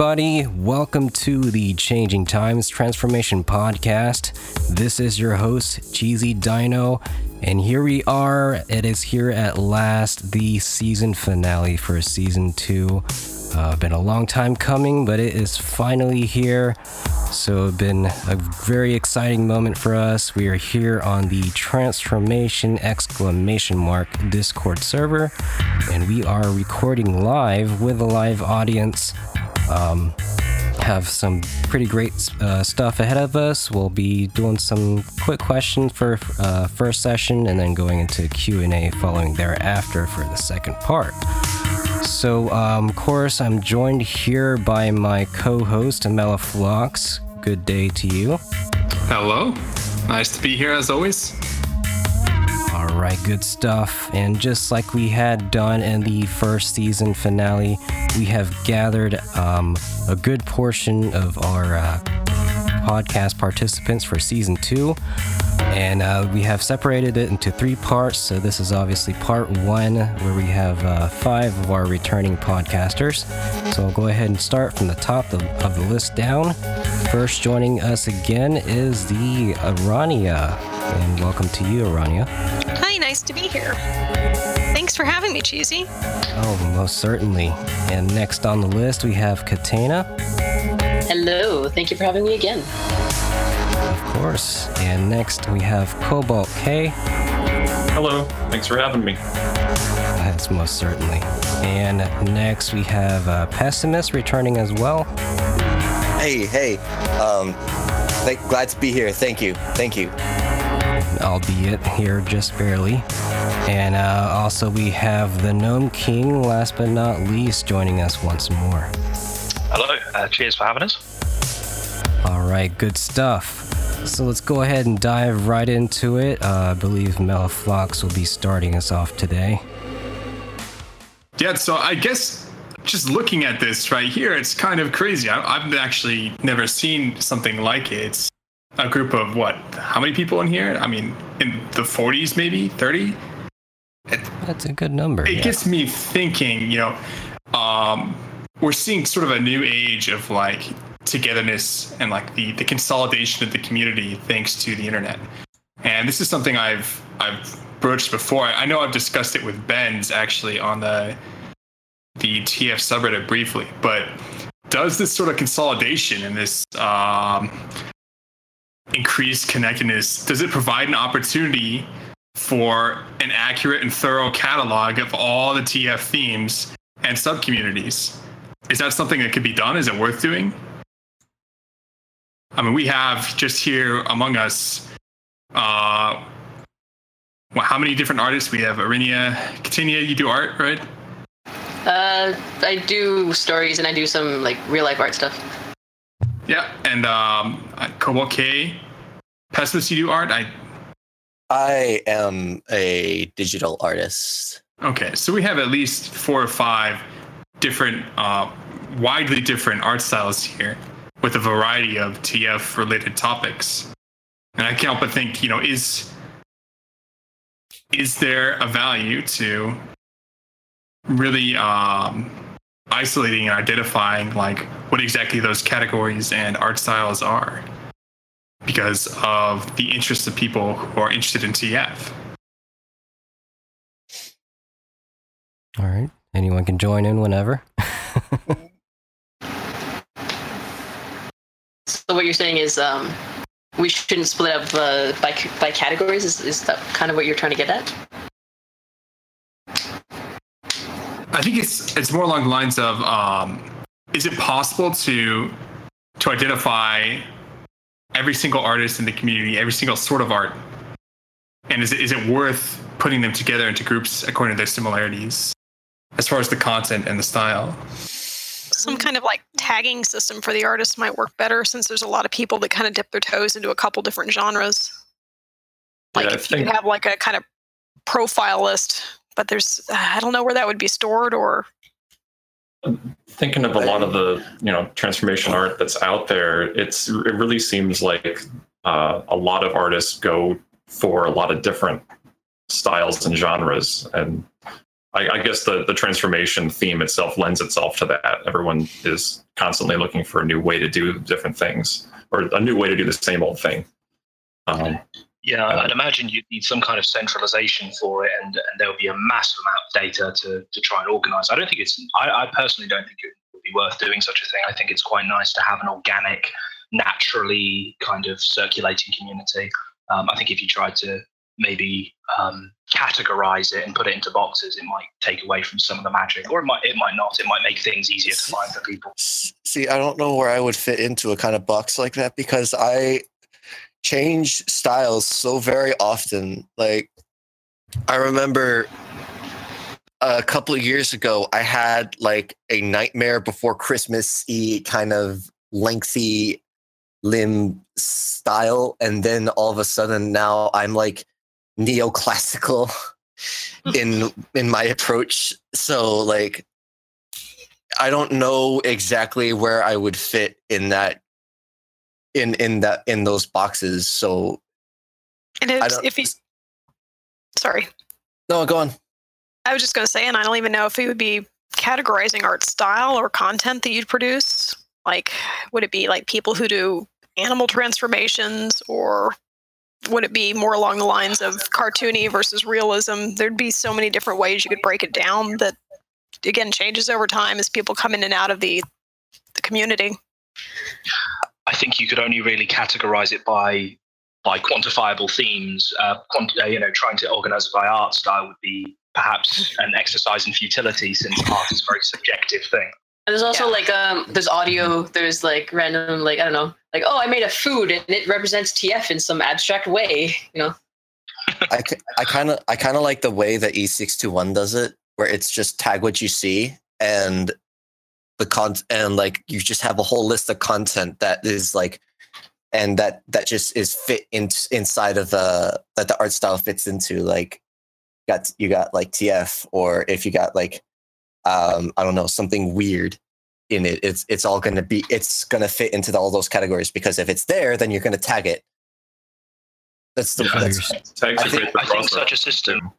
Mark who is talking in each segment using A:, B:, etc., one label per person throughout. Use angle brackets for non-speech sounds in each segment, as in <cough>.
A: everybody. Welcome to the Changing Times Transformation Podcast. This is your host, Cheesy Dino, and here we are. It is here at last, the season finale for season two. Uh, been a long time coming, but it is finally here. So, it's been a very exciting moment for us. We are here on the Transformation exclamation mark Discord server, and we are recording live with a live audience. Um, have some pretty great uh, stuff ahead of us. We'll be doing some quick questions for uh, first session, and then going into Q and A following thereafter for the second part. So, um, of course, I'm joined here by my co-host Melliflox. Good day to you.
B: Hello. Nice to be here as always.
A: Right, good stuff. And just like we had done in the first season finale, we have gathered um, a good portion of our uh, podcast participants for season two. And uh, we have separated it into three parts. So, this is obviously part one, where we have uh, five of our returning podcasters. So, I'll go ahead and start from the top of, of the list down. First, joining us again is the Arania. And welcome to you, Arania.
C: Hi, nice to be here. Thanks for having me, Cheesy.
A: Oh, most certainly. And next on the list, we have Cataena.
D: Hello, thank you for having me again.
A: Of course. And next, we have Cobalt K.
E: Hello, thanks for having me.
A: That's most certainly. And next, we have uh, Pesimist returning as well.
F: Hey, hey. Um, th- glad to be here. Thank you. Thank you.
A: Albeit here just barely. And uh, also, we have the Gnome King, last but not least, joining us once more.
G: Hello, uh, cheers for having us.
A: All right, good stuff. So let's go ahead and dive right into it. Uh, I believe Melliflox will be starting us off today.
B: Yeah, so I guess just looking at this right here, it's kind of crazy. I, I've actually never seen something like it. It's a group of what? How many people in here? I mean, in the 40s, maybe 30.
A: That's a good number.
B: It
A: yeah.
B: gets me thinking. You know, um, we're seeing sort of a new age of like togetherness and like the the consolidation of the community thanks to the internet. And this is something I've I've broached before. I know I've discussed it with Ben's actually on the the TF subreddit briefly, but does this sort of consolidation and this um, increased connectedness does it provide an opportunity for an accurate and thorough catalog of all the TF themes and subcommunities? Is that something that could be done? Is it worth doing? I mean, we have just here among us, uh, well, how many different artists? We have Arania, Cataena, you do art, right?
D: Uh, I do stories and I do some like real life art stuff.
B: Yeah, and um, Cobalt K, Pesimist, you do art. I
F: I am a digital artist.
B: okay, so we have at least four or five different, uh, widely different art styles here, with a variety of TF related topics. And I can't help but think, you know, is is there a value to really um, isolating and identifying like what exactly those categories and art styles are because of the interests of people who are interested in TF.
A: All right. Anyone can join in whenever. <laughs>
D: So what you're saying is um, we shouldn't split up uh, by by categories. Is, is that kind of what you're trying to get at?
B: I think it's it's more along the lines of um, is it possible to to identify every single artist in the community, every single sort of art, and is it, is it worth putting them together into groups according to their similarities, as far as the content and the style?
C: Some kind of like tagging system for the artists might work better since there's a lot of people that kind of dip their toes into a couple different genres. Like
E: Yeah, I
C: if you have like a kind of profile list, but there's I don't know where that would be stored or
E: Thinking of a lot of the you know transformation art that's out there, it's it really seems like uh, a lot of artists go for a lot of different styles and genres, and I, I guess the the transformation theme itself lends itself to that. Everyone is constantly looking for a new way to do different things or a new way to do the same old thing. Um,
G: Yeah, I'd imagine you'd need some kind of centralization for it, and, and there would be a massive amount of data to, to try and organize. I don't think it's, I, I personally don't think it would be worth doing such a thing. I think it's quite nice to have an organic, naturally kind of circulating community. Um, I think if you tried to maybe um, categorize it and put it into boxes, it might take away from some of the magic, or it might it might not. It might make things easier to find for people.
F: See, I don't know where I would fit into a kind of box like that because I change styles so very often. Like, I remember a couple of years ago, I had like a Nightmare Before Christmas y kind of lengthy limb style. And then all of a sudden, now I'm like neoclassical <laughs> in in my approach. So like I don't know exactly where I would fit in that in in that in those boxes. So
C: And if, if he's sorry,
F: no, go on.
C: I was just going to say, and I don't even know if he would be categorizing art style or content that you'd produce. Like, would it be like people who do animal transformations, or would it be more along the lines of cartoony versus realism? There'd be so many different ways you could break it down that, again, changes over time as people come in and out of the the community.
G: I think you could only really categorize it by by quantifiable themes. Uh, quant- uh, you know, trying to organize it by art style would be perhaps <laughs> an exercise in futility, since art is a very subjective thing.
D: And there's also
C: Yeah.
D: like um there's audio, there's like random like I don't know, like oh I made a food and it represents TF in some abstract way, you know. <laughs>
F: I I kind of I kind of like the way that E621 does it, where it's just tag what you see and the con and like you just have a whole list of content that is like and that that just is fit in, inside of the that the art style fits into like got you got like TF or if you got like um I don't know something weird in it it's it's all going to be it's going to fit into the, all those categories because if it's there then you're going to tag it that's the
E: Yeah.
F: that's,
E: tags
F: I think-
G: I think such a system.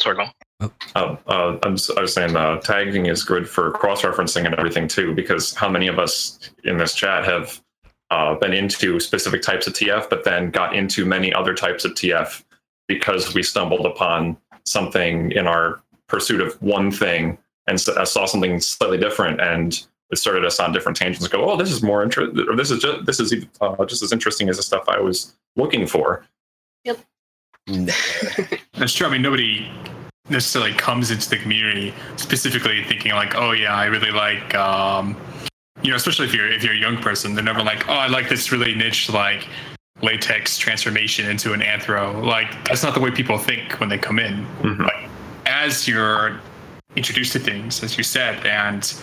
G: Sorry, go on.
E: Uh, uh, I'm, s- I was saying uh, tagging is good for cross referencing and everything too, because how many of us in this chat have uh, been into specific types of TF, but then got into many other types of TF because we stumbled upon something in our pursuit of one thing and s- uh, saw something slightly different and it started us on different tangents. Go, oh, this is more interesting, or this is just this is uh, just as interesting as the stuff I was looking for. <laughs>
B: That's true. I mean, nobody necessarily comes into the community specifically thinking like, oh yeah, I really like, um, you know, especially if you're if you're a young person, they're never like, oh, I like this really niche like latex transformation into an anthro. Like that's not the way people think when they come in.
E: Mhm.
B: Like as you're introduced to things, as you said, and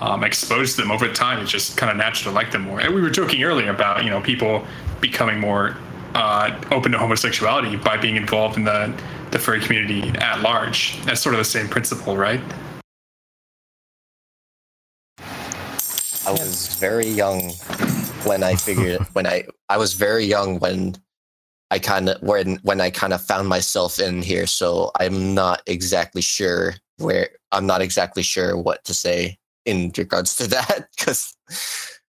B: um, exposed to them over time, it's just kind of natural to like them more. And we were joking earlier about you know people becoming more uh, open to homosexuality by being involved in the the furry community at large. That's sort of the same principle, right?
F: I was very young when I figured <laughs> when I I was very young when I kind of when when I kind of found myself in here. So I'm not exactly sure where I'm not exactly sure what to say in regards to that <laughs> because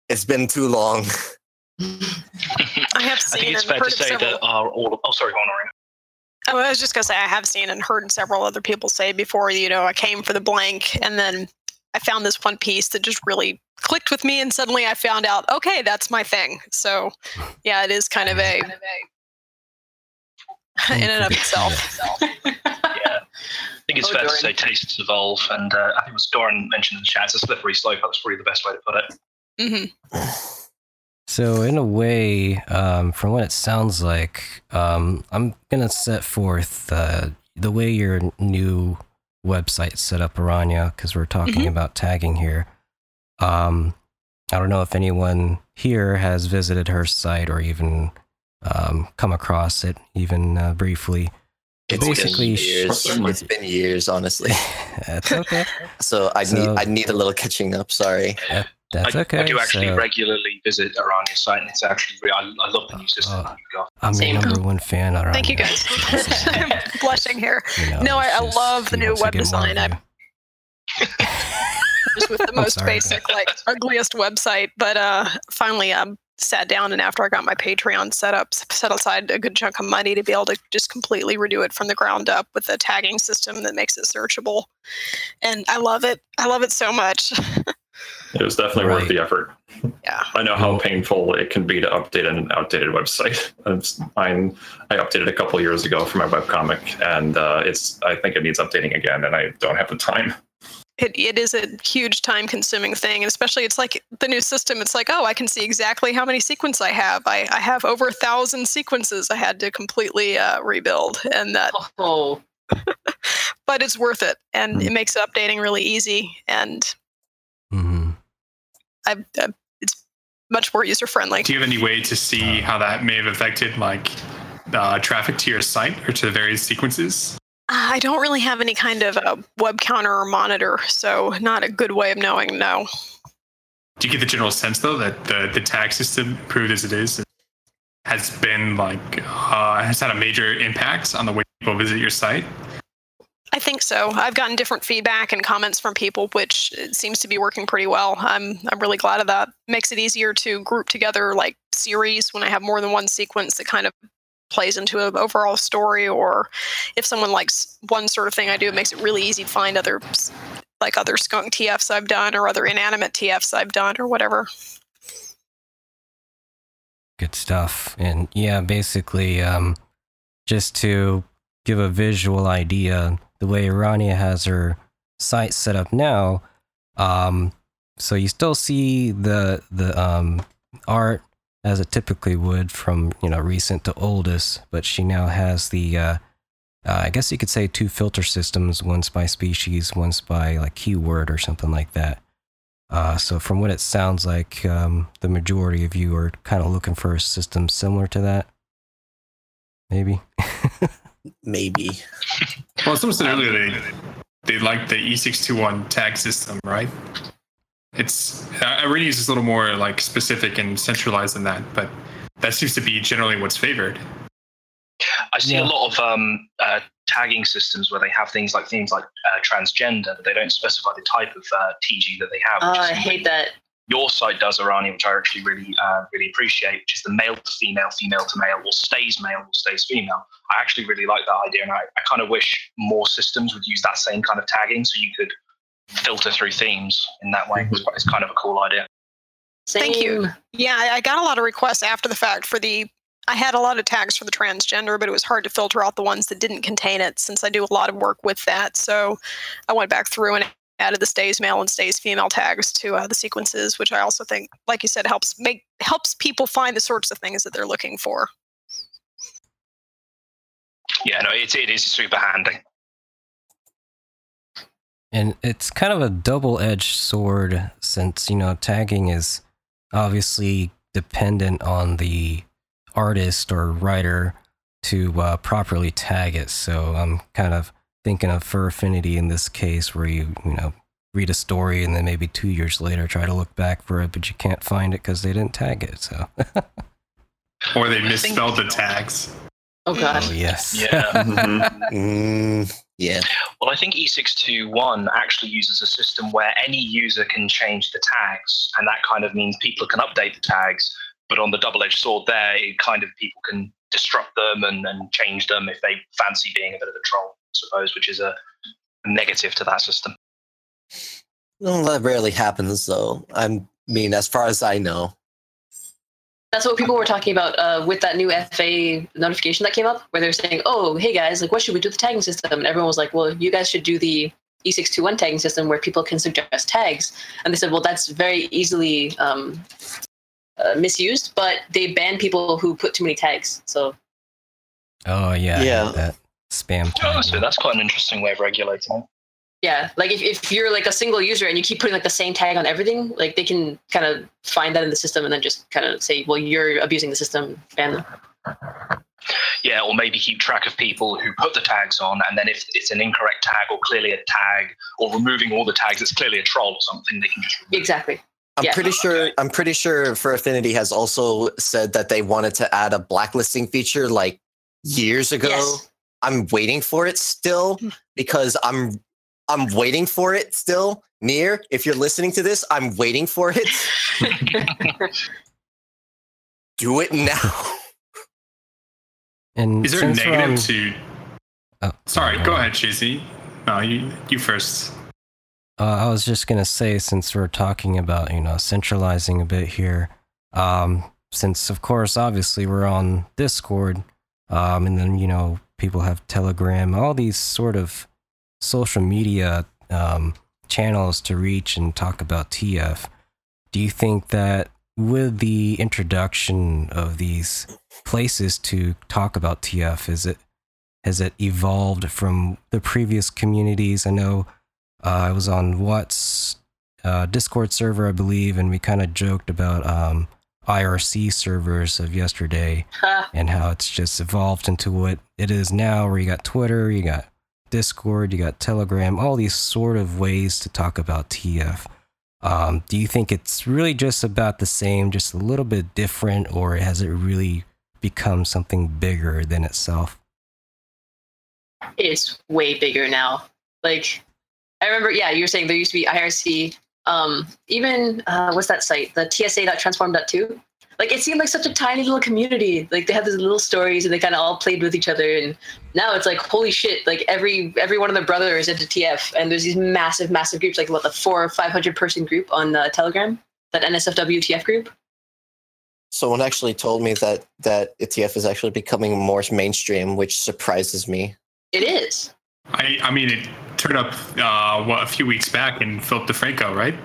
F: it's been too long. <laughs>
C: I have
G: I
C: seen
G: think it's
C: and
G: fair
C: heard
G: to say
C: several.
G: that our all. Oh, sorry, go on,
C: Oh, I was just gonna say I have seen and heard several other people say before. You know, I came for the blank, and then I found this one piece that just really clicked with me, and suddenly I found out, okay, that's my thing. So, yeah, it is kind of a <laughs> <laughs> in and of <laughs> itself.
G: Yeah. I think it's
D: Oh,
G: fair to say tastes evolve, and uh, I think it was Doran mentioned in the chat. It's a slippery slope. That's probably the best way to put it.
C: hmm
A: So, in a way, um, from what it sounds like, um, I'm going to set forth uh, the way your new website set up, Arania, because we're talking
C: Mhm.
A: about tagging here. Um, I don't know if anyone here has visited her site or even um, come across it, even uh, briefly.
F: It's
A: Basically,
F: been years.
E: Certainly. <laughs>
F: It's been years, honestly. <laughs>
A: That's okay.
F: So I
A: So-
F: need I need a little catching up. Sorry.
A: That's
G: I,
A: okay.
G: I do actually
A: so,
G: regularly visit Arania's site, and it's actually re- I, I love the new system
A: Oh.
G: you've got.
A: I'm your number one fan. Around
C: Thank you guys. <laughs> I'm <laughs> blushing here.
A: You know,
C: No, I-
A: it's
C: I love the new
A: wants
C: web design. I-
A: of you. <laughs>
C: just with the most basic, like ugliest website. But uh, finally, um, sat down and after I got my Patreon set up, set aside a good chunk of money to be able to just completely redo it from the ground up with a tagging system that makes it searchable. And I love it. I love it so much.
E: It was definitely
A: Right.
E: worth the effort.
C: yeah.
E: I know how
A: Well-
E: painful it can be to update an outdated website. <laughs> It's- Mine, I updated a couple years ago for my webcomic, and uh, it's. I think it needs updating again, and I don't have the time.
C: It, it is a huge time consuming thing and especially it's like the new system it's like oh i can see exactly how many sequences i have i, I have over a thousand sequences i had to completely uh, rebuild and that
D: Oh, <laughs>
C: but it's worth it and it makes updating really easy and. I, I, it's much more user friendly.
B: Do you have any way to see how that may have affected like uh, traffic to your site or to the various sequences?
C: I don't really have any kind of a web counter or monitor, so not a good way of knowing. No,
B: Do you get the general sense though that the the tag system, improved as it is, has been like uh, has had a major impact on the way people visit your site?
C: I think so. I've gotten different feedback and comments from people, which seems to be working pretty well. I'm I'm really glad of that. Makes it easier to group together like series when I have more than one sequence that kind of plays into an overall story, or if someone likes one sort of thing I do, it makes it really easy to find other like other skunk TFs I've done or other inanimate TFs I've done or whatever.
A: Good stuff. And yeah, basically, um, just to give a visual idea, the way Arania has her site set up now, um, so you still see the the um, art as it typically would from you know recent to oldest, but she now has the uh, uh, I guess you could say two filter systems, one's by species, one's by like keyword or something like that. Uh, so from what it sounds like, um, the majority of you are kind of looking for a system similar to that. Maybe. <laughs>
F: Maybe.
B: Well, someone said earlier they they like the E621 tag system, right? It's uh, Irene is a little more like specific and centralized than that, but that seems to be generally what's favored.
G: I see
A: Yeah.
G: a lot of um, uh, tagging systems where they have things like things like uh, transgender, but they don't specify the type of uh, TG that they have.
D: oh,
G: which
D: I
G: something
D: hate that.
G: Your site does, Arani, which I actually really, uh, really appreciate, which is the male to female, female to male, or stays male or stays female. I actually really like that idea, and I, I kind of wish more systems would use that same kind of tagging, so you could filter through themes in that way. It's, it's kind of a cool idea.
C: Thank you. Yeah, I I got a lot of requests after the fact for the. I had a lot of tags for the transgender, but it was hard to filter out the ones that didn't contain it since I do a lot of work with that. So I went back through and added the stays male and stays female tags to uh, the sequences, which I also think, like you said, helps make helps people find the sorts of things that they're looking for.
G: Yeah, no, it, it is super handy.
A: And it's kind of a double edged sword since, you know, tagging is obviously dependent on the artist or writer to uh, properly tag it. So I'm kind of thinking of Fur Affinity in this case, where you, you know, read a story and then maybe two years later try to look back for it, but you can't find it because they didn't tag it. So, <laughs>
B: Or they misspelled the tags.
D: Oh god.
A: oh, yes.
G: Yeah. <laughs>
E: Mhm.
F: Mm, yeah.
G: Well, I think E E621 actually uses a system where any user can change the tags, and that kind of means people can update the tags. But on the double-edged sword, there, it kind of people can disrupt them and, and change them if they fancy being a bit of a troll, I suppose, which is a negative to that system.
F: Well, that rarely happens, though. I mean, as far as I know.
D: That's what people were talking about uh, with that new FA notification that came up, where they're saying, "Oh, hey guys, like, what should we do with the tagging system?" And everyone was like, "Well, you guys should do the E621 tagging system where people can suggest tags." And they said, "Well, that's very easily um, uh, misused, but they ban people who put too many tags." So
A: Oh, yeah. I
F: Yeah.
A: Hate That spam
G: Oh, so that's quite an interesting way of regulating it.
D: yeah, like if, if you're like a single user and you keep putting like the same tag on everything, like they can kind of find that in the system and then just kind of say, "Well, you're abusing the system, ban them."
G: Yeah, or maybe keep track of people who put the tags on, and then if it's an incorrect tag or clearly a tag, or removing all the tags, it's clearly a troll or something, they can just remove.
D: Exactly.
F: I'm
D: Yeah.
F: pretty sure. I'm pretty sure Fur Affinity has also said that they wanted to add a blacklisting feature like years ago.
D: Yes.
F: I'm waiting for it still because I'm I'm waiting for it still. Near, if you're listening to this, I'm waiting for it. <laughs> Do it now.
A: And
B: Is there a
A: since we're
B: negative
A: on-
B: to?
A: Oh,
B: Sorry, go ahead, Cheesy. No, you you first.
A: Uh, I was just gonna say, since we're talking about you know centralizing a bit here, um, since of course obviously we're on Discord, um, and then you know people have Telegram, all these sort of social media um, channels to reach and talk about TF. Do you think that with the introduction of these places to talk about TF, is it has it evolved from the previous communities? I know uh, I was on What's uh, Discord server, I believe, and we kind of joked about um, IRC servers of yesterday <laughs> and how it's just evolved into what it is now, where you got Twitter, you got Discord, you got Telegram, all these sort of ways to talk about TF. Um, do you think it's really just about the same, just a little bit different, or has it really become something bigger than itself?
D: it's way bigger now. Like I remember, yeah, you were saying there used to be IRC. Um, even uh, what's that site? The TSA.transform.2. Like it seemed like such a tiny little community. Like they had these little stories and they kind of all played with each other. And now it's like holy shit! Like every every one of their brothers into TF, and there's these massive, massive groups. Like what the four or five hundred person group on uh, Telegram, that NSFW TF group.
F: Someone actually told me that that TF is actually becoming more mainstream, which surprises me.
D: It is.
B: I I mean, it turned up uh, what a few weeks back in Philip DeFranco, right?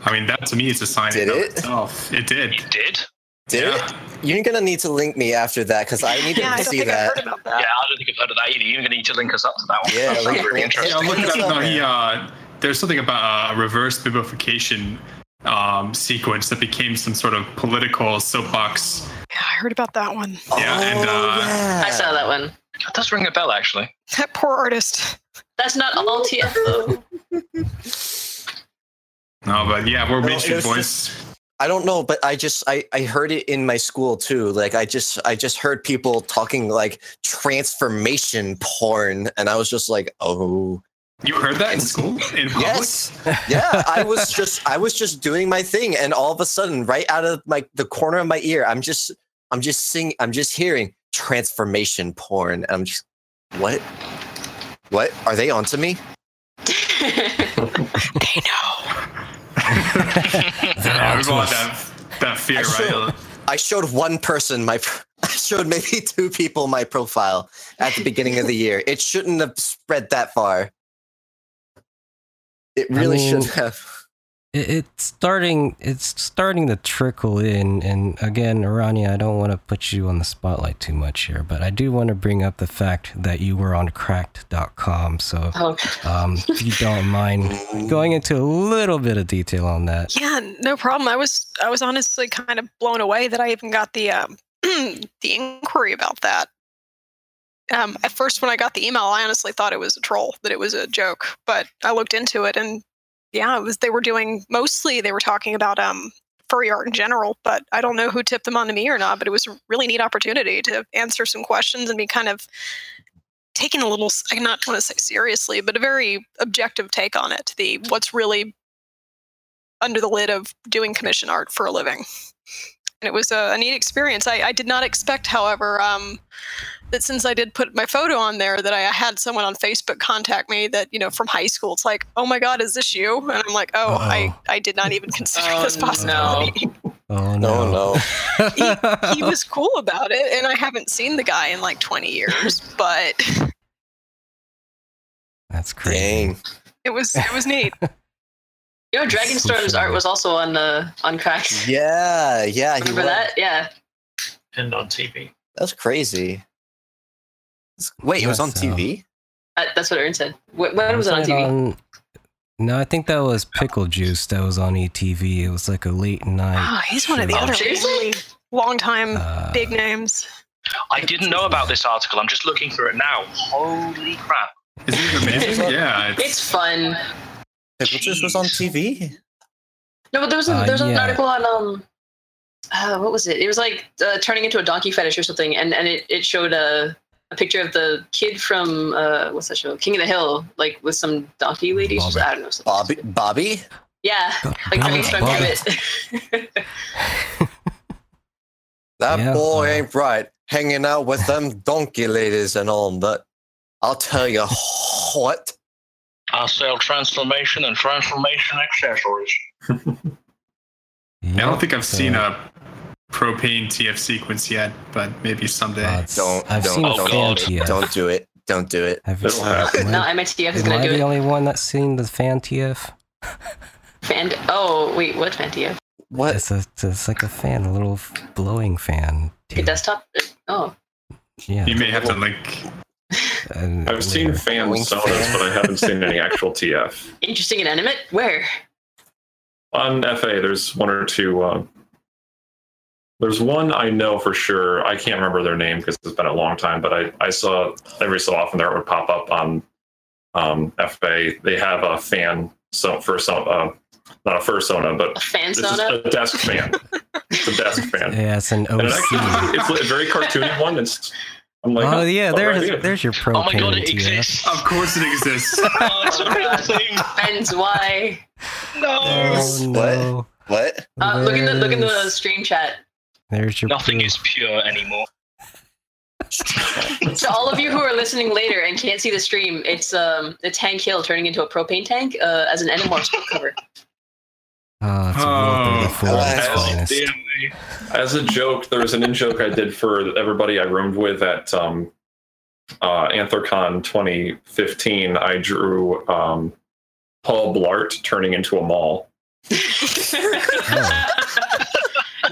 B: I mean, that to me is a sign
F: Did
B: of
F: it?
B: itself. It did.
G: You did?
F: Did
B: Yeah.
F: it? You're gonna need to link me after that because I need to <laughs>
C: Yeah, I don't
F: see
C: think I've
F: that.
C: heard about
G: Yeah. I don't think I've heard of that either. You're going to need to link us up to that one.
F: Yeah,
G: that sounds
F: link-
G: really interesting.
B: Yeah, I'm looking
F: It's
B: up.
F: up <laughs>
B: No, he uh, there's something about a reverse bimbofication um, sequence that became some sort of political soapbox.
C: Yeah, I heard about that one.
B: Yeah, and,
F: Oh,
B: uh,
F: yeah.
D: I saw that one.
G: That does ring a bell, actually.
C: That poor artist.
D: That's not oh. all TF though. <laughs>
B: No, but yeah, we're
F: No,
B: mainstream
F: it's
B: boys.
F: I don't know, but I just I I heard it in my school too. Like I just I just heard people talking like transformation porn, and I was just like, oh
B: You heard that in school? In public?
F: yes, yeah. I was just I was just doing my thing, and all of a sudden, right out of my the corner of my ear, I'm just I'm just singing, I'm just hearing transformation porn, and I'm just what what are they onto me? <laughs>
C: They know. <laughs>
B: Yeah, we've all that, that fear,
F: I
B: right?
F: showed- I showed one person my <laughs> I showed maybe two people my profile at the beginning of the year. It shouldn't have spread that far. It
A: I
F: really
A: mean-
F: should have.
A: It, it's starting. It's starting to trickle in, and again, Arania, I don't want to put you on the spotlight too much here, but I do want to bring up the fact that you were on Cracked.com. So,
D: oh,
A: um, if you don't mind going into a little bit of detail on that,
C: Yeah, no problem. I was I was honestly kind of blown away that I even got the um, <clears throat> the inquiry about that. Um, at first, when I got the email, I honestly thought it was a troll, that it was a joke. But I looked into it, and yeah, it was. They were doing mostly they were talking about um, furry art in general. But I don't know who tipped them on to me or not. But it was a really neat opportunity to answer some questions and be kind of taken a little. I not want to say seriously, but a very objective take on it. The what's really under the lid of doing commission art for a living. And it was a, a neat experience. I, I did not expect, however, um, that since I did put my photo on there, that I had someone on Facebook contact me that, you know, from high school. It's like, oh my God, is this you? And I'm like, oh, I,
A: Uh-oh.
C: I did not even consider
D: Oh,
C: this
D: no.
C: possibility.
A: oh, <laughs> oh
F: No,
A: no, oh,
F: no.
C: he was cool about it, and I haven't seen the guy in like 20 years, but
A: That's crazy.
F: Dang.
C: it was it was neat. <laughs>
D: you know, Dragonstorm's art was also on the on Cracked.
F: Yeah, yeah. He
D: Remember
F: was.
D: that? Yeah.
H: and on TV.
F: That's crazy. Wait, it was on
A: That's, uh,
F: TV?
D: Uh, that's what Aaron said. When, when was it on TV?
A: on- no, I think that was Pickle Juice that was on ETV. It was like a late night.
C: Oh, he's one of the other
D: seriously?
C: really long time
A: Uh,
C: big names.
G: I didn't know about this article. I'm just looking through it now. Holy crap.
B: Isn't it amazing? <laughs> yeah. It's,
D: It's fun.
F: Pickle Juice was on TV?
D: No, but there was a,
A: Uh,
D: there was an
A: yeah.
D: article on um, uh, what was it? It was like uh, turning into a donkey fetish or something, and and it, it showed a a picture of the kid from uh, what's that show? King of the Hill, like with some donkey ladies.
A: Bobby.
D: I don't know. something
F: Bobby,
D: stupid.
F: Bobby.
D: Yeah, like
A: Bobby,
D: Bobby Strong
A: Bobby.
D: Rabbit.
F: That
A: Yeah,
F: boy
A: uh,
F: ain't right. Hanging out with them donkey ladies and all that. I'll tell you what.
G: I sell transformation and transformation accessories. <laughs>
B: I don't think I've seen a propane TF sequence yet, but maybe someday.
A: Uh,
F: Don't-
A: I've
F: don't-
A: seen
G: don't-
A: fan
G: don't-
A: TF.
F: Don't do it. Don't do it.
A: Have you
E: It'll
A: seen
E: happen.
D: no,
A: Am
D: MITF is gonna
A: I
D: do
A: the
D: it.
A: only one that's seen the fan TF?
D: Fan. Oh wait, what fan TF?
F: What?
A: It's a, it's like a fan, a little blowing fan.
D: Okay,
A: TF.
D: desktop. Oh,
A: Yeah.
B: you may have to link.
A: and
E: I've seen
A: later.
E: fan
F: Going
E: sonas,
F: fan.
E: but I haven't seen any <laughs> actual TF.
D: interesting and animate. Where?
E: On FA, there's one or two. Uh, there's one I know for sure. I can't remember their name because it's been a long time, but I, I saw every so often there it would pop up on um, FA. They have a fan so for some uh, not a fursona, but
D: A fan
E: this is a desk fan. it's a desk <laughs> fan.
A: Yeah, it's an
E: And it actually, it's a very cartoony one. It's I'm like,
A: oh yeah, there's
E: alright.
A: there's your propane
G: Oh my god, it
A: TF.
G: exists.
B: Of course, it exists. <laughs>
G: oh, it's a real thing.
D: Friends, why?
G: No.
A: Oh no.
F: What?
D: Uh, look in the look in the stream chat.
A: There's your
G: Nothing is pure anymore. <laughs>
D: To all of you who are listening later and can't see the stream, it's um the Hank Hill turning into a propane tank uh, as an Animorphs <laughs> cover.
A: Oh, it's a
B: Oh.
A: Rule 34 at its
F: Oh,
A: finest.
G: Dear me.
E: As a joke, there was an in joke I did for everybody I roomed with at um, uh, Anthrocon 2015. I drew um, Paul Blart turning into a mall. <laughs> Because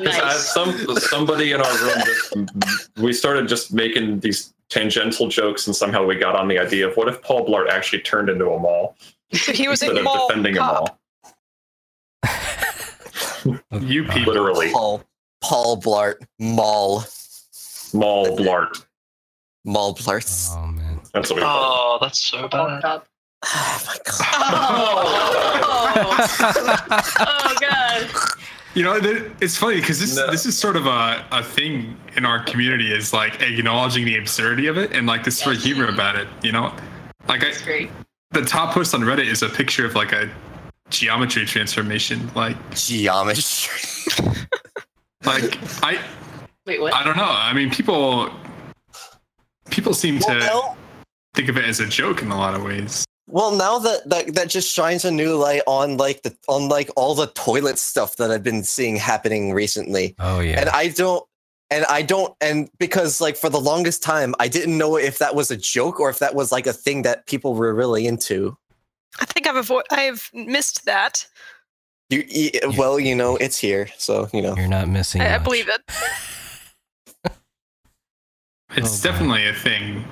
D: nice.
E: some somebody in our room, just, we started just making these tangential jokes, and somehow we got on the idea of what if Paul Blart actually turned into a mall <laughs>
C: he was
E: instead
C: a
E: of
C: mall
E: defending a
C: cop.
E: mall? <laughs>
B: you people.
E: Literally,
F: Paul. Paul Blart. Maul.
E: mall Blart.
F: Mall Blarts.
A: Oh man.
E: That's what we call
G: Oh, that's so bad.
F: Oh my god. <laughs>
D: Oh, oh god.
B: You know, it's funny because this
E: No.
B: this is sort of a, a thing in our community is like acknowledging the absurdity of it and like this sort of humor about it. You know, like I,
D: That's
B: the top post on Reddit is a picture of like a geometry transformation. Like,
F: Geometry. <laughs>
B: like I
D: Wait, what?
B: I don't know. I mean, people people seem to
F: Well,
B: think of it as a joke in a lot of ways.
F: Well, now that, that that just shines a new light on like the on like all the toilet stuff that I've been seeing happening recently.
A: Oh yeah.
F: and I don't and I don't and because like for the longest time I didn't know if that was a joke or if that was like a thing that people were really into.
C: I think I've avo- I've missed that.
F: You, y well, you know, it's here, so you know.
A: You're not missing.
C: I, I believe it. <laughs>
B: It's
A: Oh, boy.
B: definitely a thing.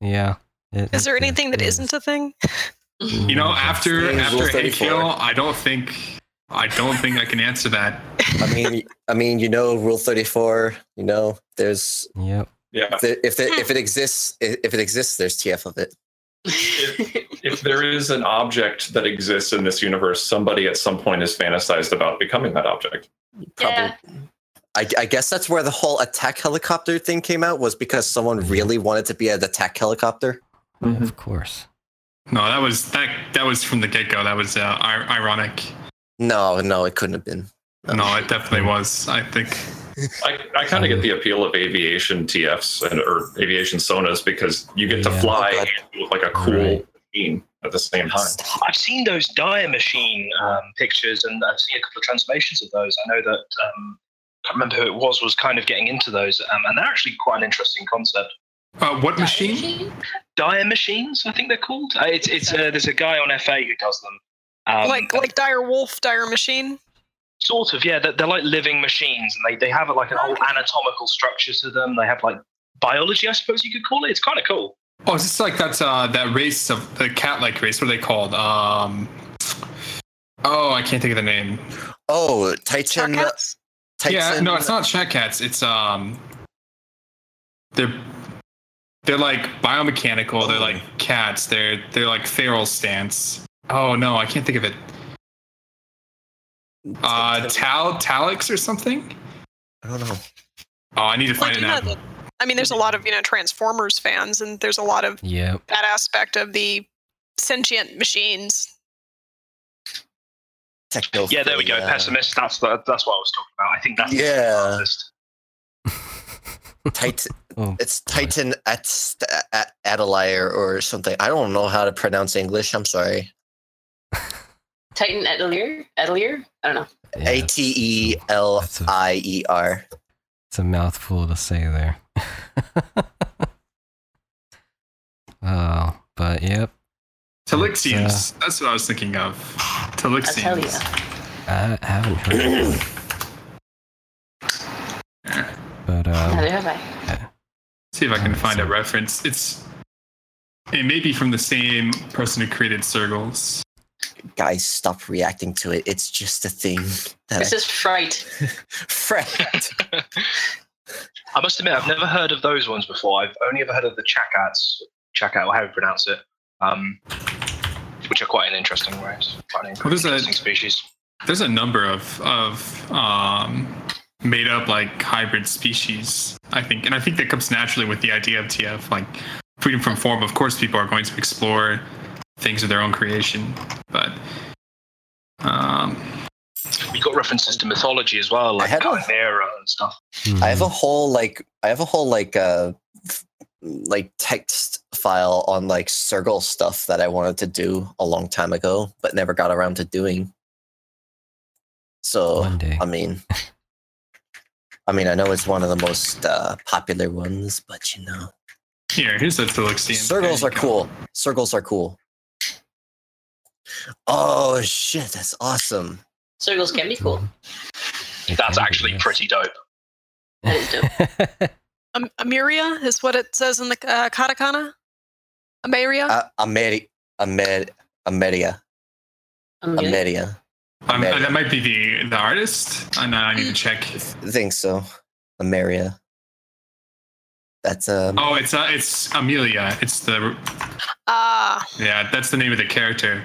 A: Yeah. It-
C: Is there
A: it
C: anything that
A: is.
C: isn't a thing?
B: You know, after after
F: 34.
B: AKL, I don't think I don't think I can answer that.
F: I mean, I mean, you know, Rule Thirty Four. You know, there's
A: Yep.
E: Yeah.
F: if it, if it, if it exists, if it exists, there's TF of it.
E: if there is an object that exists in this universe, somebody at some point has fantasized about becoming that object.
F: Probably.
D: Yeah.
F: I, I guess that's where the whole attack helicopter thing came out was because someone mm-hmm. really wanted to be an attack helicopter.
A: Of course.
B: No, that was that that was from the get go. That was uh, ir- ironic.
F: No, no, it couldn't have been.
B: No, it definitely was. I think. <laughs>
E: I, I kind of get the appeal of aviation TFs and or aviation sonas because you get to
A: Yeah.
E: fly
F: Oh, God.
E: and look like a cool
A: Right.
E: machine at the same time.
G: I've seen those dire machine um, pictures, and I've seen a couple of transformations of those. I know that um, I can't remember who it was was kind of getting into those, um, and they're actually quite an interesting concept.
B: Uh, what machine?
G: Dire machines, I think they're called. Uh, it's it's uh, there's a guy on FA who does them. Um,
C: like like Dire Wolf, Dire Machine.
G: sort of yeah they're, they're like living machines and they, they have like an whole anatomical structure to them they have like biology i suppose you could call it it's kind of cool
B: Oh, is this like that uh, that race of the cat like race? What are they called? Um. Oh, I can't think of the name.
F: Oh, Titan.
C: Starcats?
F: Titan.
B: Yeah, no, it's not chakats. It's um. They're they're like biomechanical. They're like cats. They're they're like feral stance. Oh no, I can't think of it. Uh, Tal Talix or something.
F: I don't know.
B: Oh, I need to find
C: Like,
B: it
C: you
B: now.
C: I mean, there's a lot of you know Transformers fans, and there's a lot of
A: Yep.
C: that aspect of the sentient machines.
F: Techno.
G: Yeah, there we go. Pesimist. That's the, that's what I was talking about. I think that's the
F: Yeah. <laughs>
G: list.
F: Titan.
A: Oh,
F: It's Titan at at Adelaire or something. I don't know how to pronounce English. I'm sorry. <laughs>
D: Titan Atelier? Atelier? I don't know.
A: yeah,
F: A T E L
A: That's a-
F: I E R.
A: It's a mouthful to say there. <laughs> oh, but yep.
B: Talixians. Uh, that's what I was thinking of. Talixians.
D: Atelia.
A: I haven't heard of it. But um,
D: Neither have I.
B: See if I can find a reference. It's it may be from the same person who created Circles.
F: Guys, stop reacting to it. It's just a thing. That
D: This is Fright. <laughs>
F: fright. <laughs>
G: I must admit, I've never heard of those ones before. I've only ever heard of the chakats, chakat, or how you pronounce it, um, which are quite an interesting race. Quite an
B: Well, there's a-
G: species.
B: There's a number of of um, made up like hybrid species. I think, and I think that comes naturally with the idea of TF, like freedom from form. Of course, people are going to explore things of their own creation, but um,
G: We got references to mythology as well, like
F: had
G: chimera and stuff.
A: hmm.
F: I have a whole like I have a whole like uh like text file on like Circle stuff that I wanted to do a long time ago, but never got around to doing. So
A: One day.
F: I mean, <laughs> I mean, I know it's one of the most uh, popular ones, but you know,
B: here, here's a Talixian.
F: circles are cool. Circles are cool. Oh shit, that's awesome.
D: Circles can be cool.
G: That's actually pretty dope.
D: That is dope. <laughs>
C: Um, Amiria is what it says in the uh, katakana. Ameria.
F: Uh, Ameri, Amer, Ameria,
D: I'm.
F: Ameria.
B: Um,
F: America.
B: that might be the the artist. I know. I need to check.
F: I think so. Ameria. That's um.
B: Oh, it's uh, it's Amelia. It's the
C: Ah,
B: yeah. That's the name of the character.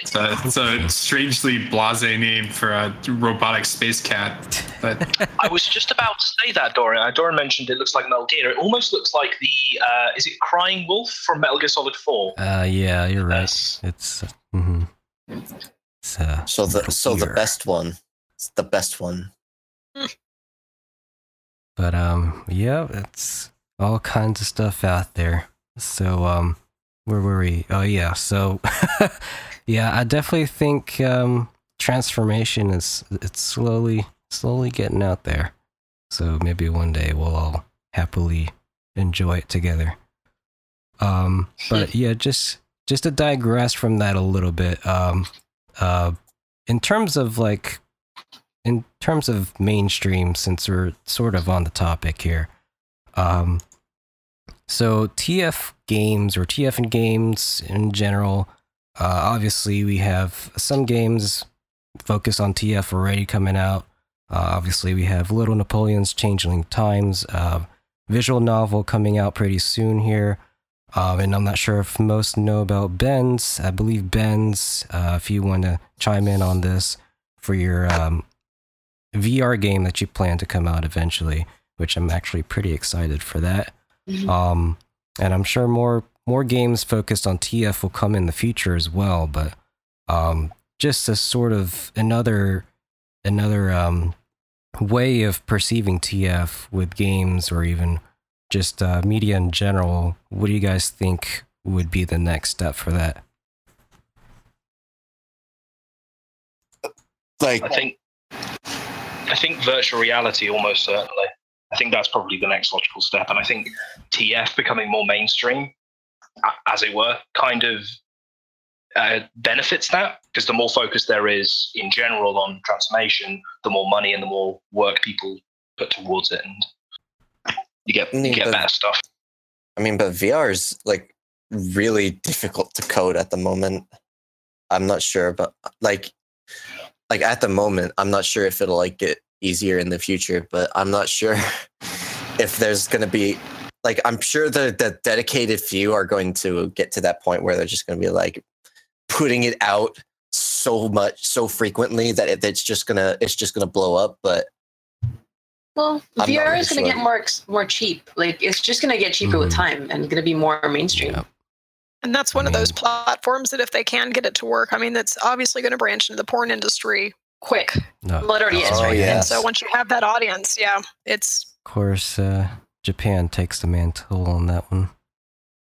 B: It's a, it's a strangely blasé name for a robotic space cat, but <laughs>
G: I was just about to say that, Dorian. Uh, Dorian mentioned it looks like Metal Gear. It almost looks like the uh, is it Crying Wolf from Metal Gear Solid Four?
A: Uh, yeah, you're right.
G: Yes.
A: It's hmm it's uh,
F: So the so the best one. It's the best one.
A: But um, yeah, it's all kinds of stuff out there. So um, where were we? Oh yeah, so <laughs> yeah, I definitely think um, transformation is it's slowly slowly getting out there. So maybe one day we'll all happily enjoy it together. Um, but yeah, just just to digress from that a little bit. Um, uh, in terms of like in terms of mainstream, since we're sort of on the topic here, um, so TF games or TF and games in general, uh, obviously we have some games focused on TF already coming out. Uh, obviously we have Little Napoleon's Changeling Times, uh, visual novel coming out pretty soon here. Um, and I'm not sure if most know about Ben's. I believe Ben's, uh, if you want to chime in on this for your um, VR game that you plan to come out eventually, which I'm actually pretty excited for that.
D: Mhm.
A: Um, and I'm sure more more games focused on TF will come in the future as well. But um, just as sort of another another um, way of perceiving TF with games or even just uh, media in general, what do you guys think would be the next step for that?
F: Like
G: I think I think virtual reality almost certainly. I think that's probably the next logical step, and I think TF becoming more mainstream, as it were, kind of uh, benefits that because the more focus there is in general on transformation, the more money and the more work people put towards it, and you get
F: I mean,
G: you get
F: but-
G: better stuff.
F: I mean, but VR is like really difficult to code at the moment. I'm not sure, but like, like at the moment, I'm not sure if it'll like get easier in the future. But I'm not sure <laughs> if there's gonna be like I'm sure the the dedicated few are going to get to that point where they're just gonna be like putting it out so much so frequently that it, it's just gonna it's just gonna blow up. But
D: Well,
F: I'm
D: VR
F: really
D: is going to
F: sure.
D: get more more cheap. Like it's just going to get cheaper with
A: Mhm.
D: time and going to be more mainstream.
A: Yeah.
C: And that's one of those platforms that if they can get it to work, I mean, that's obviously going to branch into the porn industry quick.
A: No,
D: Well, it already is,
F: Oh,
D: right?
F: yeah.
C: And so once you have that audience, yeah, it's
A: of course, uh, Japan takes the mantle on that one.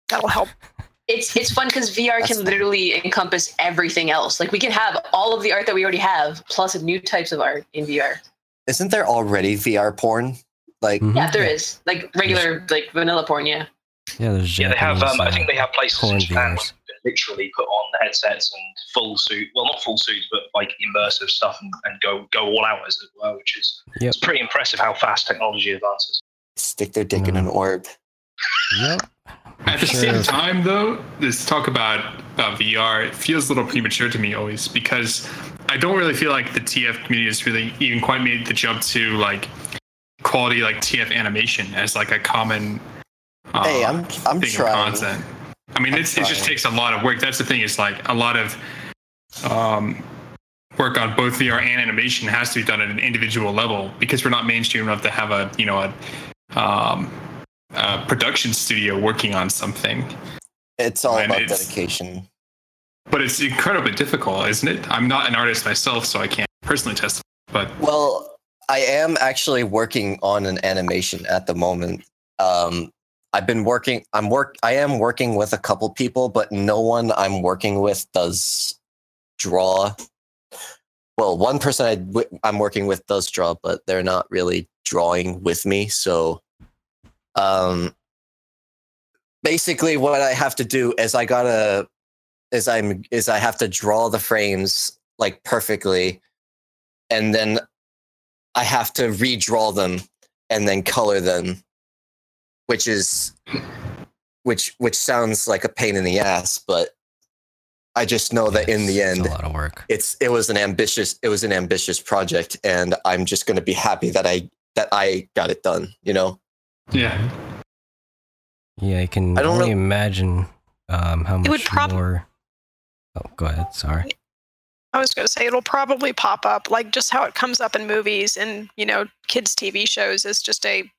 C: that'll help. <laughs>
D: It's it's fun because VR
F: That's
D: can
F: fun.
D: literally encompass everything else. Like we can have all of the art that we already have, plus new types of art in VR.
F: Isn't there already VR porn? Like
A: Mhm.
D: Yeah, there is like regular like vanilla porn. Yeah,
A: Yeah, there's
G: Yeah, they have.
A: Japanese,
G: Um, I
A: uh,
G: think they have places
A: porn
G: in Japan
A: viewers.
G: where you can literally put on the headsets and full suit. Well, not full suits, but like immersive stuff, and, and go go all out as it were. Which is
A: Yep.
G: it's pretty impressive how fast technology advances.
F: stick their dick in an orb.
A: Yep.
B: At the
A: Sure.
B: same time, though, this talk about uh, VR it feels a little premature to me always because I don't really feel like the TF community has really even quite made the jump to like quality like TF animation as like a common. Uh,
F: hey, I'm I'm
B: thing of content. I mean, it's, it just takes a lot of work. That's the thing. It's like a lot of um, work on both VR and animation has to be done at an individual level because we're not mainstream enough to have a you know a, um, a production studio working on something.
F: It's all
B: And
F: about
B: it's-
F: dedication.
B: But it's incredibly difficult, isn't it? I'm not an artist myself, so I can't personally testify. But
F: Well, I am actually working on an animation at the moment. Um, I've been working. I'm work. I am working with a couple people, but no one I'm working with does draw. Well, one person I w- I'm working with does draw, but they're not really drawing with me. So, um, basically, what I have to do is I gotta is I'm is I have to draw the frames like perfectly, and then I have to redraw them and then color them, which is which which sounds like a pain in the ass, but I just know that in the
A: It's
F: end
A: a lot of work.
F: it's it was an ambitious it was an ambitious project and I'm just going to be happy that I that I got it done, you know.
B: yeah,
A: Yeah, I can
F: I don't
A: only
F: know-
A: imagine um, how much
C: It would prob-
A: more. Oh, go ahead. Sorry.
C: I was going to say it'll probably pop up like just how it comes up in movies and you know kids TV shows is just a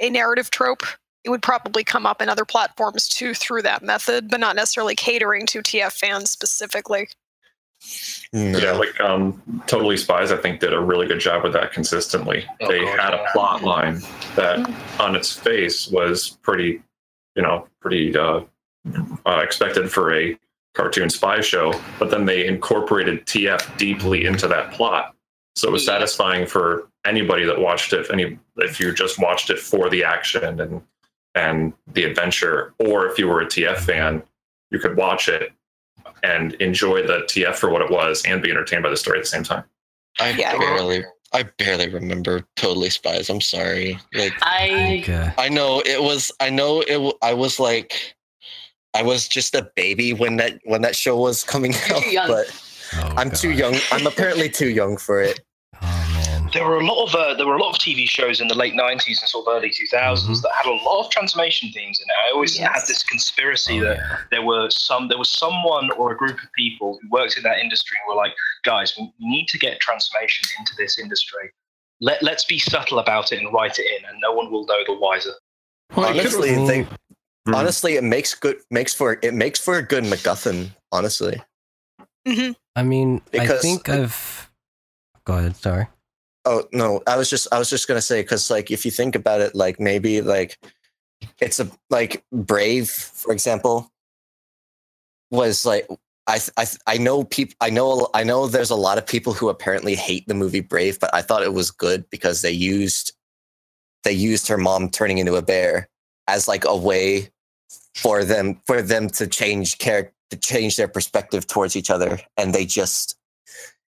C: a narrative trope. It would probably come up in other platforms too through that method, but not necessarily catering to TF fans specifically.
E: Yeah, like um, Totally Spies, I think did a really good job with that consistently.
G: Oh,
E: they
G: God,
E: had a plot line that, on its face, was pretty, you know, pretty uh, uh, expected for a cartoon spy show. But then they incorporated TF deeply into that plot, so it was
D: Yeah.
E: satisfying for anybody that watched it. If any, if you just watched it for the action and and the adventure, or if you were a TF fan, you could watch it and enjoy the TF for what it was and be entertained by the story at the same time.
F: I
C: Yeah.
F: barely I barely remember Totally Spies. I'm sorry. Like
A: I
D: I
A: think,
F: I know it was I know it I was like I was just a baby when that when that show was coming out,
D: too young.
F: but
A: oh,
F: I'm too young. I'm apparently too young for it.
A: Oh man.
G: There were a lot of uh, there were a lot of TV shows in the late '90s and sort of early 2000s
A: Mhm.
G: that had a lot of transformation themes in it. I always
D: Yes.
G: had this conspiracy
A: Oh,
G: that
A: yeah.
G: there were some there was someone or a group of people who worked in that industry and were like, guys, we need to get transformation into this industry. Let let's be subtle about it and write it in, and no one will know the wiser.
B: well, it could-
F: Honestly, they
E: Mhm.
F: honestly it makes good makes for it makes for a good MacGuffin. Honestly,
A: I mean, I
F: Because-
A: think I've. Go ahead. Sorry.
F: oh no, I was just I was just gonna say because like if you think about it, like maybe like it's a like Brave, for example, was like I I I know people I know I know there's a lot of people who apparently hate the movie Brave, but I thought it was good because they used they used her mom turning into a bear as like a way for them for them to change character to change their perspective towards each other. And they just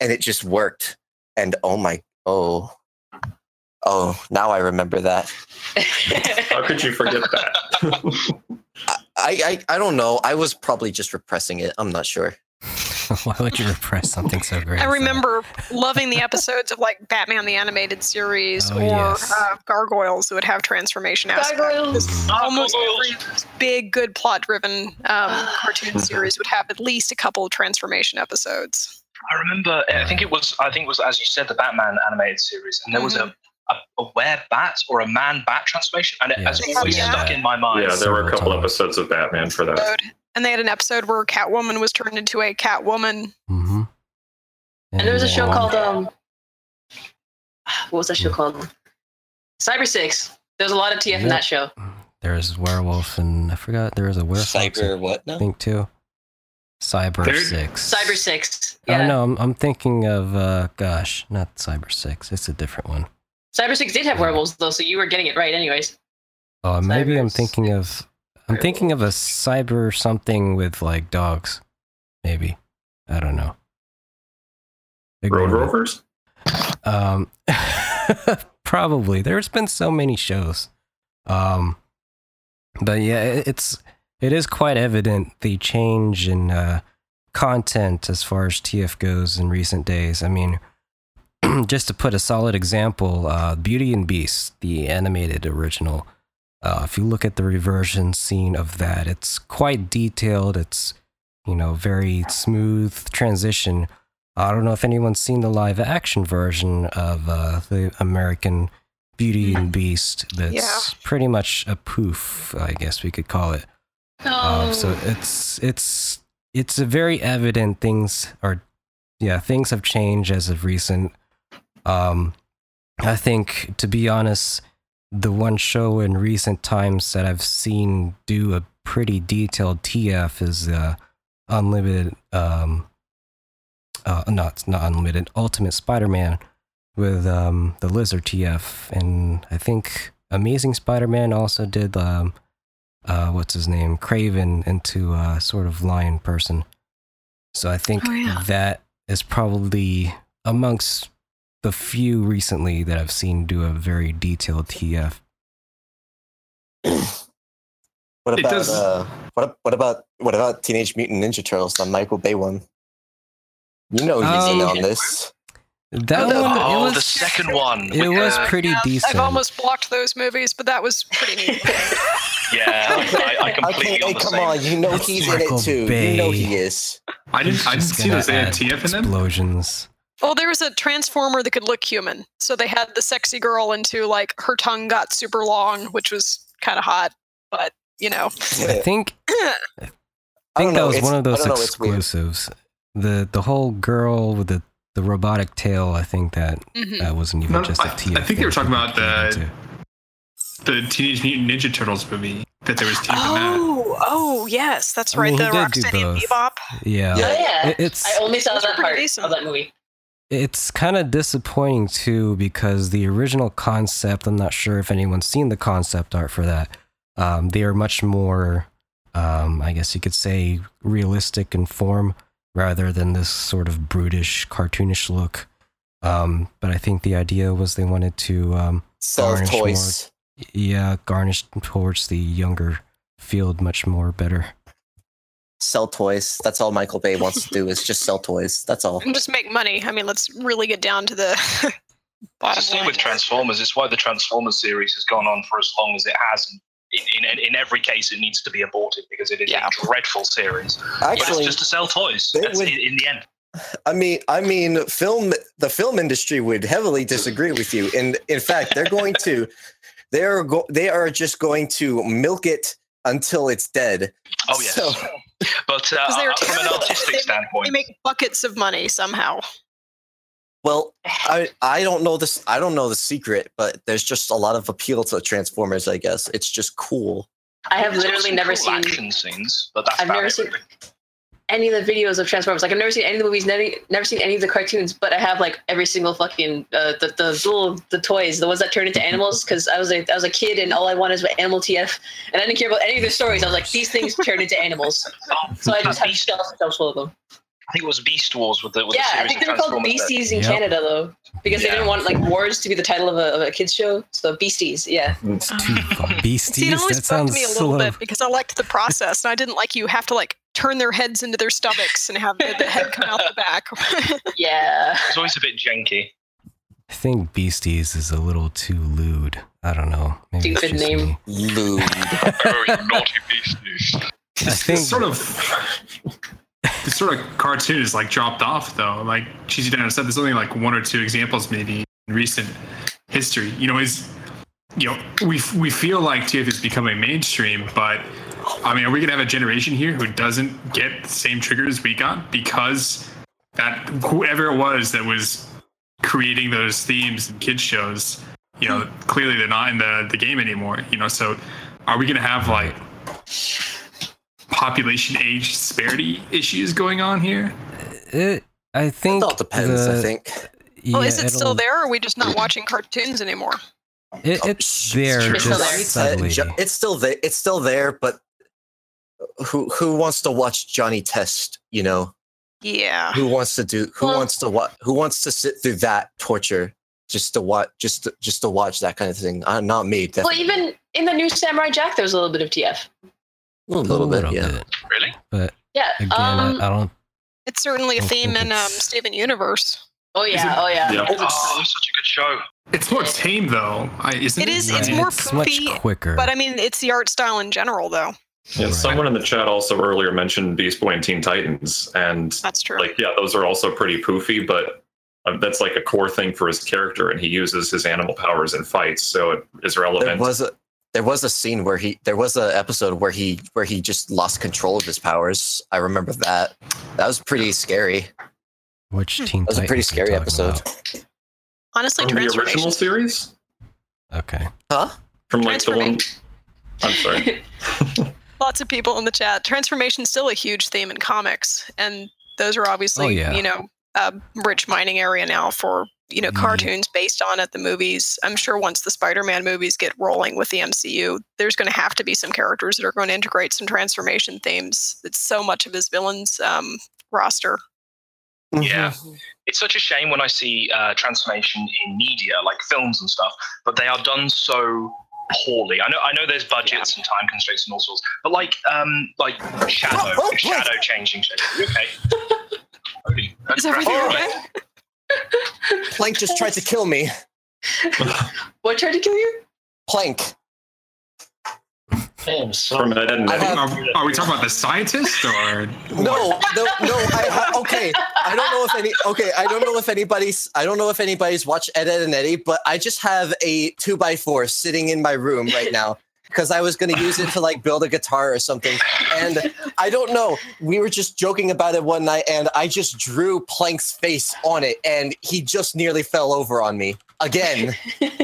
F: and it just worked. And oh my oh oh now i remember that. <laughs>
E: How could you forget that? <laughs>
F: I, I i don't know. I was probably just repressing it. I'm not sure <laughs>
A: Why would you repress something so great?
C: I remember loving the episodes of like Batman the Animated Series
A: Oh,
C: or
A: yes.
C: uh, Gargoyles that would have transformation aspects.
D: Gargoyles.
A: Mhm.
C: Almost every big, good plot-driven um, cartoon
A: Mm-hmm.
C: series would have at least a couple of transformation episodes.
G: I remember. I think it was. I think it was as you said, the Batman animated series, and there was a, a a were bat or a man bat transformation, and it has always
C: Yeah.
G: stuck in my mind.
E: Yeah, there were a couple episodes of Batman for that.
C: Episode. And they had an episode where Catwoman was turned into a Catwoman.
A: Mm-hmm.
D: And there was a show called um, <sighs> what was that show called? Cyber Six. There's a lot of TF in that show.
A: There's werewolf, and I forgot there was a werewolf.
F: Cyber what
A: I think too. Cyber
B: There-
A: Six.
D: Cyber Six.
A: Oh
D: Yeah.
A: no, I'm, I'm thinking of uh, gosh, not Cyber Six. It's a different one.
D: Cyber Six did have werewolves though, so you were getting it right, anyways.
A: Oh, maybe I'm
D: Cyber
A: thinking of. I'm thinking of a cyber something with like dogs. Maybe. I don't know.
E: Road
A: Ignore me.
E: Rovers?
A: Um, <laughs> probably. There's been so many shows. Um, but yeah, it's it is quite evident the change in uh, content as far as TF goes in recent days. I mean, <clears throat> just to put a solid example, uh, Beauty and Beast, the animated original. Uh, if you look at the reversion scene of that, it's quite detailed. It's you know very smooth transition. I don't know if anyone's seen the live action version of uh, the American Beauty and Beast. That's
C: Yeah.
A: pretty much a poof, I guess we could call it.
D: Oh.
A: Um, so it's it's it's a very evident things are yeah things have changed as of recent. Um, I think to be honest, the one show in recent times that I've seen do a pretty detailed TF is uh, Unlimited. Um, uh, not not Unlimited Ultimate Spider-Man with um, the Lizard TF, and I think Amazing Spider-Man also did um, uh, what's his name, Kraven into a sort of lion person. So I think
C: Oh, yeah.
A: that is probably amongst the few recently that I've seen do a very detailed TF.
F: What about
B: does-
F: uh, what what about what about Teenage Mutant Ninja Turtles, the Michael Bay one? You know he's in
A: Um,
F: on this.
A: That
C: Oh,
A: one,
G: oh,
A: it was
G: the second one.
A: It
G: with,
A: was
G: uh,
A: pretty decent.
C: I've almost blocked those movies, but that was pretty neat. <laughs>
G: Yeah, I, I completely
F: Okay,
G: on
F: hey,
G: the
F: come
G: same.
F: on, you know
A: It's
F: he's
A: Michael
F: in it too.
A: Bay.
F: You know he is.
B: I didn't. I didn't see those. They had TF in them.
A: Explosions.
C: Well, there was a transformer that could look human, so they had the sexy girl into like her tongue got super long, which was kind of hot. But you know,
A: I <laughs> think <clears throat> I
F: I
A: think
F: don't
A: that was
F: it's-
A: one of those
F: don't know,
A: exclusives. The the whole girl with the, the robotic tail. I think that
C: mhm.
A: that wasn't even
B: No,
A: just a
B: I-
A: TF.
B: I think they were talking about
A: people
B: the-
A: came
B: The Teenage Mutant Ninja Turtles movie that there was TF in that.
C: oh, oh, yes, that's right.
A: mean,
C: the
A: he did do
C: Rocksteady and. Bebop.
A: into. Yeah,
D: Oh, yeah.
A: It- it's
D: I only saw
C: Those were
D: that part
C: decent.
D: of that movie.
A: It's kind of disappointing too because the original concept. I'm not sure if anyone's seen the concept art for that. Um, they are much more, um, I guess you could say, realistic in form rather than this sort of brutish, cartoonish look. Um, but I think the idea was they wanted to um,
F: Sell
A: Garnish
F: toys.
A: yeah, garnished towards the younger field much more better.
F: Sell toys. That's all Michael Bay wants to do is just sell toys. That's all.
C: And just make money. I mean, let's really get down to the <laughs>
G: It's the same
C: line.
G: with Transformers. It's why the Transformers series has gone on for as long as it has. In, in, in every case, it needs to be aborted because it is
C: Yeah.
G: a dreadful series. but it's
F: Actually,
G: just to sell toys. That's
F: would-
G: in, in the end.
F: I mean, I mean, film. The film industry would heavily disagree with you. And in fact, they're going to, <laughs> they're go, they are just going to milk it until it's dead.
G: Oh yes.
F: So-
G: but uh,
C: 'Cause
G: uh, from an
C: terrible.
G: artistic
C: They-
G: standpoint,
C: They make buckets of money somehow.
F: Well, <sighs> I I don't know this. I don't know the secret, but there's just a lot of appeal to Transformers. I guess it's just cool.
D: I have
G: there's
D: literally never
G: cool
D: seen
G: action scenes, but that's
D: I've
G: about
D: never seen-
G: really.
D: Any of the videos of Transformers. Like I've never seen any of the movies, never, never seen any of the cartoons, but I have like every single fucking uh, the the little the toys, the ones that turn into animals. Because I was a I was a kid and all I wanted was animal TF, and I didn't care about any of the stories. I was like, these things turn into animals, so I just have
G: Beast-
D: shelves and shelves full of them.
G: I think it was Beast Wars with the with
D: Yeah,
G: the
D: I think they were called
G: Transformers that-
D: Beasties in
A: Yep.
D: Canada though, because they didn't want like wars to be the title of a, of a kids show. So Beasties, yeah.
A: It's too. Beasties.
C: See, it always
A: that
C: bugged
A: sounds
C: me a
A: so
C: little bit because I liked the process, and I didn't like you have to like turn their heads into their stomachs and have the, the head come out the back. <laughs>
D: Yeah.
G: It's always a bit janky.
A: I think Beasties is a little too lewd. I don't know. Maybe it's
D: Stupid
A: just
D: name.
A: me.
F: Lewd.
G: you naughty beasties.
A: I think
B: This sort of this sort of cartoon is like dropped off though. Like Cheesy Dino said, there's only like one or two examples maybe in recent history. You know, is you know we we feel like TF is becoming mainstream, but I mean, are we gonna have a generation here who doesn't get the same triggers we got because that whoever it was that was creating those themes and kids shows, you know, clearly they're not in the the game anymore. You know, so are we gonna have like population age disparity issues going on here?
A: it. I think
F: It all depends, I
A: the-
F: think.
C: well,
A: yeah,
C: is it still there, or are we just not watching cartoons anymore?
A: It,
F: Oh,
A: it's there,
D: It's still
A: just
D: there.
F: It's, uh,
A: subtly.
F: It's still there. It's still there, but who who wants to watch Johnny Test? You know,
C: Yeah.
F: who wants to do? Who
D: Well-
F: wants to what? Who wants to sit through that torture just to watch? Just to, just to watch that kind of thing? Uh, not me.
D: Well, even in the new Samurai Jack, there was a little bit of TF.
F: a little, bit. Of yeah.
G: Really?
A: But
D: Yeah.
A: again,
D: um,
A: I, I don't.
C: It's certainly a
A: don't
C: theme in um, Steven Universe.
D: oh yeah.
B: it-
D: Oh yeah.
E: Yeah.
G: Oh, such a good show.
B: It's more tame though, I, isn't it?
C: It is- it's
A: right,
C: more
A: it's much quicker.
C: But I mean, it's the art style in general, though.
E: Yeah,
A: Right.
E: someone in the chat also earlier mentioned Beast Boy and Teen Titans, and
C: That's true.
E: like yeah, those are also pretty poofy, but uh, that's like a core thing for his character, and he uses his animal powers in fights, so it is relevant.
F: There
E: relevant.
F: was a there was a scene where he there was an episode where he where he just lost control of his powers. I remember that. That was pretty scary.
A: Which
C: Hmm.
A: Teen
F: That was a pretty
A: Titans are you
F: scary episode.
A: about?
C: Honestly,
E: from the original series,
A: Okay.
F: Huh?
E: from like the one. I'm sorry. <laughs>
C: Lots of people in the chat. Transformation's still a huge theme in comics, and those are obviously,
A: Oh, yeah.
C: you know, a rich mining area now for you know
A: Mhm.
C: cartoons based on it. The movies. I'm sure once the Spider-Man movies get rolling with the MCU, there's going to have to be some characters that are going to integrate some transformation themes. It's so much of his villains um, roster.
G: Yeah. It's such a shame when I see uh, transformation in media, like films and stuff, but they are done so poorly. I know, I know, there's budgets and time constraints and all sorts, but like, um, like shadow,
F: Oh, oh,
G: shadow changing. shape. Okay. <laughs> Holy,
C: Is everything
G: right.
C: okay?
F: Plank just tried to kill me. <laughs>
D: what tried to kill you?
F: Plank.
H: Damn, son.
E: From Ed, Ed and
F: I
E: Eddie.
F: have-
B: Are, are we talking about the scientist or <laughs>
F: No, no, no. I ha- okay. I don't know if any. Okay, I don't know if anybody's. I don't know if anybody's watched Ed, Edd n Eddy, but I just have a two by four sitting in my room right now because I was going to use it to like build a guitar or something. And I don't know. We were just joking about it one night, and I just drew Plank's face on it, and he just nearly fell over on me again. <laughs>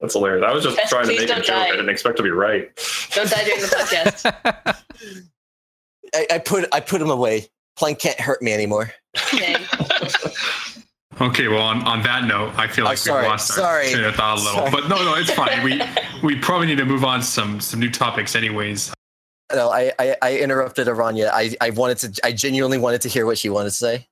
E: That's hilarious. I was just
D: Yes,
E: trying to make a
D: don't
E: joke.
D: die.
E: I didn't expect to be right.
D: Don't die during the podcast. <laughs>
F: I, I put I put him away. Plank can't hurt me anymore.
D: Dang. <laughs>
B: Okay, well, on, on that note, I feel
F: Oh,
B: like
F: sorry,
B: we've lost our
F: sorry,
B: train of thought a little.
F: sorry.
B: But no, no, it's fine. We <laughs> we probably need to move on to some some new topics, anyways.
F: No, I I, I interrupted Arania. I I wanted to. I genuinely wanted to hear what she wanted to say.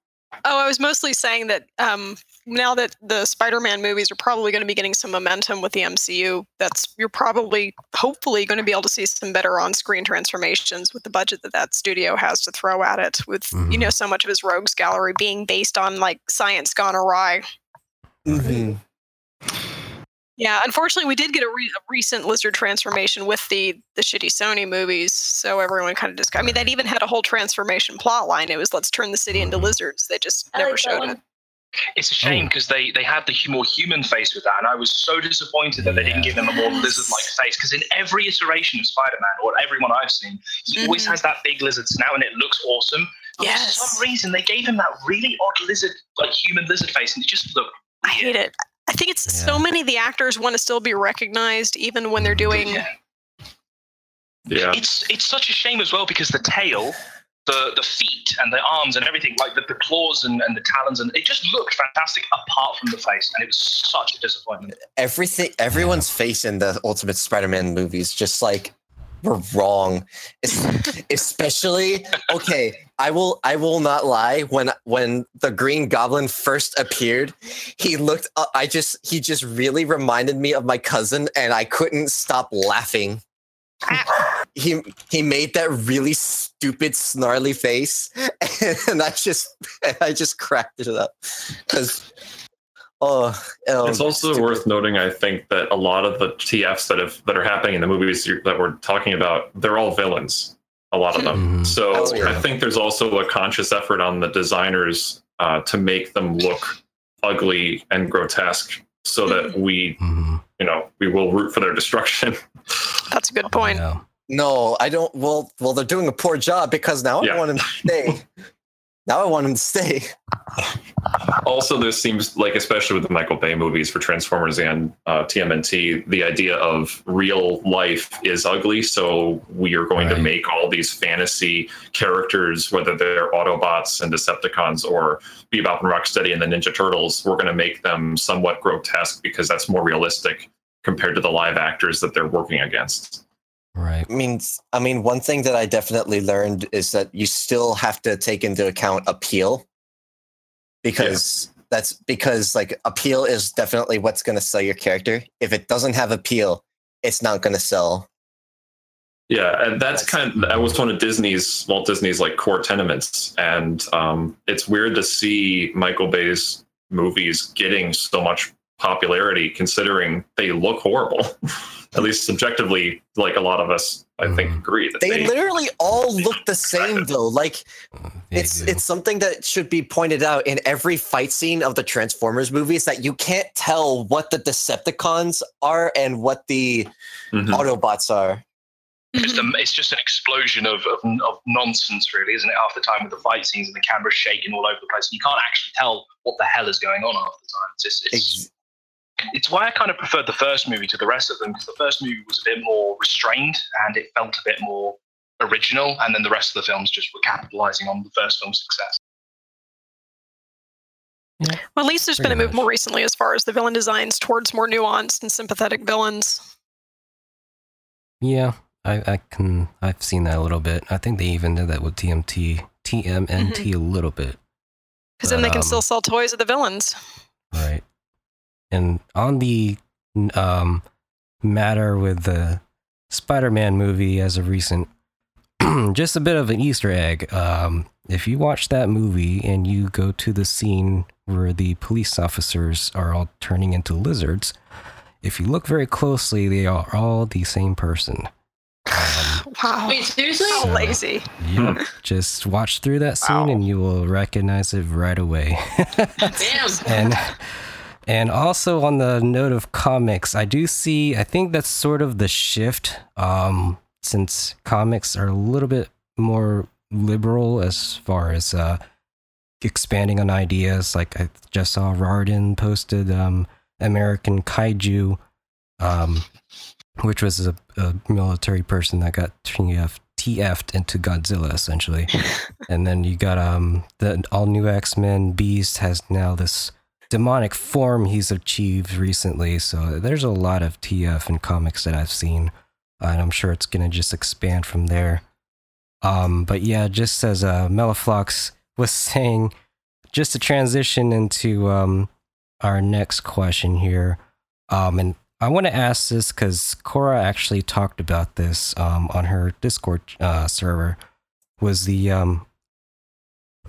C: Oh, I was mostly saying that um, now that the Spider-Man movies are probably going to be getting some momentum with the MCU, that's you're probably, hopefully, going to be able to see some better on-screen transformations with the budget that that studio has to throw at it. With you
A: Mhm.
C: know so much of his rogues gallery being based on like science gone awry.
F: Mhm.
C: Yeah, unfortunately, we did get a, re- a recent lizard transformation with the the shitty Sony movies, so everyone kind of just. I mean, that even had a whole transformation plot line. It was let's turn the city into lizards. They just
D: I
C: never
D: like that
C: showed
D: one.
C: it.
G: It's a shame because they they had the more human face with that, and I was so disappointed that they didn't give him a more lizard-like face. Because in every iteration of Spider-Man, or everyone I've seen, he always
C: Mhm.
G: has that big lizard snout, and it looks awesome. But
C: Yes.
G: For some reason, they gave him that really odd lizard, like human lizard face, and it just looked.
C: I hate it. I think it's so many of the actors want to still be recognized, even when they're doing.
G: Yeah.
E: Yeah.
G: It's it's such a shame as well because the tail, the the feet and the arms and everything, like the, the claws and, and the talons, and it just looked fantastic apart from the face, and it was such a disappointment.
F: Everything. Everyone's face in the Ultimate Spider-Man movies just like were wrong. <laughs> Especially okay. I will. I will not lie. When when the Green Goblin first appeared, he looked. Uh, I just. He just really reminded me of my cousin, and I couldn't stop laughing. <laughs> he he made that really stupid snarly face, <laughs> and I just <laughs> I just cracked it up because oh, um,
E: it's also
F: stupid.
E: worth noting, I think, that a lot of the TFs that have that are happening in the movies that we're talking about, they're all villains. A lot of them.
A: Mhm.
E: So
F: Oh.
E: I think there's also a conscious effort on the designers uh, to make them look ugly and grotesque, so that we,
A: Mhm.
E: you know, we will root for their destruction.
C: That's a good point.
A: Yeah.
F: No, I don't. Well, well, they're doing a poor job because now
E: Yeah.
F: I want him to stay. now I want him to stay.
E: also, this seems like, especially with the Michael Bay movies for Transformers and uh, TMNT, the idea of real life is ugly. So we are going to make all these fantasy characters, whether they're Autobots and Decepticons or Bebop and Rocksteady and the Ninja Turtles, we're going to make them somewhat grotesque because that's more realistic compared to the live actors that they're working against.
A: Right.
F: I mean, I mean, one thing that I definitely learned is that you still have to take into account appeal, because that's because like appeal is definitely what's going to sell your character. If it doesn't have appeal, it's not going to sell.
E: Yeah, and that's kind of that was one of Disney's Walt Disney's like core tenements, and um, it's weird to see Michael Bay's movies getting so much popularity, considering they look horrible. <laughs> At least subjectively, like a lot of us, I think,
A: Mhm.
E: agree that
F: They
E: they.
F: literally all look the same though. Like
A: They
F: it's
A: do.
F: it's something that should be pointed out in every fight scene of the Transformers movies that you can't tell what the Decepticons are and what the
E: Mhm.
F: Autobots are.
G: It's, the, it's just an explosion of, of, of nonsense, really, isn't it? Half the time with the fight scenes and the camera's shaking all over the place, you can't actually tell what the hell is going on half the time. It's, just, it's,
F: Ex-
G: it's why I kind of preferred the first movie to the rest of them because the first movie was a bit more restrained and it felt a bit more original, and then the rest of the films just were capitalizing on the first film's success.
C: Well, at least there's been a move
A: much.
C: more recently as far as the villain designs towards more nuanced and sympathetic villains.
A: Yeah, I, I can. I've seen that a little bit. I think they even did that with TMT, TMNT a little bit.
C: Because then they can
A: Um,
C: still sell toys of the villains.
A: Right. And on the um, matter with the Spider Man movie as of recent, <clears throat> just a bit of an Easter egg. Um, if you watch that movie and you go to the scene where the police officers are all turning into lizards, if you look very closely, they are all the same person. Um, <sighs>
C: Wow.
D: Wait, seriously?
A: So-
C: lazy.
A: yep. <laughs> Just watch through that scene
C: Wow.
A: and you will recognize it right away. <laughs>
D: Damn.
A: and and also on the note of comics, I do see. I think that's sort of the shift, um, since comics are a little bit more liberal as far as uh, expanding on ideas. Like I just saw Rarden posted um, American Kaiju, um, which was a, a military person that got TF, TF'd into Godzilla essentially. <laughs> and then you got um the all new X Men Beast has now this demonic form he's achieved recently. So there's a lot of TF in comics that I've seen, and I'm sure it's gonna just expand from there. Um, but yeah, just as uh, Melliflox was <laughs> saying, just to transition into um our next question here, um, and I want to ask this because Cora actually talked about this um on her Discord uh, server. Was the um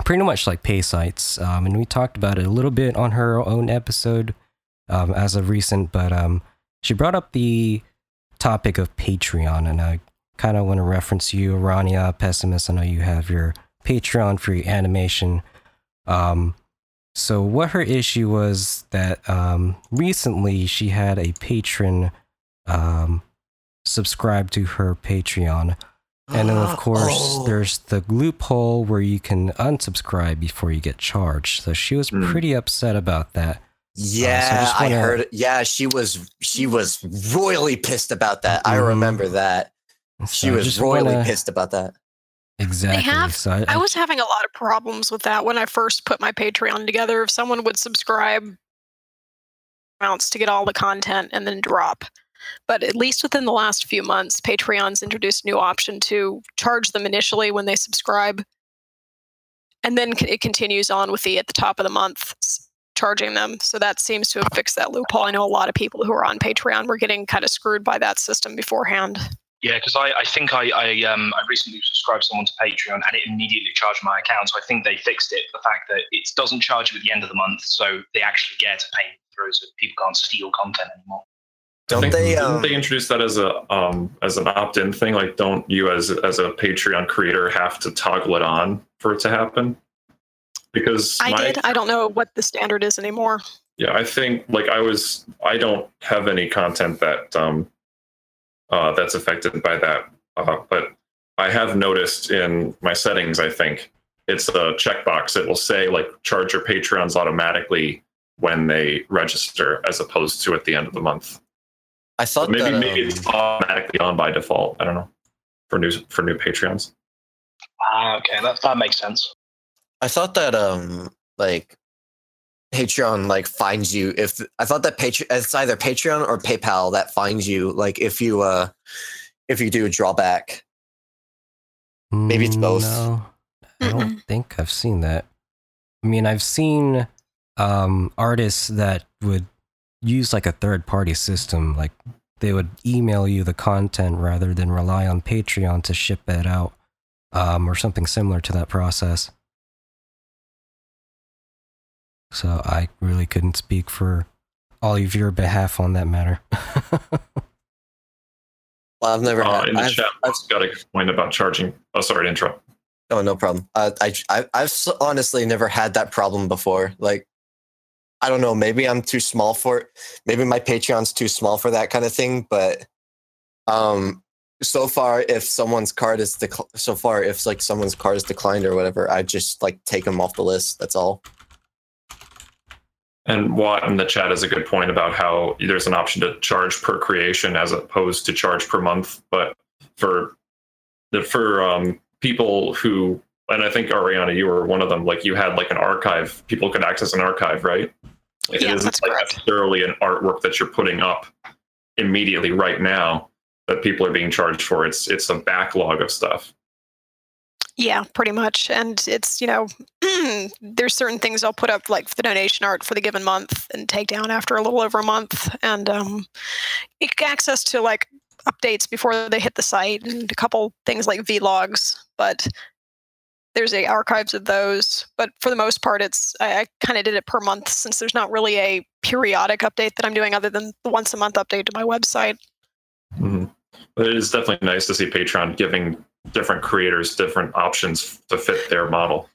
A: pretty much like pay sites. Um, and we talked about it a little bit on her own episode um, as of recent, but um, she brought up the topic of Patreon, and I kind of want to reference you, Arania Pesimist. I know you have your Patreon for your animation. Um, so, what her issue was that um, recently she had a patron um, subscribe to her Patreon. And then, of course,
F: Oh.
A: there's the loophole where you can unsubscribe before you get charged. So she was
E: Hmm.
A: pretty upset about that.
F: Yeah,
A: just
F: I
A: wanna-
F: heard. it. Yeah, she was she was royally pissed about that. I
A: Mhm.
F: remember that. She
A: So I
F: was royally
A: wanna-
F: pissed about that.
A: Exactly.
C: have-
A: so I,
C: I was having a lot of problems with that when I first put my Patreon together. If someone would subscribe amounts to get all the content and then drop. But at least within the last few months, Patreon's introduced a new option to charge them initially when they subscribe. And then it continues on with the at the top of the month charging them. So that seems to have fixed that loophole. I know a lot of people who are on Patreon were getting kind of screwed by that system beforehand.
G: Yeah, because I, I think I I, um, I recently subscribed someone to Patreon and it immediately charged my account. So I think they fixed it. The fact that it doesn't charge you at the end of the month, so they actually get a payment through, so people can't steal content anymore.
E: I
F: Don't
E: think-
F: they?
E: didn't
F: Um,
E: they introduce that as a um as an opt-in thing? Like, don't you as as a Patreon creator have to toggle it on for it to happen? Because
C: I
E: my,
C: did. I don't know what the standard is anymore.
E: Yeah, I think like I was I don't have any content that um uh that's affected by that. Uh, but I have noticed in my settings, I think it's a checkbox. It will say like charge your Patreons automatically when they register as opposed to at the end of the month.
F: I thought
E: maybe
F: that,
E: maybe
F: um,
E: it's automatically on by default. I don't know. For new for new Patreons.
G: Ah, okay, that that makes sense.
F: I thought that um like Patreon like finds you if I thought that Patreon it's either Patreon or PayPal that finds you like if you uh if you do a drawback. Maybe it's both.
A: No, I don't think I've seen that. I mean, I've seen um, artists that would use like a third party system, like they would email you the content rather than rely on Patreon to ship it out, um, or something similar to that process. So I really couldn't speak for all of your behalf on that matter. <laughs>
F: Well, I've never
E: Uh,
F: had
E: in the
F: I've,
E: chat,
F: I've,
E: I've got a point about charging. Oh, sorry to interrupt.
F: oh no problem. Uh, I I I've honestly never had that problem before. Like I don't know, maybe I'm too small for it. Maybe my Patreon's too small for that kind of thing, but um so far if someone's card is decl- so far if like someone's card is declined or whatever, I just like take them off the list. That's all.
E: And Watt in the chat is a good point about how there's an option to charge per creation as opposed to charge per month. But for the for um, people who, and I think Arania, you were one of them. Like you had like an archive, people could access an archive, right? Like
C: Yeah,
E: it isn't like
C: correct.
E: necessarily an artwork that you're putting up immediately right now that people are being charged for. It's it's a backlog of stuff.
C: Yeah, pretty much. And it's, you know, <clears throat> there's certain things I'll put up like the donation art for the given month and take down after a little over a month. And um, access to like updates before they hit the site and a couple things like vlogs. But there's a archives of those. But for the most part, it's I, I kind of did it per month since there's not really a periodic update that I'm doing other than the once a month update to my website.
E: Mhm. It is definitely nice to see Patreon giving different creators different options to fit their model.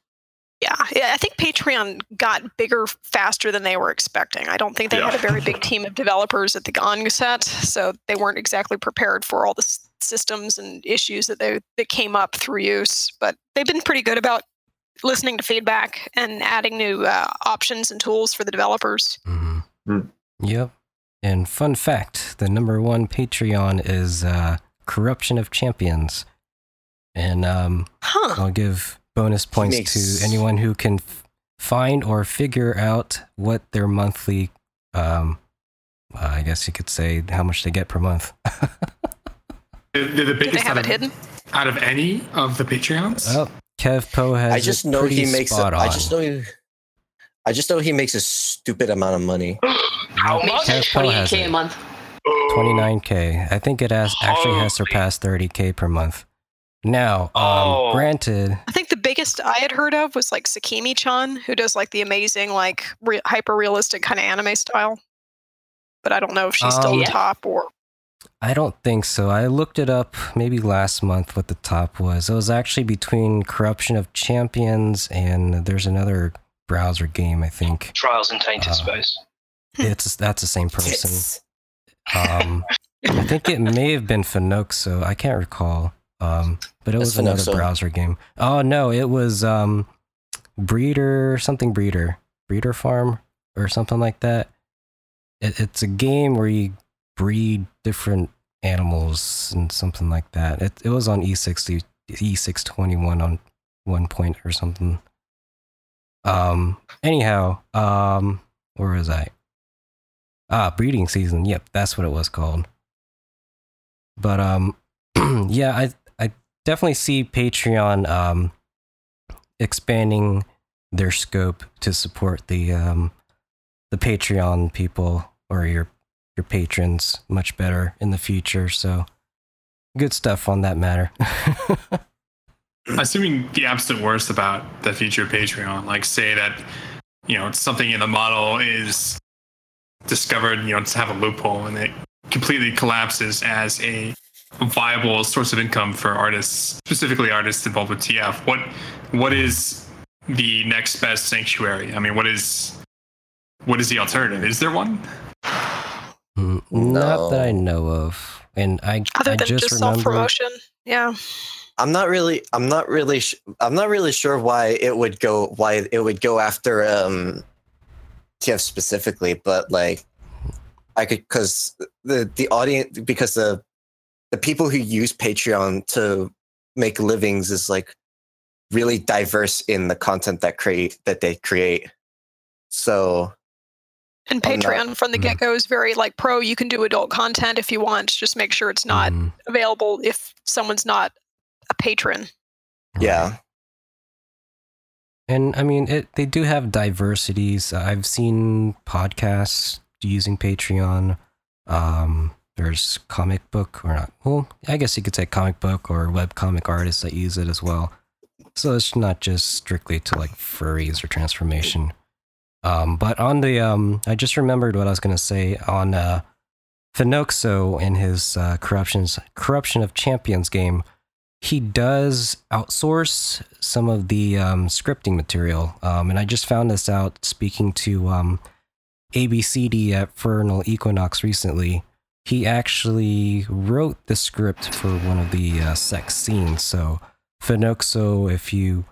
C: Yeah, yeah, I think Patreon got bigger faster than they were expecting. I don't think they had a very big <laughs> team of developers at the onset, so they weren't exactly prepared for all the s- systems and issues that they that came up through use. But they've been pretty good about listening to feedback and adding new uh, options and tools for the developers.
A: hmm
E: Mm.
A: Yep. And fun fact the number one Patreon is uh, Corruption of Champions. And um,
C: Huh?
A: I'll give bonus points
F: Makes-
A: to anyone who can f- find or figure out what their monthly, um, uh, I guess you could say, how much they get per month. <laughs>
B: They're, they're the
C: Do they
B: biggest
C: have
B: out
C: it
B: of,
C: hidden?
B: out of any of the Patreons.
A: well, Kev Poe has
F: I just
A: it
F: know he makes. A, I just know. He, I just know he makes a stupid amount of money. <gasps>
G: How much?
A: Kev Poe has
D: 28k a month.
A: 29k. I think it has actually has surpassed 30k per month. Now, um,
G: Oh.
A: granted,
C: I think the biggest I had heard of was like Sakimichan, who does like the amazing, like re- hyper realistic kind of anime style. But I don't know if she's still
A: Um,
C: the
D: Yeah.
C: top or
A: I don't think so. I looked it up maybe last month what the top was. It was actually between Corruption of Champions and there's another browser game, I think.
G: Trials in Tainted
A: Uh,
G: Space.
A: It's that's the same person.
F: It's-
A: Um, I think it may have been Fenoxo. I can't recall. Um, but it
F: That's
A: was another
F: Fenoxo.
A: browser game. Oh no, it was um, Breeder something Breeder Breeder Farm or something like that. It, it's a game where you breed different animals and something like that. It it was on E E60 E621 on one point or something. Um. Anyhow, um, where was I? Ah, breeding season. Yep, that's what it was called. But um, <clears throat> yeah, I I definitely see Patreon um expanding their scope to support the um the Patreon people or your your patrons much better in the future. So good stuff on that matter. <laughs>
B: assuming the absolute worst about the future of Patreon, like say that you know something in the model is discovered, you know, to have a loophole and it completely collapses as a viable source of income for artists, specifically artists involved with TF. What what is the next best sanctuary? I mean, what is what is the alternative? Is there one?
A: Mm, Not that I know of, and I
C: Other
A: I
C: than
A: just,
C: just, self
A: remember.
C: promotion. Yeah.
F: I'm not really I'm not really sh- I'm not really sure why it would go why it would go after um TF specifically, but like I could cuz the the audience because the the people who use Patreon to make livings is like really diverse in the content that create that they create. So
C: And
F: I'm not-
C: Patreon from the
A: Mm.
C: get go is very like pro. You can do adult content if you want. Just make sure it's not
A: Mm,
C: available if someone's not a patron.
F: yeah.
A: And I mean, it they do have diversities. I've seen podcasts using Patreon. Um, there's comic book or not. Well, I guess you could say comic book or web comic artists that use it as well. So it's not just strictly to like furries or transformation. Um, but on the um, I just remembered what I was gonna say on uh, Fenoxo in his uh, corruptions corruption of champions game he does outsource some of the um, scripting material. Um, and I just found this out speaking to um, ABCD at Fernal Equinox recently. He actually wrote the script for one of the uh, sex scenes. So, Fenoxo, if you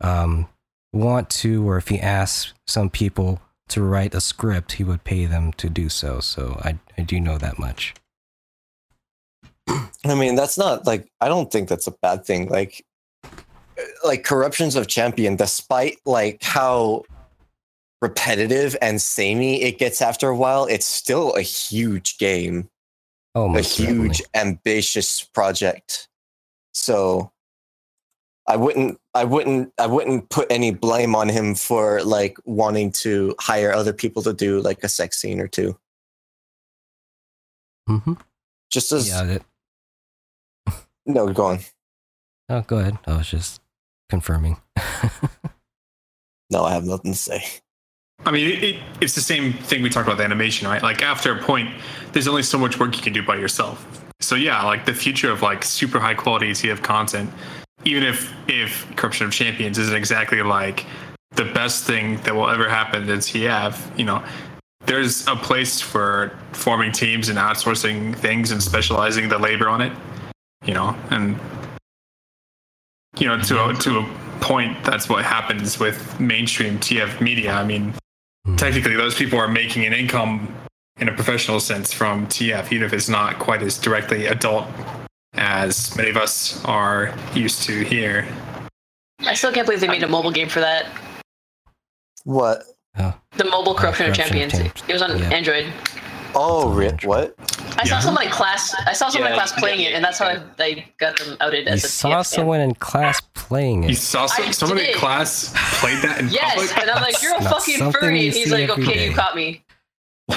A: um, want to, or if he asks some people to write a script, he would pay them to do so. So, I, I do know that much.
F: I mean, that's not like I don't think that's a bad thing. Like, like corruptions of champion, despite like how repetitive and samey it gets after a while, it's still a huge game,
A: Oh,
F: a
A: most certainly.
F: huge ambitious project. So, I wouldn't, I wouldn't, I wouldn't put any blame on him for like wanting to hire other people to do like a sex scene or two.
A: Mm-hmm.
F: Just as
A: Yeah, that, <laughs>
F: no, go on.
A: Oh, go ahead. I was just confirming.
F: No, I have nothing to say.
B: I mean, it, it, it's the same thing we talked about the animation, right? Like after a point, there's only so much work you can do by yourself. So yeah, like the future of like super high quality TF content, even if if Corruption of Champions isn't exactly like the best thing that will ever happen to TF, you know, there's a place for forming teams and outsourcing things and specializing the labor on it, you know, and you know to a, to a point that's what happens with mainstream TF media. I mean,
A: Hmm.
B: technically those people are making an income in a professional sense from TF, even if it's not quite as directly adult as many of us are used to here.
D: I still can't believe they made a mobile game for that.
F: What? Oh.
D: The mobile uh, Corruption of
A: Corruption of
D: Champions.
A: Champions.
D: It was on
A: Yeah.
D: Android.
F: Oh, re- what?
D: I saw someone in class. I saw someone in class playing it, and that's how I, I got them outed
A: You
D: as a
A: saw
D: TF fan.
A: someone in class playing it.
B: You saw some,
D: I
B: someone in class played that in
D: Yes,
B: public.
D: and I'm like, you're a
A: Not
D: fucking
A: something
D: furry.
A: you
D: And he's like, okay,
A: day.
D: you caught me. <laughs>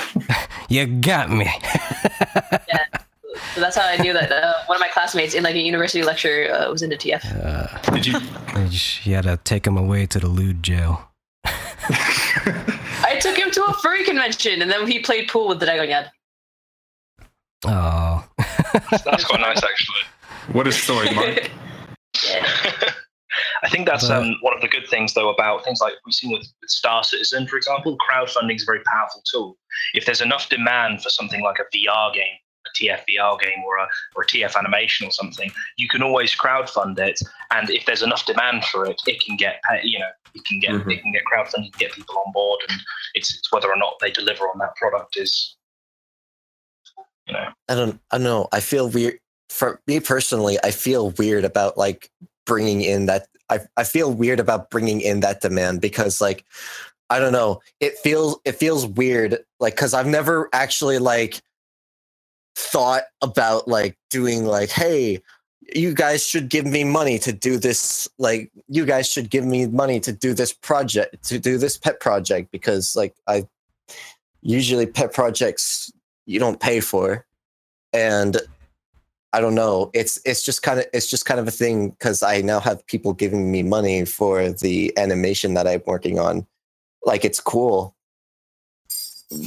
A: You got me. <laughs>
D: So that's how I knew that uh, one of my classmates in like a university lecture uh, was into TF.
A: uh,
B: Did you?
A: you had to take him away to the lewd jail.
D: I took him to a furry convention, and then he played pool with the dragon Dagonyad.
A: Oh.
G: That's <laughs> quite nice, actually.
B: What a story, Mike. <laughs>
D: Yeah. <laughs>
G: I think that's
A: But-
G: um, one of the good things, though, about things like we've seen with, with Star Citizen, for example. Crowdfunding is a very powerful tool. If there's enough demand for something like a VR game, a TF VR game, or a or a TF animation or something, you can always crowdfund it. And if there's enough demand for it, it can get pay, you know it can get
E: Mhm.
G: it can get crowdfunding, get people on board, and it's it's whether or not they deliver on that product is you know
F: I don't. I don't know. I feel weird. For me personally, I feel weird about like bringing in that. I I feel weird about bringing in that demand because like I don't know. It feels it feels weird like because I've never actually like thought about like doing like hey you guys should give me money to do this like you guys should give me money to do this project to do this pet project because like i usually pet projects you don't pay for and I don't know. It's it's just kind of it's just kind of a thing because I now have people giving me money for the animation that I'm working on. Like it's cool,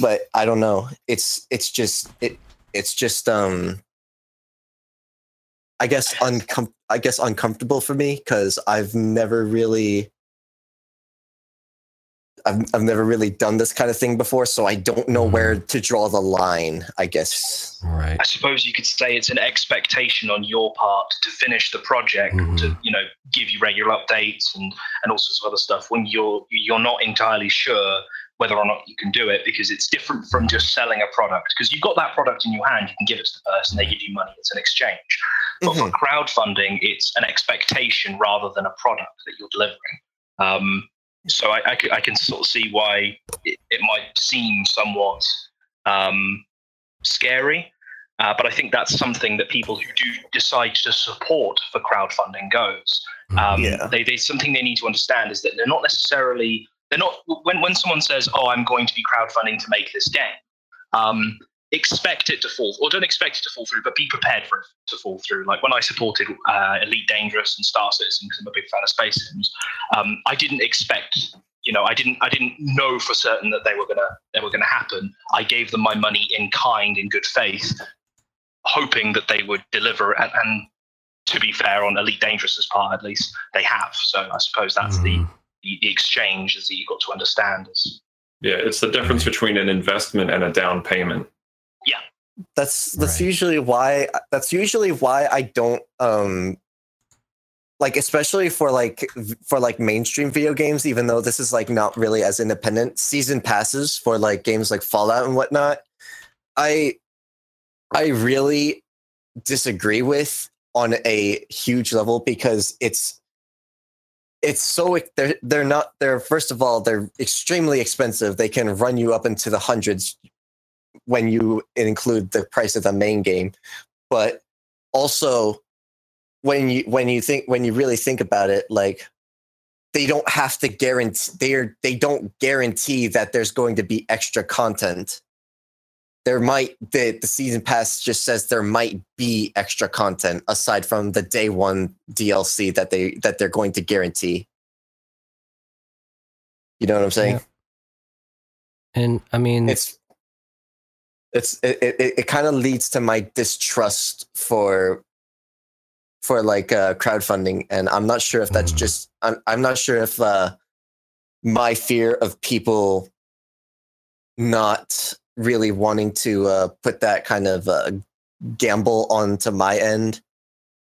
F: but I don't know. It's it's just it it's just um. I guess uncom- I guess uncomfortable for me because I've never really I've, I've never really done this kind of thing before, so I don't know where to draw the line, I guess.
A: Right.
G: I suppose you could say it's an expectation on your part to finish the project,
A: Mhm.
G: to you know give you regular updates and and all sorts of other stuff when you're you're not entirely sure whether or not you can do it because it's different from just selling a product because you've got that product in your hand you can give it to the person they give you money it's an exchange but for crowdfunding it's an expectation rather than a product that you're delivering um, so I can sort of see why it, it might seem somewhat um, scary uh, but I think that's something that people who do decide to support for crowdfunding goes. Um,
F: Yeah.
G: they, they something they need to understand is that they're not necessarily they're not when when someone says, "Oh, I'm going to be crowdfunding to make this game," um, expect it to fall through or don't expect it to fall through, but be prepared for it to fall through. Like when I supported uh, Elite Dangerous and Star Citizen because I'm a big fan of space sims, um, I didn't expect. You know, I didn't. I didn't know for certain that they were gonna. They were gonna happen. I gave them my money in kind, in good faith, hoping that they would deliver. And, and to be fair, on Elite Dangerous's part, at least they have. So I suppose that's
A: Mhm.
G: the the exchange is that you've got to understand. Is
E: Yeah, it's the difference between an investment and a down payment.
F: Yeah, that's that's
A: Right.
F: usually why that's usually why I don't um like especially for like for like mainstream video games even though this is like not really as independent season passes for like games like Fallout and whatnot I I really disagree with on a huge level because it's it's so they're they're not they're first of all they're extremely expensive. They can run you up into the hundreds when you include the price of the main game. But also when you when you think when you really think about it like they don't have to guarantee they're they don't guarantee that there's going to be extra content there might the, the season pass just says there might be extra content aside from the day one dlc that they that they're going to guarantee you know what i'm saying
A: Yeah. And I mean,
F: it's it's it, it, it kind of leads to my distrust for for like uh crowdfunding and i'm not sure if that's
A: Mhm.
F: just I'm, I'm not sure if uh my fear of people not really wanting to uh put that kind of uh gamble onto my end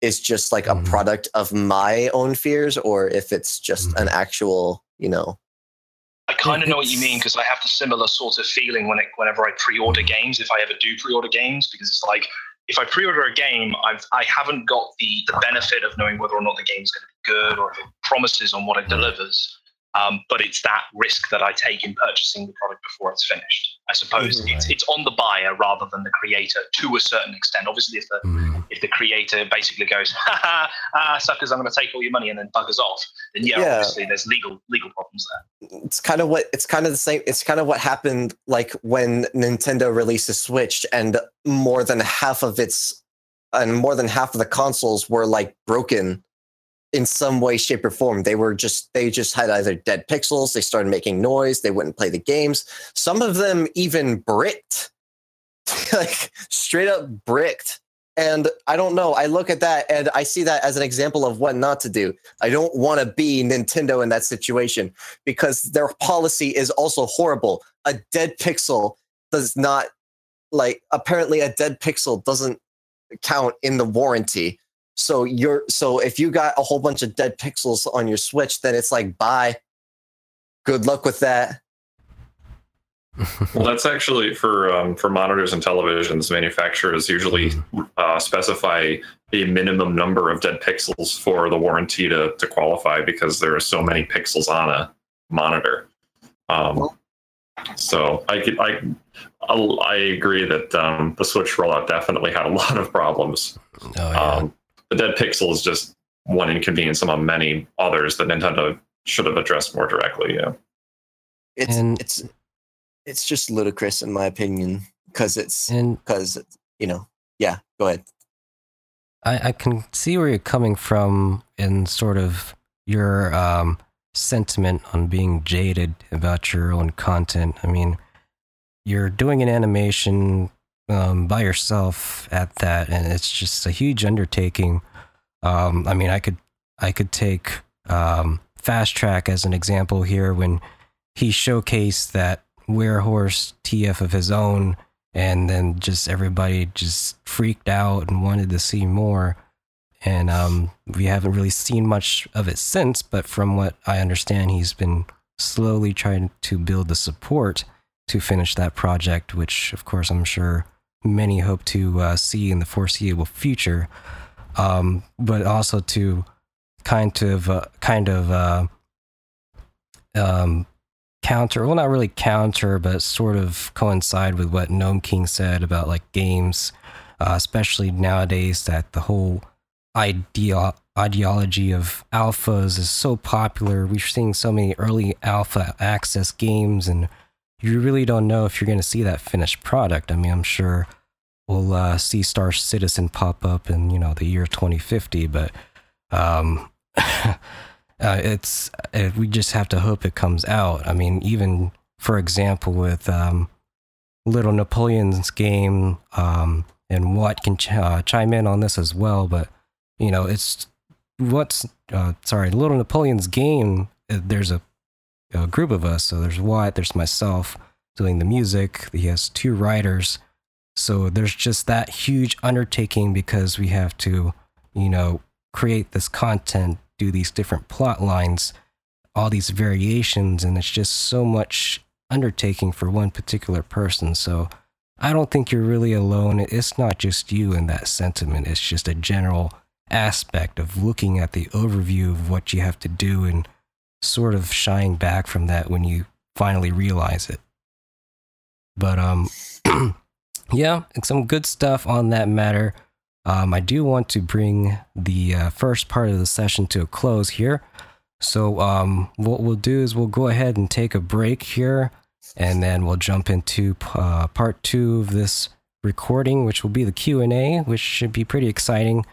F: is just like
A: Mhm.
F: a product of my own fears or if it's just an actual you know
G: I kind of know what you mean because I have the similar sort of feeling when it, whenever I pre-order games, if I ever do pre-order games, because it's like if I pre-order a game, I've I haven't got the the benefit of knowing whether or not the game's going to be good or if it promises on what it delivers. Um, but it's that risk that I take in purchasing the product before it's finished. I suppose
F: Mhm.
G: it's it's on the buyer rather than the creator to a certain extent. Obviously, if the
A: mm,
G: if the creator basically goes, <laughs> ha ha, ah, suckers, I'm going to take all your money and then buggers off, then yeah,
F: Yeah.
G: obviously there's legal legal problems there.
F: it's kind of what it's kind of the same it's kind of what happened like when nintendo released the switch and more than half of its and more than half of the consoles were like broken in some way shape or form they were just they just had either dead pixels they started making noise they wouldn't play the games some of them even bricked <laughs> like straight up bricked and i don't know i look at that and i see that as an example of what not to do i don't want to be nintendo in that situation because their policy is also horrible. A dead pixel does not like apparently a dead pixel doesn't count in the warranty. So you're so if you got a whole bunch of dead pixels on your Switch, then it's like bye. Good luck with that.
E: Well, that's actually for um, for monitors and televisions. Manufacturers usually uh, specify a minimum number of dead pixels for the warranty to to qualify because there are so many pixels on a monitor. Um, so I could, I I'll- agree that um, the Switch rollout definitely had a <laughs> lot of problems.
A: oh yeah.
E: The dead pixel is just one inconvenience among many others that Nintendo should have addressed more directly. Yeah.
F: It's
A: And-
F: it's it's just ludicrous in my opinion because it's
A: and
F: because you know yeah go ahead
A: I, I can see where you're coming from in sort of your um, sentiment on being jaded about your own content. I mean, you're doing an animation um, by yourself at that, and it's just a huge undertaking. Um, I mean, I could I could take um, Fast Track as an example here when he showcased that Werehorse TF of his own, and then just everybody just freaked out and wanted to see more. And um, we haven't really seen much of it since, but from what I understand, he's been slowly trying to build the support to finish that project, which, of course, I'm sure many hope to uh, see in the foreseeable future. Um, but also to kind of, uh, kind of, uh, um, counter well not really counter but sort of coincide with what Nome King said about like games uh, especially nowadays that the whole idea ideology of alphas is so popular we're seeing so many early alpha access games and you really don't know if you're going to see that finished product i mean i'm sure we'll uh, see star citizen pop up in you know the year 2050 but um <laughs> uh, it's uh, we just have to hope it comes out. I mean, even for example, with um, Little Napoleon's game, um, and Watt can ch- uh, chime in on this as well. But you know, it's what's uh, sorry, Little Napoleon's game. uh, There's a, a group of us. So there's Watt, there's myself doing the music. He has two writers. So there's just that huge undertaking because we have to, you know, create this content do these different plot lines, all these variations, and it's just so much undertaking for one particular person. So I don't think you're really alone. It's not just you in that sentiment, it's just a general aspect of looking at the overview of what you have to do and sort of shying back from that when you finally realize it. But um <clears throat> yeah, some good stuff on that matter. Um, I do want to bring the uh, first part of the session to a close here. So um, what we'll do is we'll go ahead and take a break here, and then we'll jump into uh, part two of this recording, which will be the Q and A, which should be pretty exciting.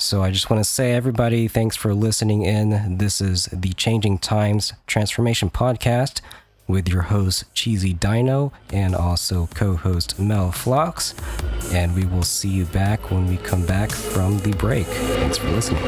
A: So I just want to say, everybody, thanks for listening in. This is the Changing Times Transformation Podcast with your host Cheesy Dino and also co-host Melliflox. And we will see you back when we come back from the break. Thanks for listening.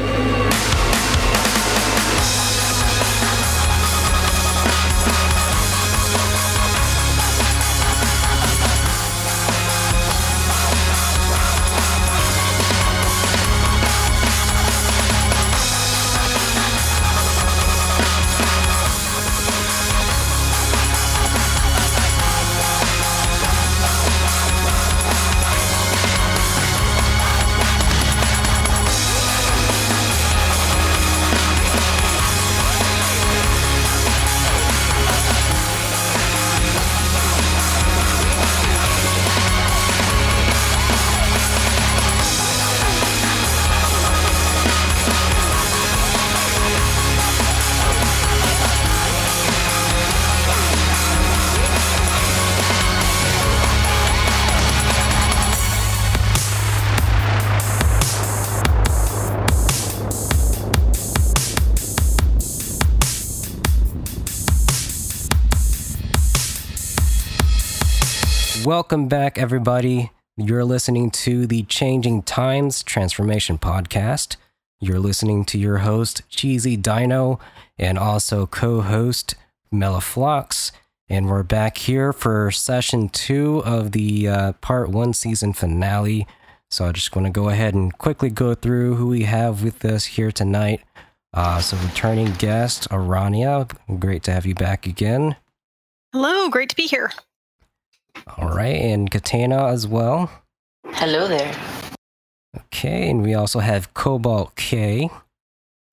A: Welcome back, everybody. You're listening to the Changing Times Transformation Podcast. You're listening to your host, Cheesy Dino, and also co host, Melliflox. And we're back here for session two of the uh, part one season finale. So I just want to go ahead and quickly go through who we have with us here tonight. Uh, so, returning guest, Arania, great to have you back again.
C: Hello, great to be here.
A: All right, and Cataena as well.
D: Hello there.
A: Okay, and we also have Cobalt K.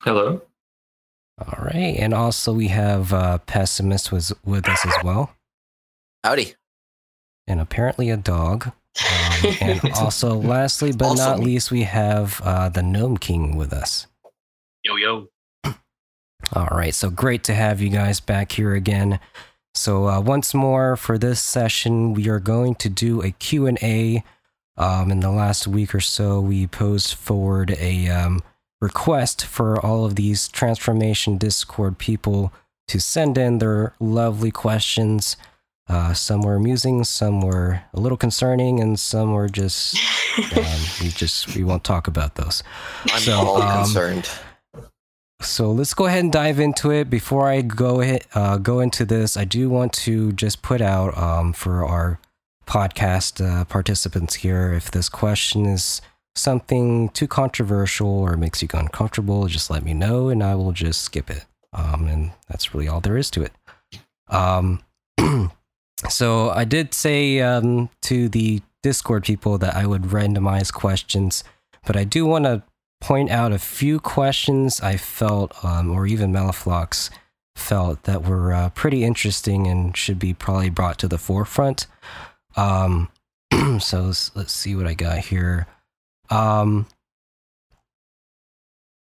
E: Hello.
A: All right, and also we have uh, Pesimist was with us as well,
F: Howdy.
A: and apparently a dog. Um, and <laughs> also, lastly but
F: Also
A: not
F: me.
A: least, we have uh, the Nome King with us.
G: Yo, yo.
A: All right, so great to have you guys back here again. So uh, once more for this session, we are going to do a Q&A Um, in the last week or so, we posed forward a um, request for all of these transformation Discord people to send in their lovely questions. Uh, some were amusing, some were a little concerning, and some were just <laughs> um, we just we won't talk about those.
F: I'm
A: So,
F: all
A: um,
F: concerned.
A: So let's go ahead and dive into it. Before I go uh, go into this, I do want to just put out um, for our podcast uh, participants here if this question is something too controversial or makes you uncomfortable, just let me know and I will just skip it. Um, and that's really all there is to it. Um, <clears throat> so I did say um, to the Discord people that I would randomize questions, but I do want to point out a few questions I felt, um, or even Melliflox felt, that were uh, pretty interesting and should be probably brought to the forefront. Um, <clears throat> so let's, let's see what I got here. Um,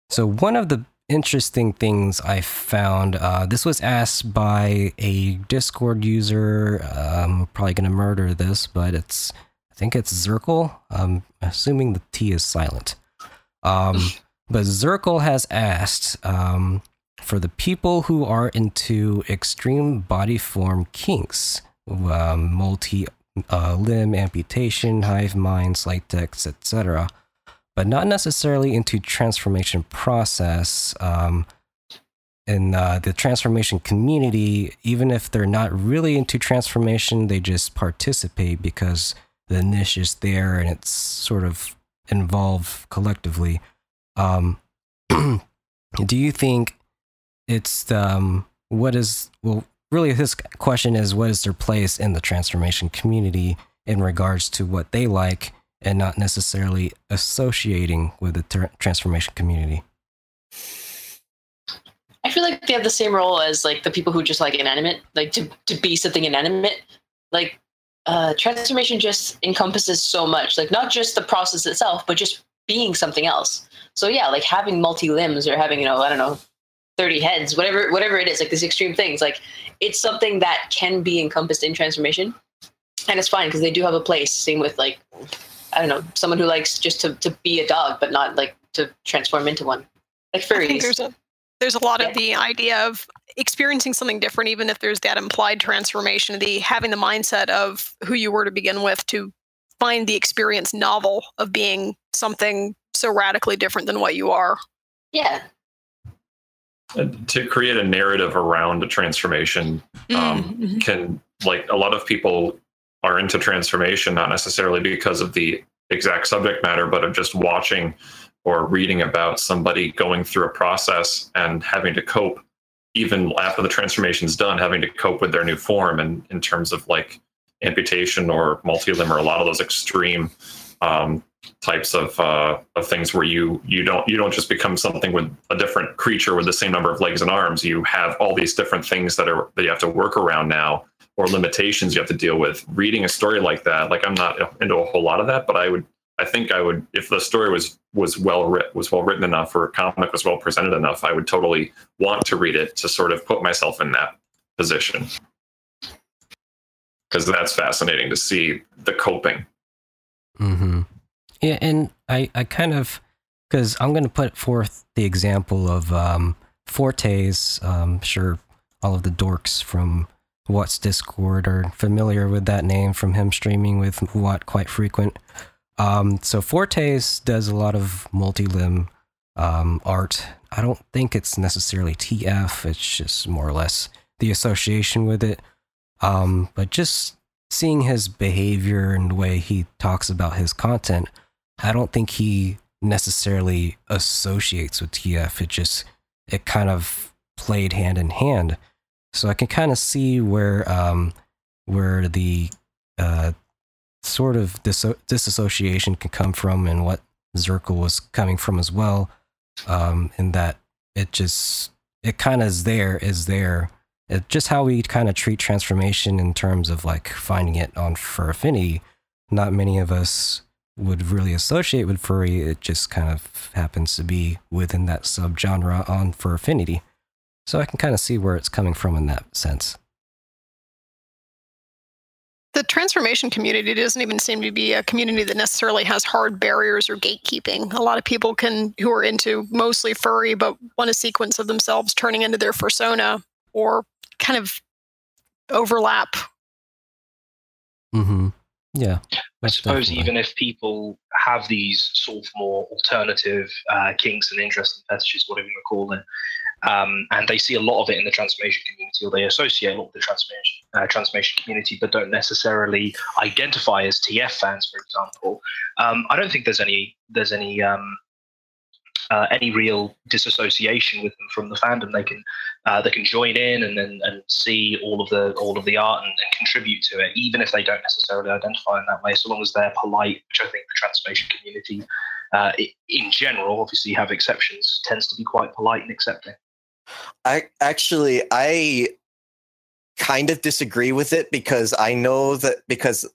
A: so one of the interesting things I found, uh, this was asked by a Discord user. I'm probably gonna murder this, but it's I think it's Zirkle. I'm assuming the T is silent. Um, but Zirkle has asked um, for the people who are into extreme body form kinks, um, multi uh, limb amputation, hive mind, slight decks, etc., but not necessarily into transformation process. Um, in uh, the transformation community, even if they're not really into transformation, they just participate because the niche is there and it's sort of involved collectively. Um, <clears throat> do you think it's um, what is well? Really, this question is what is their place in the transformation community in regards to what they like, and not necessarily associating with the tra- transformation community.
D: I feel like they have the same role as like the people who just like inanimate, like to to be something inanimate. Like uh, transformation just encompasses so much, like not just the process itself, but just being something else. So yeah, like having multi limbs or having you know I don't know, thirty heads, whatever whatever it is, like these extreme things, like it's something that can be encompassed in transformation, and it's fine because they do have a place. Same with like I don't know, someone who likes just to to be a dog, but not like to transform into one, like
C: I think
D: furries.
C: there's a there's a lot of the idea of experiencing something different, even if there's that implied transformation, the having the mindset of who you were to begin with to find the experience novel of being something so radically different than what you are.
D: Yeah,
E: And to create a narrative around a transformation um,
C: Mhm.
E: can like a lot of people are into transformation not necessarily because of the exact subject matter but of just watching or reading about somebody going through a process and having to cope even after the transformation's done having to cope with their new form and in terms of like amputation or multi-limb or a lot of those extreme um, types of uh, of things where you you don't you don't just become something with a different creature with the same number of legs and arms. You have all these different things that are that you have to work around now, or limitations you have to deal with. Reading a story like that, like I'm not into a whole lot of that, but I would I think I would if the story was was well writ was well written enough or a comic was well presented enough, I would totally want to read it to sort of put myself in that position because that's fascinating to see the coping.
A: Mm-hmm. Yeah, and I, I kind of, because I'm going to put forth the example of um, Fortes. Um, sure, all of the dorks from Watt's Discord are familiar with that name from him streaming with Watt quite frequent. Um, so Fortes does a lot of multi-limb um, art. I don't think it's necessarily TF. It's just more or less the association with it. Um, but just seeing his behavior and the way he talks about his content, I don't think he necessarily associates with TF. It just it kind of played hand in hand. So I can kind of see where um, where the uh, sort of dis- disassociation can come from and what Zirkle was coming from as well. Um, in that it just it kind of is there is there. It, just how we kind of treat transformation in terms of like finding it on Fur Affinity. Not many of us would really associate with furry. It just kind of happens to be within that subgenre on Fur Affinity. So I can kind of see where it's coming from in that sense.
C: The transformation community doesn't even seem to be a community that necessarily has hard barriers or gatekeeping. A lot of people can who are into mostly furry but want a sequence of themselves turning into their persona or kind of overlap.
A: Mm-hmm. Yeah.
G: I suppose
A: definitely.
G: even if people have these sort of more alternative uh, kinks and interests and fetishes, whatever you want to call it, um, and they see a lot of it in the transformation community, or they associate a lot with the transformation uh, transformation community, but don't necessarily identify as TF fans, for example. Um, I don't think there's any there's any um, uh, any real disassociation with them from the fandom. They can uh, they can join in and and see all of the all of the art and, and contribute to it, even if they don't necessarily identify in that way. So long as they're polite, which I think the transformation community, uh, in general, obviously have exceptions, tends to be quite polite and accepting.
F: I actually I kind of disagree with it because I know that because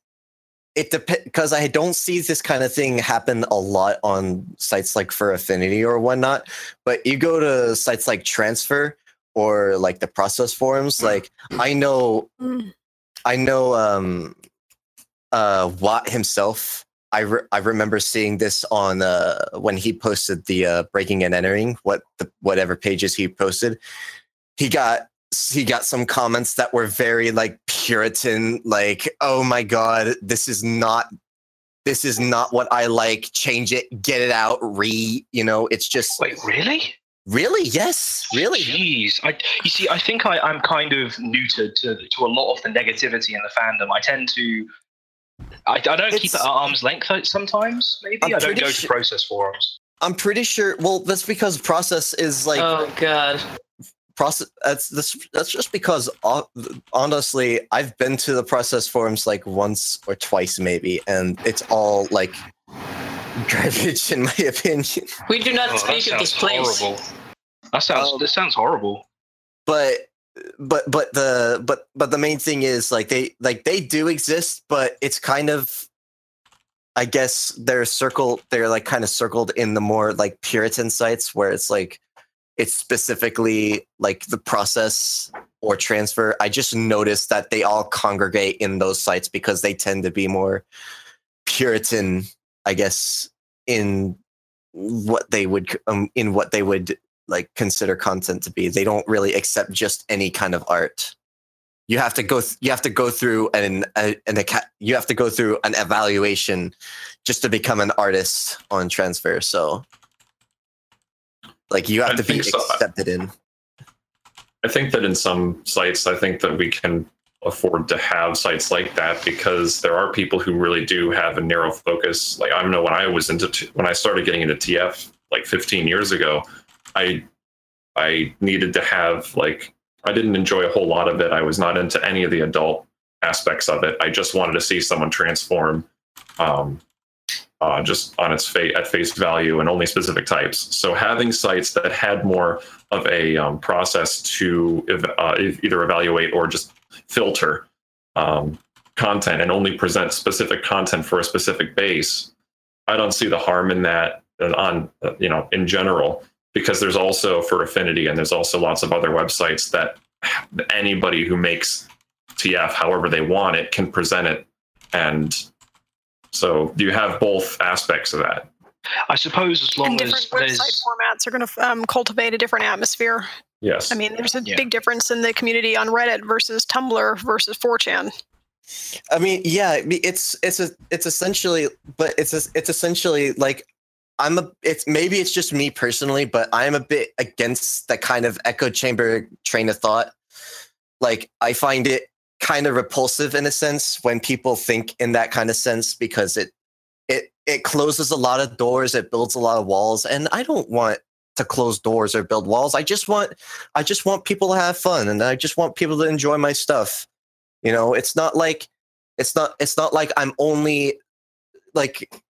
F: it depends because I don't see this kind of thing happen a lot on sites like Fur Affinity or whatnot. But you go to sites like Transfur or like the process forums, like I know
C: Mm.
F: I know um uh Watt himself. I, re- I remember seeing this on uh when he posted the uh breaking and entering what the whatever pages he posted. He got he got some comments that were very like Puritan, like, oh my god, this is not this is not what I like. Change it, get it out, re, you know, it's just
G: Wait, really?
F: really, yes, really.
G: Jeez, I you see, I think I, I'm kind of neutered to to a lot of the negativity in the fandom. I tend to, I, I don't keep it at arm's length sometimes. Maybe
F: I'm
G: I don't
F: pretty
G: go to process forums.
F: I'm pretty sure well, that's because process is like
D: oh god.
F: process that's that's that's just because honestly i've been to the process forums like once or twice maybe and it's all like <laughs> garbage in my opinion
D: We do not
G: Oh,
D: speak of this
G: sounds
D: place.
G: horrible. That sounds
F: Um,
G: this sounds horrible.
F: but but but the but but the main thing is like they like they do exist but it's kind of i guess they're circled they're like kind of circled in the more like puritan sites where it's like it's specifically like the process or Transfur. I just noticed that they all congregate in those sites because they tend to be more puritan i guess in what they would um, in what they would like consider content to be. They don't really accept just any kind of art. You have to go. Th- you have to go through an a, an aca- you have to go through an evaluation just to become an artist on Transfur. So, like, you have
E: I
F: to be
E: so.
F: accepted in.
E: I think that in some sites, I think that we can afford to have sites like that because there are people who really do have a narrow focus. Like I don't know when I was into t- when I started getting into TF like 15 years ago, I I needed to have like I didn't enjoy a whole lot of it. I was not into any of the adult aspects of it. I just wanted to see someone transform um, uh, just on its face at face value and only specific types. So having sites that had more of a um, process to ev- uh, either evaluate or just filter um, content and only present specific content for a specific base. I don't see the harm in that uh, on uh, you know in general because there's also Fur Affinity and there's also lots of other websites that anybody who makes TF however they want it can present it and so you have both aspects of that.
G: I suppose as long
C: and
G: as
C: different website
G: there's
C: formats are going to um, cultivate a different atmosphere.
E: Yes.
C: I mean, there's a
G: Yeah.
C: big difference in the community on Reddit versus Tumblr versus 4chan.
F: I mean, yeah, it's it's a it's essentially, but it's a, it's essentially like I'm a. It's maybe it's just me personally, but I'm a bit against that kind of echo chamber train of thought. Like I find it kind of repulsive in a sense when people think in that kind of sense because it it it closes a lot of doors, it builds a lot of walls, and I don't want to close doors or build walls. I just want I just want people to have fun, and I just want people to enjoy my stuff. You know, it's not like it's not it's not like I'm only like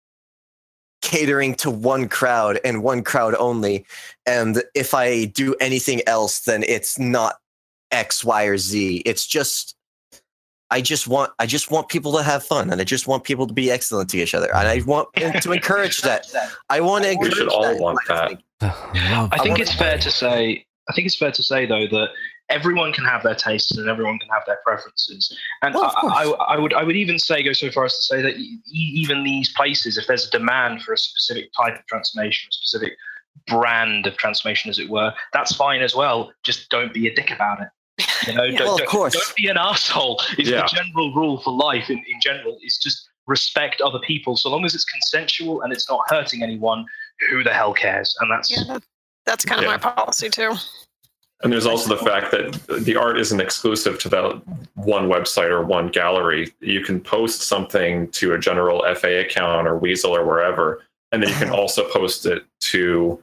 F: catering to one crowd and one crowd only. And if I do anything else, then it's not X, Y, or Z. It's just I just want I just want people to have fun and I just want people to be excellent to each other. And I want <laughs> to encourage that. I want to
E: We
F: encourage
E: should all
F: that.
E: want
F: I
E: that.
F: think- <sighs>
G: I think it's fair to say. I think it's fair to say though that everyone can have their tastes and everyone can have their preferences. And
F: Well,
G: I. I, I would I would even say go so far as to say that e- even these places, if there's a demand for a specific type of transformation, a specific brand of transformation, as it were, that's fine as well. Just don't be a dick about it. You know, <laughs>
C: Yeah.
G: don't,
F: Well, of
G: don't-
F: course.
G: don't be an asshole. Is
E: Yeah.
G: the general rule for life in, in general. Is just respect other people, so long as it's consensual and it's not hurting anyone. Who the hell cares? And that's
C: Yeah, that's kind of
E: Yeah.
C: my policy too.
E: And there's also the fact that the art isn't exclusive to that one website or one gallery. You can post something to a general FA account or Weasyl or wherever, and then you can also post it to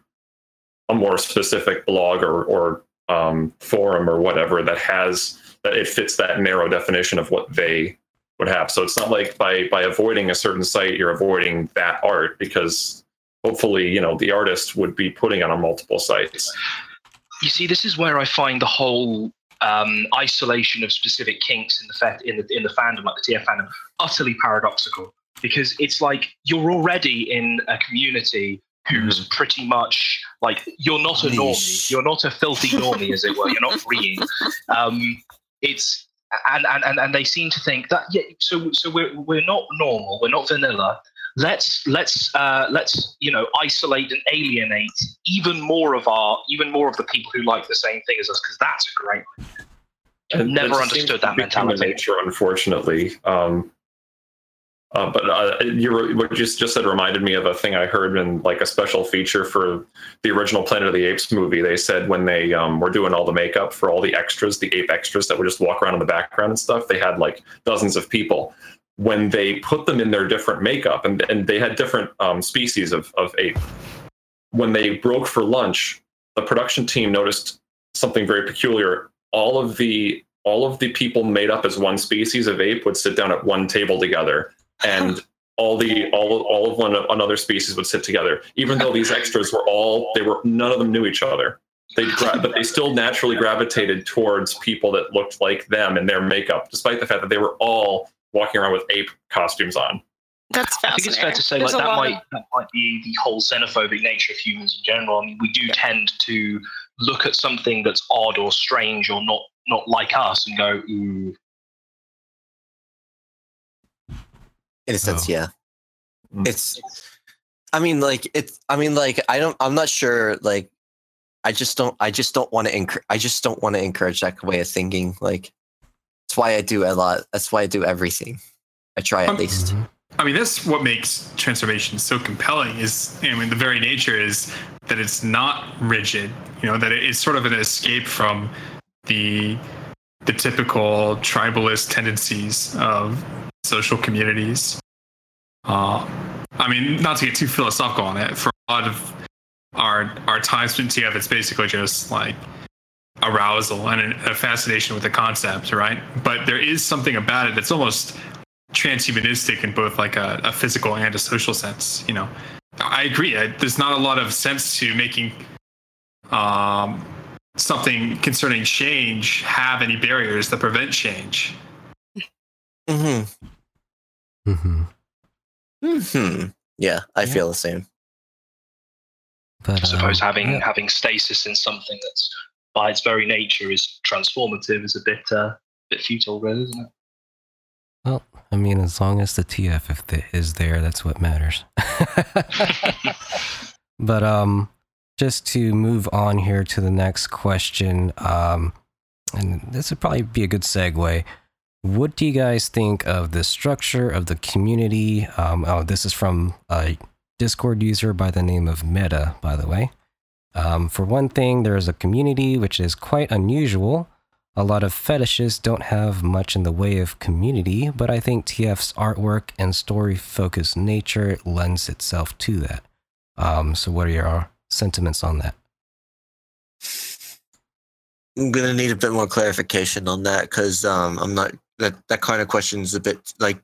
E: a more specific blog or, or um, forum or whatever that has that it fits that narrow definition of what they would have. So it's not like by by avoiding a certain site you're avoiding that art because hopefully you know the artist would be putting it on multiple sites.
G: You see, this is where I find the whole um, isolation of specific kinks in the fa- in the in the fandom, like the TF fandom, utterly paradoxical. Because it's like you're already in a community who's pretty much like you're not a normie, you're not a filthy normie, as it were. You're not freeing. Um, it's and, and and and they seem to think that yeah. So so we're we're not normal. We're not vanilla let's let's uh, let's you know isolate and alienate even more of our even more of the people who like the same thing as us because that's a great I've never understood
E: to
G: that mentality.
E: Nature, unfortunately. Um, uh, but uh, you what you just just said reminded me of a thing I heard in like a special feature for the original Planet of the Apes movie. They said when they um, were doing all the makeup for all the extras, the ape extras that would just walk around in the background and stuff, they had like dozens of people. When they put them in their different makeup, and, and they had different um, species of, of ape, when they broke for lunch, the production team noticed something very peculiar. All of the all of the people made up as one species of ape would sit down at one table together, and <laughs> all the all all of one another species would sit together. Even though these extras were all they were none of them knew each other. They gra- but they still naturally gravitated towards people that looked like them in their makeup, despite the fact that they were all walking around with ape costumes on.
C: That's
G: I think it's fair to say
C: There's
G: like that might
C: of-
G: that might be the whole xenophobic nature of humans in general. I mean, we do tend to look at something that's odd or strange or not not like us and go, ooh,
F: In a sense,
A: Oh.
F: yeah.
E: Mm.
F: It's. I mean, like it's. I mean, like I don't. I'm not sure. Like, I just don't. I just don't want to. Encourage. I just don't want to encourage that way of thinking. Like, that's why I do a lot. That's why I do everything. I try at
B: Um,
F: least.
B: I mean, that's what makes transformation so compelling. Is I mean, the very nature is that it's not rigid. You know, that it's sort of an escape from the the typical tribalist tendencies of social communities. Uh, I mean, not to get too philosophical on it. For a lot of our our time spent together, it's basically just like arousal and a fascination with the concept, right? But there is something about it that's almost transhumanistic in both like a, a physical and a social sense. You know, I agree. I, there's not a lot of sense to making um, something concerning change have any barriers that prevent change.
F: Hmm.
A: hmm
F: Hmm. Yeah, I
A: Yeah.
F: feel the same.
A: But
G: I suppose
A: um,
G: having
A: yeah.
G: having stasis in something that's by its very nature is transformative is a bit uh, bit futile, really, isn't it?
A: Well, I mean, as long as the TF if the, is there, that's what matters. <laughs> <laughs> but um, just to move on here to the next question, um, and this would probably be a good segue. What do you guys think of the structure of the community? Um, oh, this is from a Discord user by the name of Meta, by the way. Um, for one thing, there is a community which is quite unusual. A lot of fetishes don't have much in the way of community, but I think TF's artwork and story focused nature lends itself to that. Um, so, what are your sentiments on that?
F: I'm gonna need a bit more clarification on that because um, I'm not that that kind of question is a bit like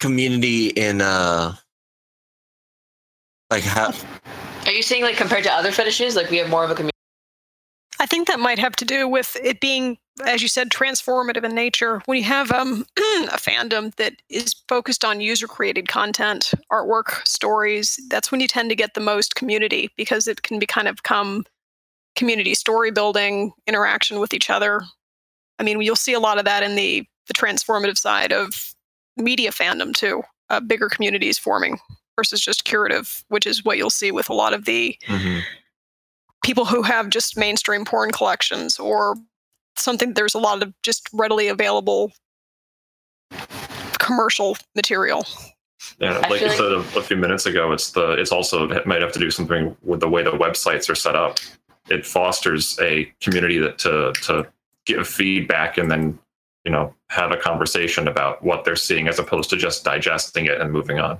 F: community in uh like how
D: Are you saying like compared to other fetishes, like we have more of a community?
C: I think that might have to do with it being, as you said, transformative in nature. When you have um, <clears throat> a fandom that is focused on user created content, artwork, stories, that's when you tend to get the most community because it can be kind of come community story building, interaction with each other. I mean, you'll see a lot of that in the the transformative side of media fandom too. Uh, bigger communities forming versus just curative, which is what you'll see with a lot of the
E: Mhm.
C: people who have just mainstream porn collections or something. There's a lot of just readily available commercial material.
E: Yeah, like
D: feel
E: you said a, a few minutes ago, it's the it's also it might have to do something with the way the websites are set up. It fosters a community that to to give feedback and then you know have a conversation about what they're seeing as opposed to just digesting it and moving on.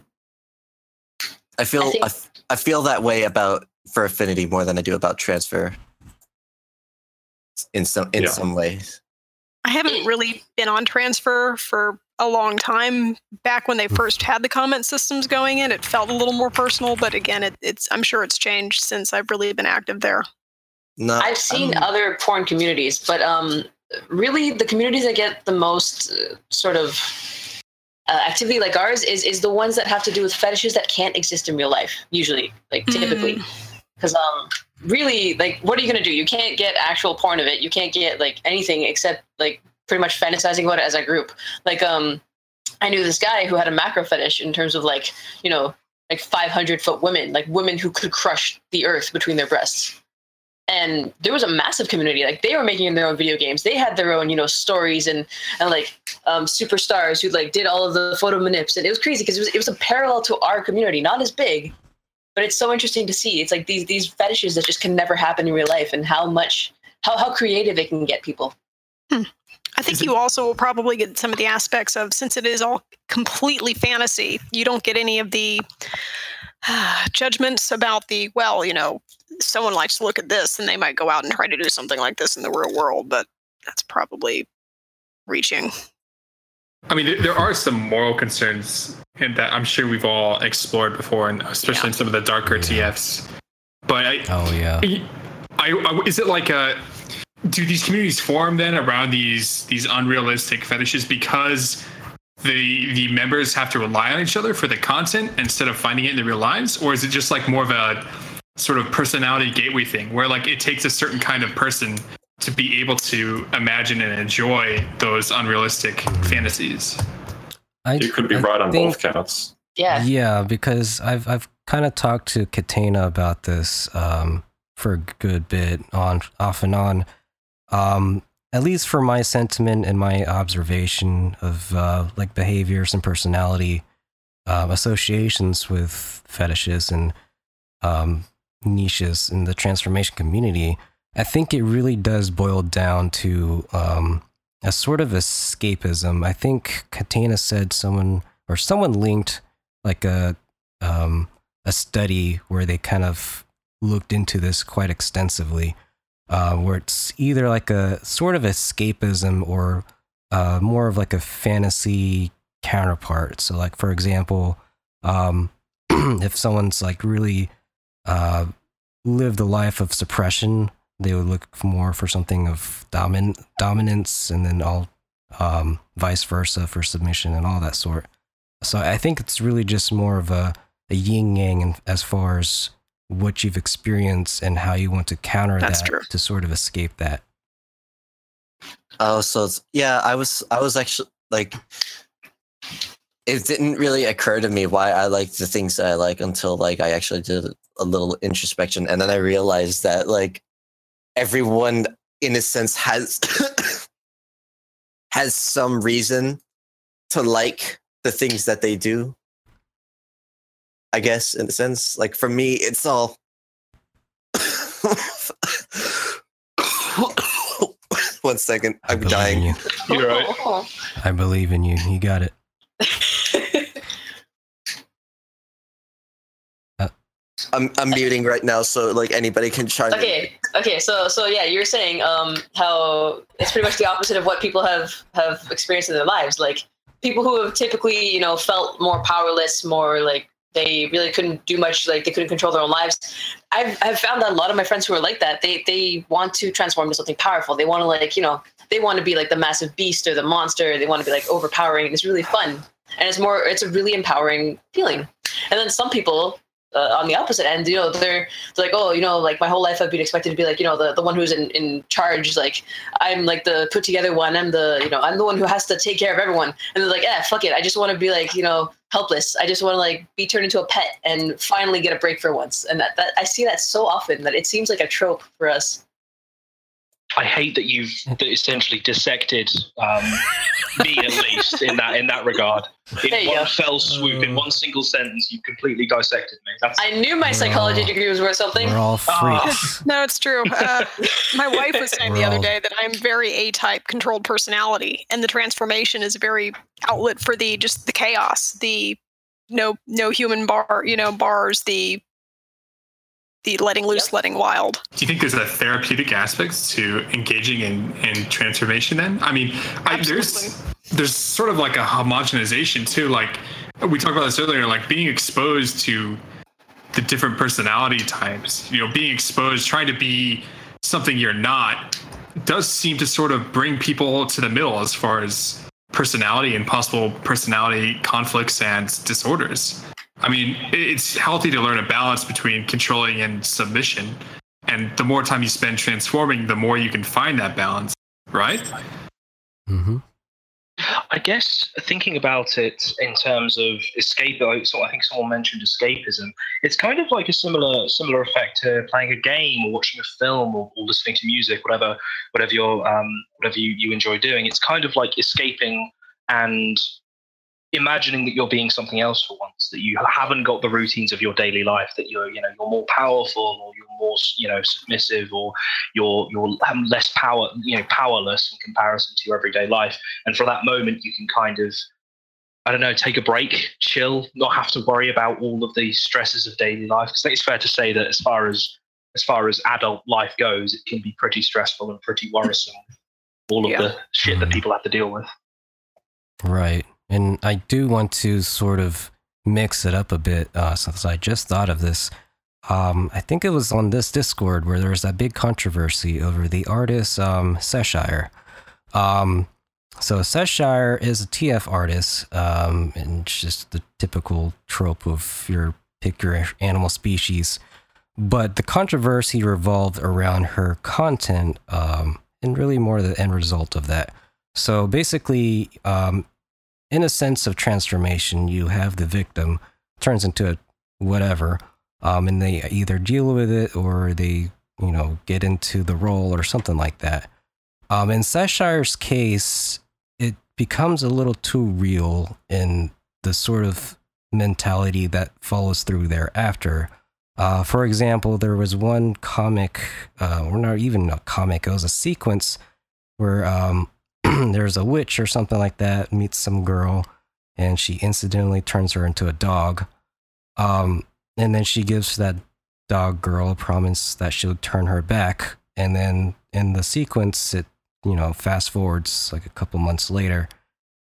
F: I feel
D: I
F: I,
D: think-
F: f- I feel that way about Fur Affinity more than I do about Transfur. In some in
E: Yeah.
F: some ways.
C: I haven't really been on Transfur for a long time. Back when they first had the comment systems going in, it felt a little more personal. But again, it, it's I'm sure it's changed since I've really been active there.
F: No,
D: I've seen
F: um,
D: other porn communities, but um, really the communities that get the most uh, sort of uh, activity like ours is is the ones that have to do with fetishes that can't exist in real life. Usually, like typically, because um, really, like, what are you gonna do? You can't get actual porn of it. You can't get like anything except like pretty much fantasizing about it as a group. Like, um, I knew this guy who had a macro fetish in terms of like you know like 500 foot women, like women who could crush the earth between their breasts and there was a massive community. Like they were making their own video games. They had their own you know stories and and like um, superstars who like did all of the photo manips. And it was crazy because it was, it was a parallel to our community. Not as big but it's so interesting to see. It's like these these fetishes that just can never happen in real life and how much how, how creative it can get people.
C: I think you also will probably get some of the aspects of since it is all completely fantasy, you don't get any of the <sighs> judgments about the well, you know, someone likes to look at this and they might go out and try to do something like this in the real world, but that's probably reaching.
B: I mean, there, there are some moral concerns in that I'm sure we've all explored before, and especially in some of the darker TFs. But I,
A: Oh yeah.
B: I, I, is it like a? Do these communities form then around these these unrealistic fetishes because the the members have to rely on each other for the content instead of finding it in their real lives, or is it just like more of a sort of personality gateway thing where like it takes a certain kind of person to be able to imagine and enjoy those unrealistic fantasies?
A: I,
E: It could be
A: I
E: right on
A: think-
E: both counts.
D: yeah
A: Yeah, because I've I've kind of talked to Cataena about this um, for a good bit on off and on. Um, at least for my sentiment and my observation of uh, like behaviors and personality um, associations with fetishes and um, niches in the transformation community, I think it really does boil down to um, a sort of escapism. I think Cataena said someone or someone linked like a um, a study where they kind of looked into this quite extensively, uh, where it's either like a sort of escapism or uh, more of like a fantasy counterpart. So, like for example, um, <clears throat> if someone's like really uh, lived a life of suppression, they would look more for something of domin- dominance, and then all um, vice versa for submission and all that sort. So I think it's really just more of a, a yin yang in- as far as what you've experienced and how you want to counter
C: That's
A: that
C: true.
A: to sort of escape that.
F: Oh, so it's, yeah, I was I was actually like it didn't really occur to me why I like the things that I like until like I actually did a little introspection and then I realized that like everyone in a sense has <coughs> has some reason to like the things that they do. I guess in a sense, like for me, it's all. <coughs> <coughs> One second,
A: I
F: I'm
A: believe
F: dying.
A: you.
B: You're right.
A: I believe in you. You got it.
F: I'm I'm muting right now, so like anybody can chime in.
D: okay okay so so yeah you're saying um how it's pretty much the opposite of what people have have experienced in their lives. Like people who have typically you know felt more powerless more like they really couldn't do much like they couldn't control their own lives. I've i've found that a lot of my friends who are like that they they want to transform into something powerful. They want to like you know they want to be like the massive beast or the monster. They want to be like overpowering. It's really fun. And it's more it's a really empowering feeling. And then some people uh, on the opposite end, you know, they're, they're like, oh, you know, like my whole life I've been expected to be like, you know, the, the one who's in, in charge. Like I'm like the put together one. I'm the, you know, I'm the one who has to take care of everyone. And they're like, yeah, fuck it. I just want to be like, you know, helpless. I just want to like be turned into a pet and finally get a break for once. And that, that I see that so often that it seems like a trope for us.
G: I hate that you've essentially dissected um, me at least in that in that regard. In
D: There
G: one
D: go.
G: fell swoop, in one single sentence, you completely dissected me. That's
D: I knew my psychology degree was worth something.
A: We're all
G: Ah.
A: freaks. <laughs>
C: No, it's true. Uh, my wife was saying the
A: We're
C: other
A: all-
C: day that I'm very A-type controlled personality, and the transformation is a very outlet for the just the chaos, the no no human bar, you know, bars, the the letting loose,
D: Yep.
C: letting wild.
B: Do you think there's a therapeutic aspect to engaging in, in transformation then? I mean, I, there's there's sort of like a homogenization too. Like we talked about this earlier, like being exposed to the different personality types, you know, being exposed, trying to be something you're not, does seem to sort of bring people to the middle as far as personality and possible personality conflicts and disorders. I mean, it's healthy to learn a balance between controlling and submission. And the more time you spend transforming, the more you can find that balance, right?
A: hmm
G: I guess thinking about it in terms of escape, like, so I think someone mentioned escapism. It's kind of like a similar similar effect to playing a game or watching a film or, or listening to music, whatever whatever you're um, whatever you, you enjoy doing. It's kind of like escaping and imagining that you're being something else for once, that you haven't got the routines of your daily life, that you're you know you're more powerful or you're more you know submissive or you're you're um, less power you know powerless in comparison to your everyday life and for that moment you can kind of i don't know take a break chill not have to worry about all of the stresses of daily life because i think it's fair to say that as far as as far as adult life goes it can be pretty stressful and pretty worrisome all of
C: Yeah.
G: the shit that people have to deal with
A: Right. And I do want to sort of mix it up a bit uh, since I just thought of this. Um, I think it was on this Discord where there was that big controversy over the artist um, Seshire. Um, so Seshire is a TF artist, um, and just the typical trope of your pick your animal species. But the controversy revolved around her content, um, and really more the end result of that. So basically, um, in a sense of transformation, you have the victim turns into a whatever, um, and they either deal with it or they, you know, get into the role or something like that. Um, in Seshire's case, it becomes a little too real in the sort of mentality that follows through thereafter. Uh, for example, there was one comic, uh, or not even a comic, it was a sequence where um, <clears throat> there's a witch or something like that meets some girl and she incidentally turns her into a dog. Um, and then she gives that dog girl a promise that she'll turn her back. And then in the sequence it you know fast forwards like a couple months later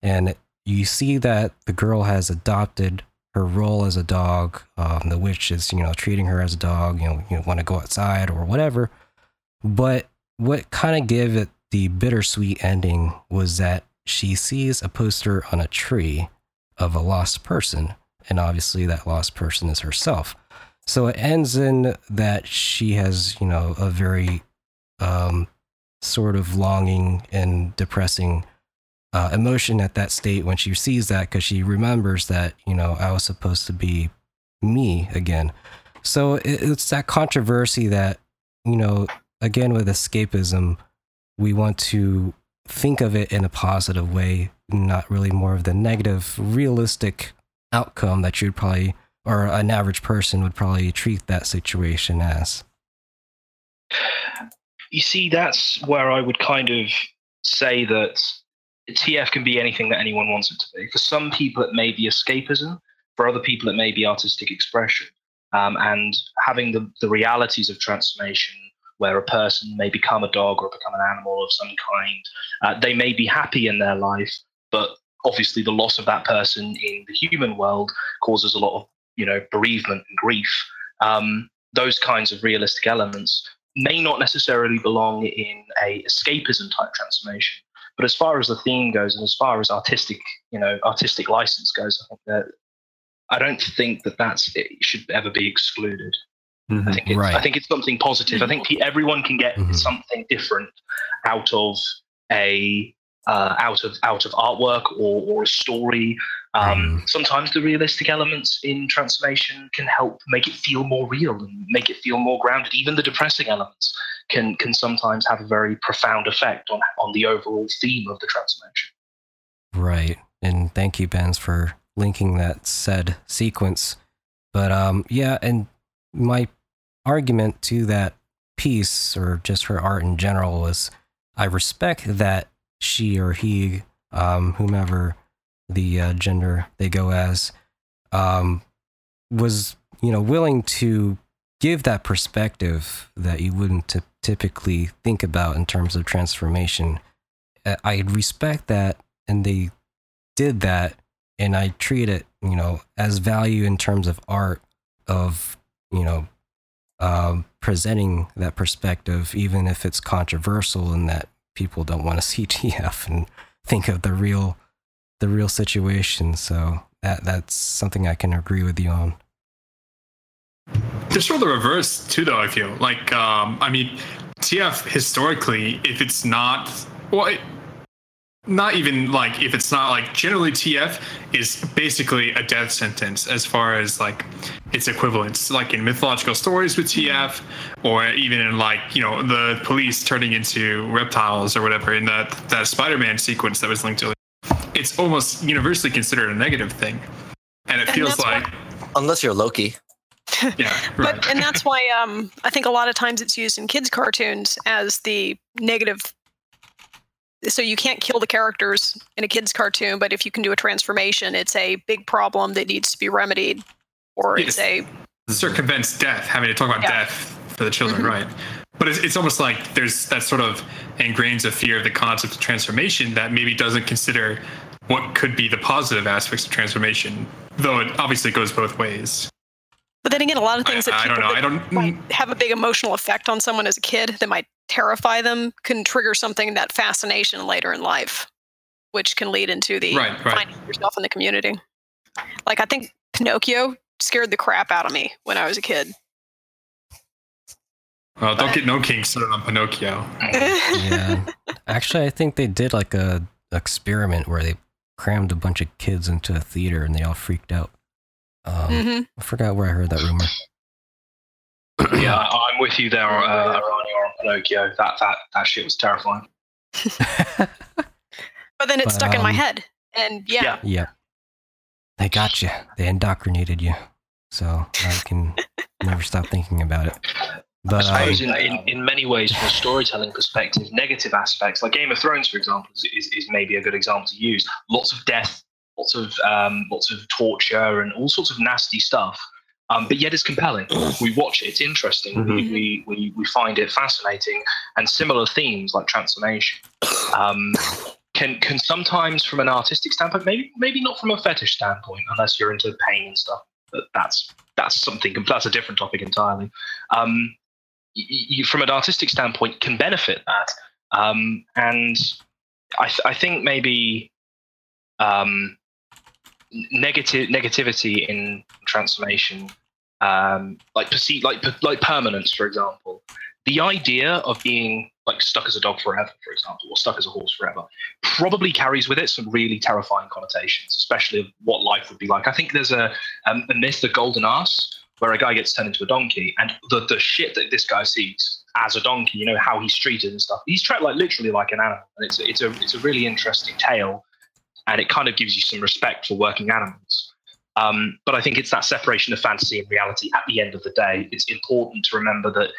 A: and you see that the girl has adopted her role as a dog. Um, the witch is you know treating her as a dog you know you want to go outside or whatever. But what kind of gave it the bittersweet ending was that she sees a poster on a tree of a lost person, and obviously that lost person is herself. So it ends in that she has, you know, a very um, sort of longing and depressing uh, emotion at that state when she sees that because she remembers that, you know, I was supposed to be me again. So it, it's that controversy that, you know, again with escapism, we want to think of it in a positive way, not really more of the negative, realistic outcome that you'd probably, or an average person would probably treat that situation as.
G: you see that's where i would kind of say that tf can be anything that anyone wants it to be. For some people it may be escapism. For other people it may be artistic expression. Um, and having the, the realities of transformation where a person may become a dog or become an animal of some kind uh, they may be happy in their life but obviously the loss of that person in the human world causes a lot of you know bereavement and grief um, those kinds of realistic elements may not necessarily belong in a escapism type transformation. But as far as the theme goes, and as far as artistic, you know, artistic license goes, I think that I don't think that that's it should ever be excluded. I think it's,
A: Right.
G: I think it's something positive. I think everyone can get
A: Mhm.
G: something different out of a uh, out of out of artwork or, or a story. Um, Sometimes the realistic elements in transformation can help make it feel more real and make it feel more grounded. Even the depressing elements can can sometimes have a very profound effect on on the overall theme of the transformation.
A: Right. And thank you, Benz, for linking that said sequence. But um, yeah, and my argument to that piece, or just her art in general, was I respect that she or he, um, whomever the uh, gender they go as, um, was you know willing to give that perspective that you wouldn't ty- typically think about in terms of transformation. I- I respect that, and they did that and I treat it, you know, as value in terms of art of, you know, um, presenting that perspective, even if it's controversial and that people don't want to see <laughs> TF and think of the real, the real situation. So that that's something I can agree with you on.
B: Sort of the reverse too, though. I feel like, um, I mean, TF historically, if it's not, well, it, not even like if it's not like generally TF is basically a death sentence as far as like its equivalents, like in mythological stories with TF, or even in like you know the police turning into reptiles or whatever in that that Spider-Man sequence that was linked to. It's almost universally considered a negative thing, and it
C: And
B: feels
C: why-
B: like
F: Unless you're Loki. <laughs>
B: yeah, right.
C: But and that's why um, I think a lot of times it's used in kids' cartoons as the negative. So you can't kill the characters in a kids' cartoon, but if you can do a transformation, it's a big problem that needs to be remedied, or it's a
B: circumvents death, having to talk about
C: Yeah.
B: death for the children,
C: Mhm.
B: right? But it's, it's almost like there's that sort of ingrains a fear of the concept of transformation that maybe doesn't consider what could be the positive aspects of transformation, though it obviously goes both ways.
C: But then again, a lot of
B: I,
C: things that
B: I
C: people
B: don't know. I don't.
C: might have a big emotional effect on someone as a kid that might terrify them can trigger something that fascination later in life, which can lead into the
B: Right, right.
C: finding yourself in the community. Like I think Pinocchio scared the crap out of me when I was a kid.
B: Well, don't get no kinks started on Pinocchio.
A: Yeah. <laughs> Actually, I think they did like a experiment where they crammed a bunch of kids into a theater and they all freaked out. Um,
C: hmm
A: I forgot where I heard that rumor.
G: yeah, I- I'm with you there, uh, Arania, or Pinocchio. That that that shit was terrifying. <laughs>
C: But then it
A: But,
C: stuck in my
A: um,
C: head, and yeah,
G: Yeah.
A: Yep. They got you. They indoctrinated you. So I can <laughs> never stop thinking about it. But
G: I
A: um,
G: suppose in, in, in many ways, from a storytelling perspective, negative aspects, like Game of Thrones, for example, is, is, is maybe a good example to use. Lots of death, lots of um, lots of torture, and all sorts of nasty stuff. Um, but yet it's compelling. <clears throat> We watch it; it's interesting. We, we, we we find it fascinating, and similar themes like transformation um, can can sometimes, from an artistic standpoint, maybe maybe not from a fetish standpoint, unless you're into pain and stuff. But that's that's something. That's a different topic entirely. Um, you, from an artistic standpoint, can benefit that. Um, and I, th- I think maybe um, negative negativity in transformation, um, like perceive, like like permanence, for example. The idea of being like stuck as a dog forever, for example, or stuck as a horse forever, probably carries with it some really terrifying connotations, especially of what life would be like. I think there's a, um, a myth, the golden ass, where a guy gets turned into a donkey, and the, the shit that this guy sees as a donkey, you know how he's treated and stuff. He's treated like literally like an animal, and it's it's a it's a really interesting tale, and it kind of gives you some respect for working animals. Um, but I think it's that separation of fantasy and reality. At the end of the day, it's important to remember that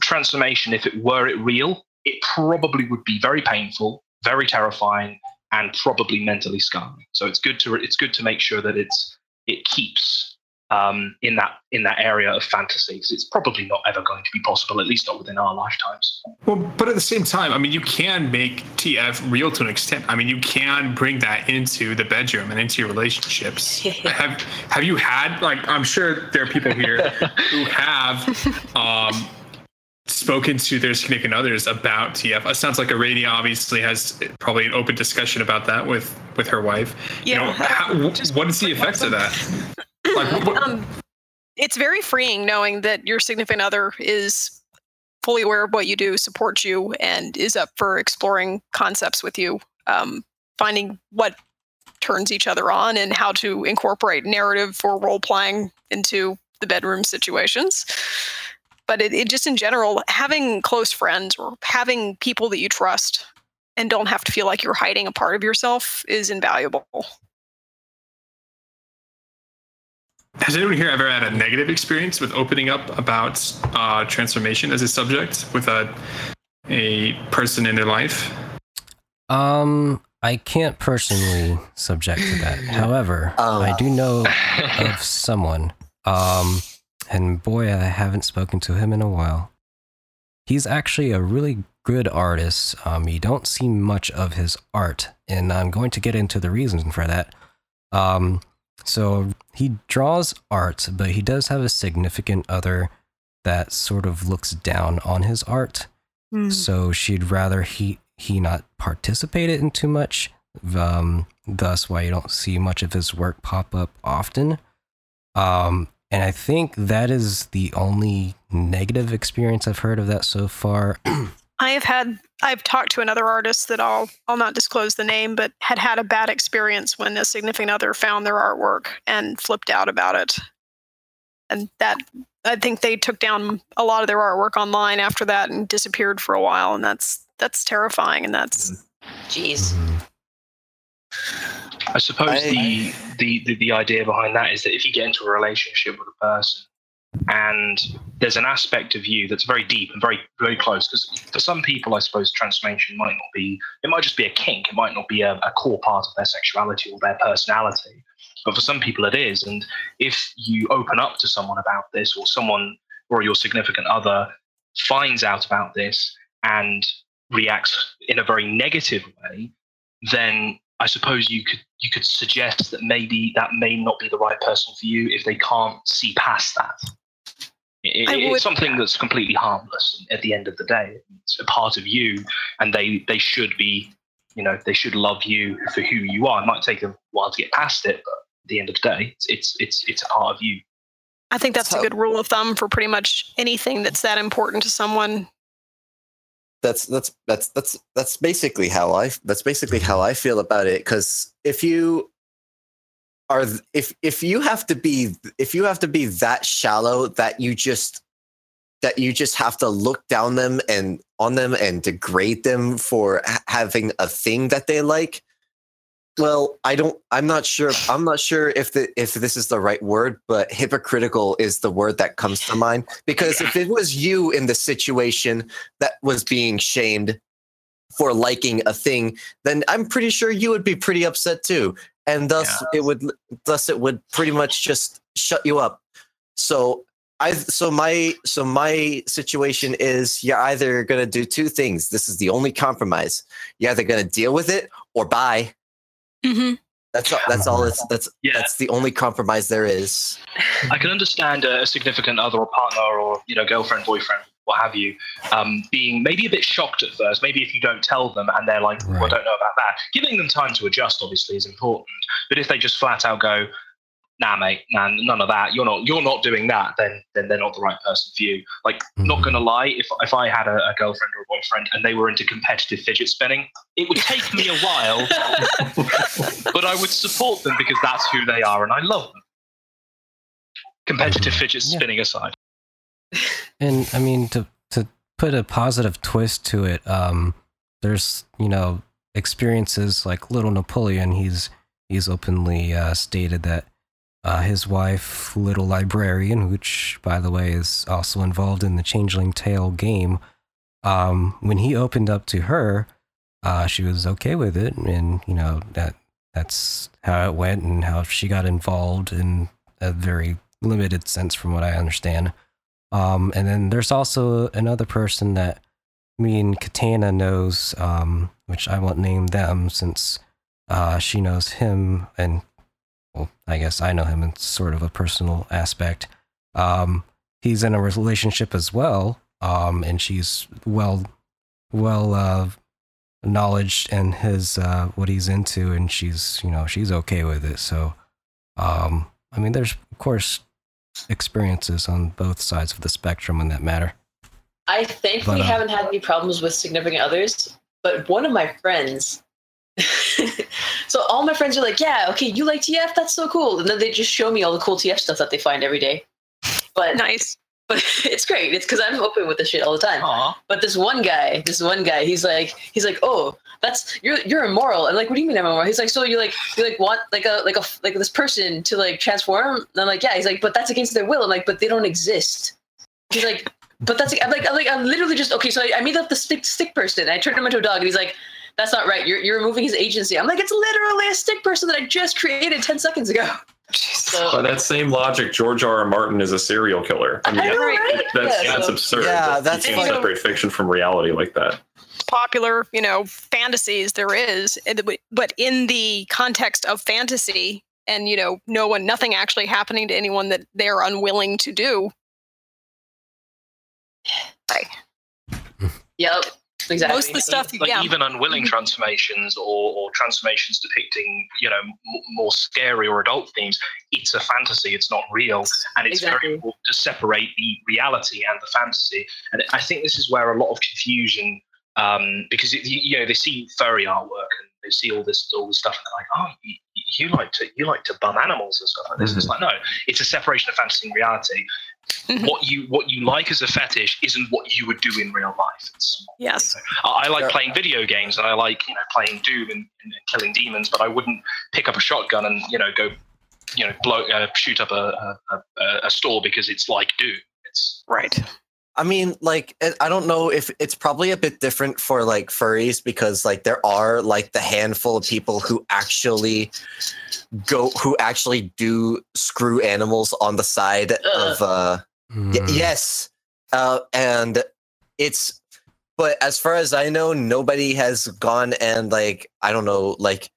G: transformation, if it were it real, it probably would be very painful, very terrifying, and probably mentally scarring. So it's good to it's good to make sure that it's it keeps um, in that in that area of fantasy because it's probably not ever going to be possible, at least not within our lifetimes.
B: Well, but at the same time, I mean, you can make TF real to an extent. I mean, you can bring that into the bedroom and into your relationships. <laughs> have Have you had like? I'm sure there are people here <laughs> who have um, spoken to their significant others about TF. It sounds like Arania obviously has probably an open discussion about that with with her wife. You know,
C: Yeah.
B: how, what is the effects of that? <laughs> <laughs> Like,
C: um, it's very freeing knowing that your significant other is fully aware of what you do, supports you, and is up for exploring concepts with you, um, finding what turns each other on and how to incorporate narrative or role playing into the bedroom situations. But it, it just in general, having close friends or having people that you trust and don't have to feel like you're hiding a part of yourself is invaluable.
B: Has anyone here ever had a negative experience with opening up about uh, transformation as a subject with a a person in their life?
A: Um, I can't personally subject to that. <laughs> However,
F: Oh.
A: I do know <laughs> of someone. Um, and boy, I haven't spoken to him in a while. He's actually a really good artist. Um, you don't see much of his art, and I'm going to get into the reason for that. Um, so he draws art, but he does have a significant other that sort of looks down on his art. So she'd rather he he not participate in too much. Um, thus why you don't see much of his work pop up often. Um, and I think that is the only negative experience I've heard of that so far. <clears throat>
C: I have had I've talked to another artist that I'll I'll not disclose the name, but had had a bad experience when a significant other found their artwork and flipped out about it. And that I think they took down a lot of their artwork online after that and disappeared for a while, and that's that's terrifying. And that's
D: Jeez.
A: Mhm.
G: I suppose
F: I-
G: the, the, the the idea behind that is that if you get into a relationship with a person and there's an aspect of you that's very deep and very very close, because for some people, I suppose transformation might not be it might just be a kink, it might not be a, a core part of their sexuality or their personality, but for some people it is. And if you open up to someone about this, or someone or your significant other finds out about this and reacts in a very negative way, then I suppose you could you could suggest that maybe that may not be the right person for you if they can't see past that. It-
C: I
G: it's
C: would-
G: something that's completely harmless at the end of the day. It's a part of you, and they they should be, you know, they should love you for who you are. It might take them a while to get past it, but at the end of the day, it's it's it's, it's a part of you.
C: I think that's
F: So-
C: a good rule of thumb for pretty much anything that's that important to someone.
F: that's that's that's that's that's basically how I that's basically how I feel about it. Because if you are if if you have to be if you have to be that shallow that you just that you just have to look down them and on them and degrade them for ha- having a thing that they like well i don't i'm not sure i'm not sure if the if this is the right word but hypocritical is the word that comes to mind. Because if it was you in the situation that was being shamed for liking a thing then i'm pretty sure you would be pretty upset too and thus it would thus it would pretty much just shut you up. So i so my so my situation is you're either going to do two things. This is the only compromise. You're either going to deal with it or buy.
C: Mm-hmm.
F: that's all, that's all it's that's
G: Yeah.
F: that's the only compromise there is.
G: I can understand a significant other or partner or you know girlfriend, boyfriend, what have you, um, being maybe a bit shocked at first. Maybe if you don't tell them and they're like, "Well, I don't know about that." Giving them time to adjust obviously is important. But if they just flat out go, "Nah, mate, nah, none of that. You're not you're not doing that," then then they're not the right person for you. Like, not
A: Mhm.
G: gonna lie, if if I had a, a girlfriend or a boyfriend and they were into competitive fidget spinning, it would take me a while, <laughs> but I would support them because that's who they are and I love them. Competitive
A: Mhm.
G: fidget
A: Yeah.
G: spinning aside.
A: And I mean to to put a positive twist to it, um, there's you know experiences like Little Napoleon. He's he's openly uh, stated that uh, his wife, Little Librarian, which by the way is also involved in the Changeling Tale game, um, when he opened up to her, uh, she was okay with it, and you know that that's how it went and how she got involved in a very limited sense, from what I understand. Um, and then there's also another person that me and Cataena knows, um, which I won't name them since uh, she knows him, and well, I guess I know him in sort of a personal aspect. Um, he's in a relationship as well, um, and she's well, well uh, knowledge and his uh, what he's into, and she's you know she's okay with it. So, um, I mean, there's of course experiences on both sides of the spectrum in that matter.
D: I think
A: But, uh,
D: haven't had any problems with significant others, but one of my friends. <laughs> so all my friends are like, "Yeah, okay, you like TF? That's so cool." And then they just show me all the cool TF stuff that they find every day. But <laughs>
C: Nice.
D: but <laughs> it's great. It's because I'm open with this shit all the time.
H: Aw.
D: But this one guy, this one guy, he's like, he's like, oh, that's you're you're immoral. And like, what do you mean I'm immoral? He's like, so you like you like want like a like a like this person to like transform? And I'm like, yeah. He's like, but that's against their will. I'm like, but they don't exist. He's like, but that's I'm like I'm like I'm literally just okay. So I, I made up the stick stick person. I turned him into a dog, and he's like. That's not right. You're, you're removing his agency. I'm like, it's literally a stick person that I just created 10 seconds ago. So,
E: By that same logic, George R. R. Martin is a serial killer. I
D: I
E: mean,
D: know, right?
E: that's,
D: Yeah,
E: that's
D: so-
E: absurd.
F: Yeah,
E: that
F: that's
E: you can
D: fine.
E: separate fiction from reality like that.
C: Popular, you know, fantasies there is, but in the context of fantasy and you know, no one, nothing actually happening to anyone that they're unwilling to do.
D: Yep. Exactly.
C: Most of the stuff,
G: like
C: yeah,
G: even unwilling mm-hmm. transformations or, or transformations depicting you know m- more scary or adult themes it's a fantasy it's not real and it's
D: Exactly.
G: very important to separate the reality and the fantasy and i think this is where a lot of confusion um, because it, you, you know they see furry artwork and they see all this all this stuff and they're like oh you, you like to you like to bum animals and stuff like this it's like no it's a separation of fantasy and reality <laughs> what you what you like as a fetish isn't what you would do in real life it's
C: yes,
G: I, I like
F: Yeah.
G: playing video games and I like you know playing Doom and, and killing demons, but I wouldn't pick up a shotgun and you know go you know blow uh, shoot up a, a, a, a store because it's like Doom. It's
C: right.
F: I mean, like, I don't know if it's probably a bit different for like furries because like there are like the handful of people who actually go who actually do screw animals on the side of uh y-
A: Mm.
F: yes. Uh and it's but as far as I know, nobody has gone and like I don't know, like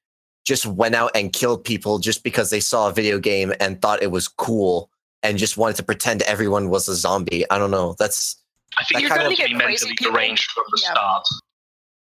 F: just went out and killed people just because they saw a video game and thought it was cool and just wanted to pretend everyone was a zombie. I don't know. That's
G: I think
F: That
G: you
F: kind
G: have
C: of-
G: to be
C: You're gonna get crazy
G: mentally
C: people.
G: deranged from the
C: Yeah.
G: start.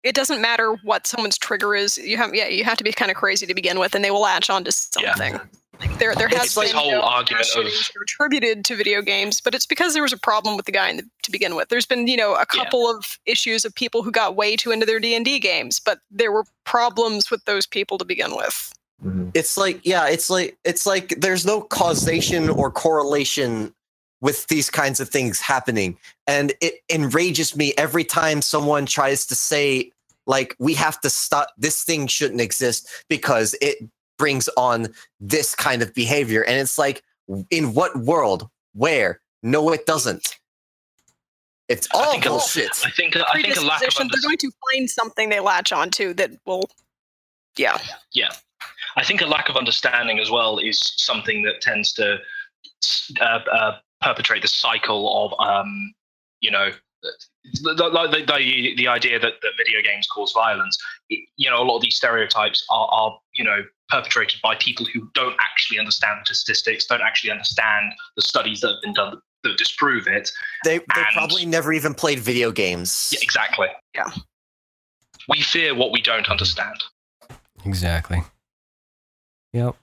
C: It doesn't matter what someone's trigger is. You have, yeah, you have to be kind of crazy to begin with, and they will latch onto
G: Yeah.
C: something. Like there, there
F: It's
C: has
F: like
C: been
G: this whole
C: you know,
G: argument
C: mass
G: of-
C: shootings that are attributed to video games, but it's because there was a problem with the guy in the, to begin with. There's been, you know, a
G: Yeah.
C: couple of issues of people who got way too into their D and D games, but there were problems with those people to begin with. Mm-hmm.
F: it's like yeah it's like it's like there's no causation or correlation with these kinds of things happening. And it enrages me every time someone tries to say like we have to stop this thing shouldn't exist because it brings on this kind of behavior. And it's like in what world? Where? No it doesn't. It's all
G: think a-
F: bullshit.
G: I think I think a lack of
C: Predisposition, they're going to find something they latch onto that will, yeah.
G: Yeah, I think a lack of understanding as well is something that tends to uh, uh, perpetrate the cycle of, um, you know, the, the, the, the, the idea that, that video games cause violence. It- you know, a lot of these stereotypes are, are, you know, perpetrated by people who don't actually understand the statistics, don't actually understand the studies that have been done that disprove it.
F: they, they
G: and-
F: probably never even played video games
G: Yeah, exactly.
C: Yeah.
G: We fear what we don't understand.
A: Exactly. Yep.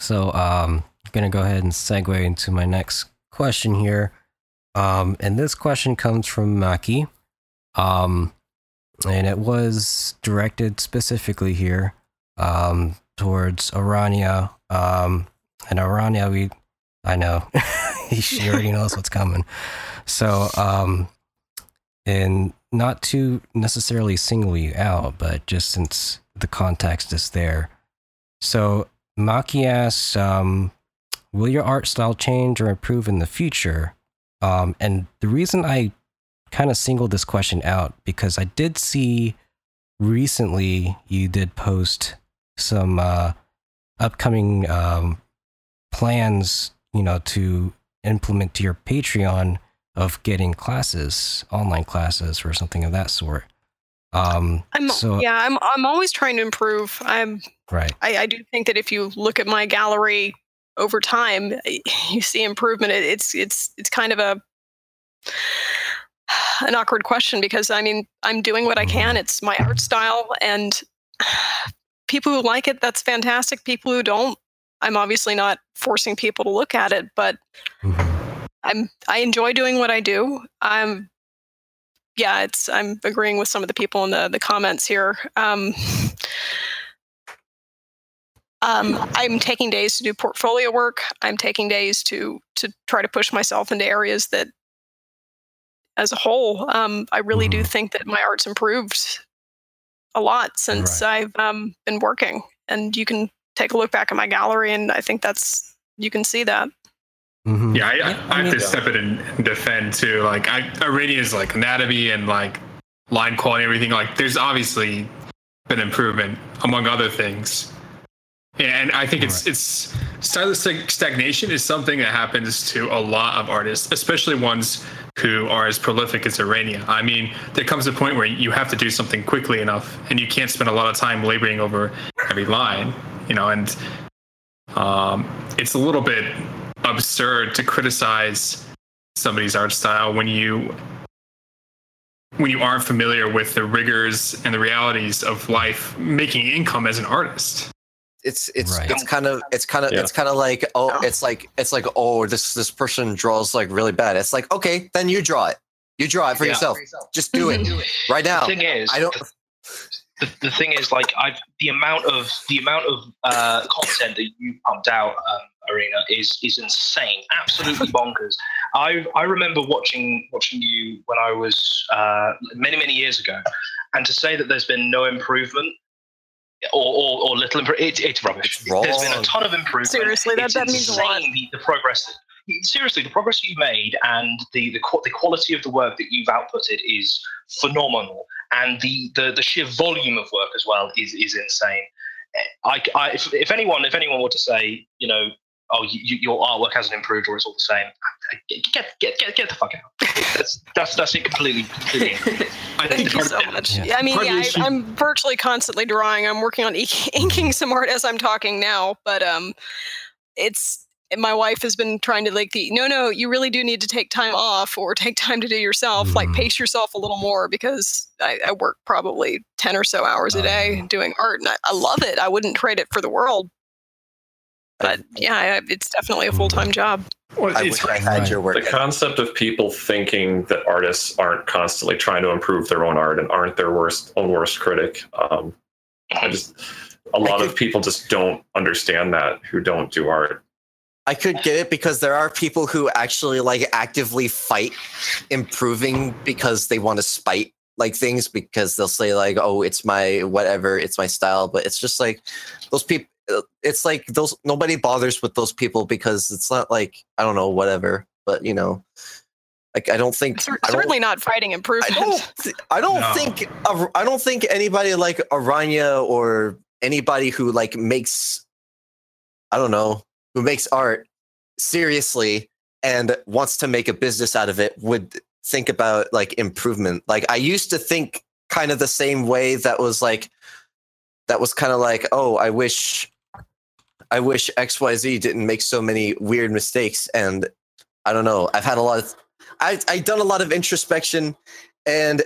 A: So um I'm gonna go ahead and segue into my next question here. Um and this question comes from Maki. Um and it was directed specifically here um towards Arania. Um and Arania we I know <laughs> she already knows what's coming. So um and not to necessarily single you out, but just since the context is there. So Maki asks, um, will your art style change or improve in the future? Um, and the reason I kind of singled this question out because I did see recently you did post some uh, upcoming um, plans, you know, to implement to your Patreon of getting classes, online classes, or something of that sort. Um,
C: I'm
A: so
C: yeah, I'm I'm always trying to improve. I'm
A: right,
C: I, I do think that if you look at my gallery over time, <laughs> you see improvement. It, it's it's it's kind of a <sighs> an awkward question because I mean, I'm doing what I can. It's my art style, and <sighs> people who like it, that's fantastic. People who don't, I'm obviously not forcing people to look at it, but
A: Mhm.
C: I'm I enjoy doing what I do. I'm yeah, it's I'm agreeing with some of the people in the the comments here. Um, um, I'm taking days to do portfolio work. I'm taking days to to try to push myself into areas that, as a whole, um, I really do
A: Mhm.
C: think that my art's improved a lot since I've um, been working. And you can take a look back at my gallery, and I think that's you can see that.
A: Mhm.
B: Yeah, I, I, I have
A: mean-
B: to step it in and defend too. Like, I, Arania's like anatomy and like line quality, and everything. Like, there's obviously been improvement among other things. And I think it's it's stylistic stagnation is something that happens to a lot of artists, especially ones who are as prolific as Arania. I mean, there comes a point where you have to do something quickly enough, and you can't spend a lot of time laboring over every line, you know. And um, it's a little bit absurd to criticize somebody's art style when you when you aren't familiar with the rigors and the realities of life making income as an artist.
F: It's it's
A: Right.
F: it's kind of it's kind of
E: Yeah.
F: it's kind of like oh it's like it's like oh this this person draws like really bad. It's like okay then you draw it. You draw it for
G: Yeah.
F: yourself. Just do it. <laughs> Right now.
G: The thing is,
F: I don't
G: the, the thing is like I've the amount of the amount of uh, content that you pumped out um, Arania is is insane. Absolutely <laughs> bonkers. I i remember watching watching you when i was uh, many many years ago. And to say that there's been no improvement or, or, or little improvement it, it's rubbish.
F: It's
G: there's been a ton of improvement.
C: Seriously, that-
G: It's
C: that means a lot.
G: insane, The, the progress seriously the progress you've made and the the, the quality of the work that you've outputted is phenomenal. And the, the the sheer volume of work as well is is insane. Eh, I, I if, if anyone if anyone were to say you know oh you, your artwork hasn't improved or it's all the same get get get get, get the fuck out that's that's that's it completely completely <laughs>
B: I
C: Thank you so
B: of-
C: much.
A: Yeah.
C: Yeah, I mean,
B: Part
C: yeah, I, I'm virtually constantly drawing. I'm working on ink- <laughs> inking some art as I'm talking now, but um, it's my wife has been trying to like the no, no, you really do need to take time off or take time to do yourself. Like
A: Mhm.
C: pace yourself a little more because I, I work probably ten or so hours a day
A: yeah.
C: doing art, and I, I love it. I wouldn't trade it for the world. But yeah, I, it's definitely a full time job.
B: Well,
F: I wish I had
A: right.
F: your work
E: the concept of people thinking that artists aren't constantly trying to improve their own art and aren't their worst own worst critic um, i just a lot of people just don't understand that who don't do art
F: I could get it because there are people who actually like actively fight improving because they want to spite like things because they'll say like oh it's my whatever it's my style but it's just like those people it's like those nobody bothers with those people because it's not like I don't know whatever but you know like I don't think
C: Cer-
F: I don't-
C: certainly not fighting
F: I
C: improvement.
F: don't. <laughs> thi- I don't
B: No.
F: think. I don't think anybody like Arania or anybody who like makes. I don't know who makes art seriously and wants to make a business out of it would think about like improvement. Like I used to think kind of the same way. That was like. That was kind of like, oh, I wish. I wish X Y Z didn't make so many weird mistakes, and I don't know. I've had a lot of. I I've done a lot of introspection and